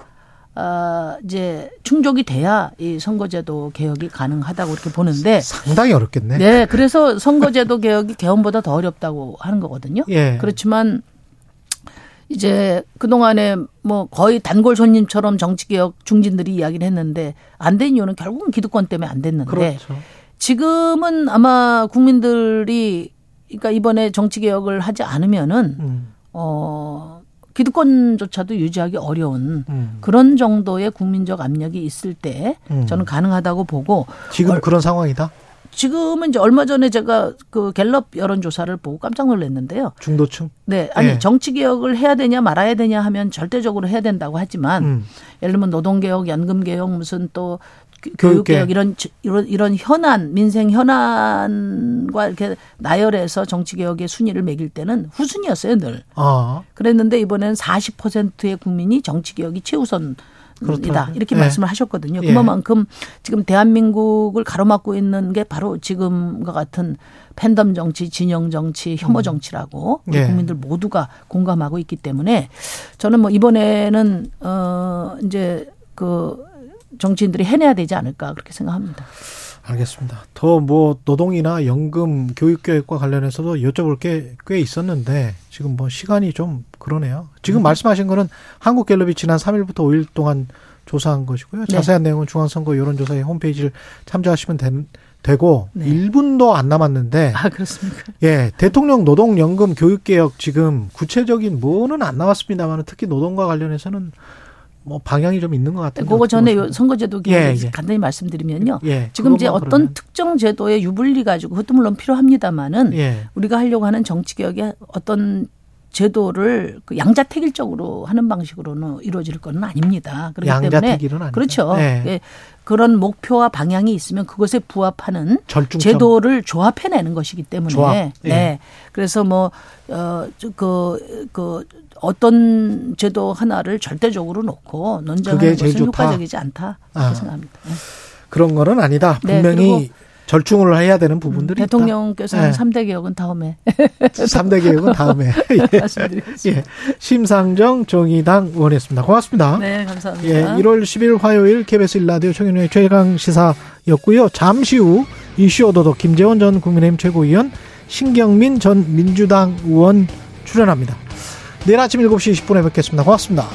Speaker 11: 어, 이제 충족이 돼야 이 선거제도 개혁이 가능하다고 이렇게 보는데
Speaker 2: 상당히 어렵겠네.
Speaker 11: 네, 그래서 선거제도 개혁이 개헌보다 더 어렵다고 하는 거거든요. 예. 그렇지만 이제 그동안에 뭐 거의 단골 손님처럼 정치개혁 중진들이 이야기를 했는데 안 된 이유는 결국은 기득권 때문에 안 됐는데 그렇죠. 지금은 아마 국민들이 그러니까 이번에 정치 개혁을 하지 않으면은 음. 어 기득권조차도 유지하기 어려운 음. 그런 정도의 국민적 압력이 있을 때 음. 저는 가능하다고 보고
Speaker 2: 지금 얼, 그런 상황이다.
Speaker 11: 지금은 이제 얼마 전에 제가 그 갤럽 여론 조사를 보고 깜짝 놀랐는데요.
Speaker 2: 중도층?
Speaker 11: 네. 아니, 네. 정치 개혁을 해야 되냐 말아야 되냐 하면 절대적으로 해야 된다고 하지만 음. 예를 들면 노동 개혁, 연금 개혁, 무슨 또 교육개혁 이런 이런 이런 현안 민생 현안과 이렇게 나열해서 정치개혁의 순위를 매길 때는 후순위였어요 늘. 아. 그랬는데 이번에는 40%의 국민이 정치개혁이 최우선. 이다 이렇게 네. 말씀을 하셨거든요. 예. 그만큼 지금 대한민국을 가로막고 있는 게 바로 지금과 같은 팬덤 정치, 진영 정치, 혐오 음. 정치라고 우리 예. 국민들 모두가 공감하고 있기 때문에 저는 뭐 이번에는 어 이제 그 정치인들이 해내야 되지 않을까 그렇게 생각합니다.
Speaker 2: 알겠습니다. 더 뭐 노동이나 연금, 교육교육과 관련해서도 여쭤볼 게 꽤 있었는데 지금 뭐 시간이 좀 그러네요. 지금 음. 말씀하신 거는 한국갤럽이 지난 3일부터 5일 동안 조사한 것이고요. 네. 자세한 내용은 중앙선거 여론조사의 홈페이지를 참조하시면 된, 되고 네. 1분도 안 남았는데
Speaker 11: 아 그렇습니까?
Speaker 2: 예, 대통령 노동연금 교육개혁 지금 구체적인 뭐는 안 나왔습니다만 특히 노동과 관련해서는 뭐 방향이 좀 있는 것 같아요.
Speaker 11: 그거 전에 선거제도 예, 예. 간단히 말씀드리면요. 예, 지금 이제 어떤 그러면. 특정 제도의 유불리 가지고 그것도 물론 필요합니다만은 예. 우리가 하려고 하는 정치 개혁의 어떤 제도를 그 양자택일적으로 하는 방식으로는 이루어질 건 아닙니다. 그렇기 때문에 그렇죠. 네. 예. 그런 목표와 방향이 있으면 그것에 부합하는 절중점. 제도를 조합해내는 것이기 때문에 조합. 예. 네. 그래서 뭐어그그 그 어떤 제도 하나를 절대적으로 놓고 논쟁하는 것은 효과적이지 않다 이렇게 아. 생각합니다. 네.
Speaker 2: 그런 거는 아니다. 네, 분명히 네, 절충을 해야 되는 부분들이
Speaker 11: 대통령께서 는 네. 3대 개혁은 다음에.
Speaker 2: 3대 개혁은 다음에. 예. 예. 심상정 정의당 의원이었습니다. 고맙습니다.
Speaker 11: 네, 감사합니다.
Speaker 2: 예. 1월 10일 화요일 KBS 일라디오 최경영의 최강 시사였고요. 잠시 후 이슈 오도독 김재원 전 국민의힘 최고위원 신경민 전 민주당 의원 출연합니다. 내일 아침 7시 20분에 뵙겠습니다. 고맙습니다.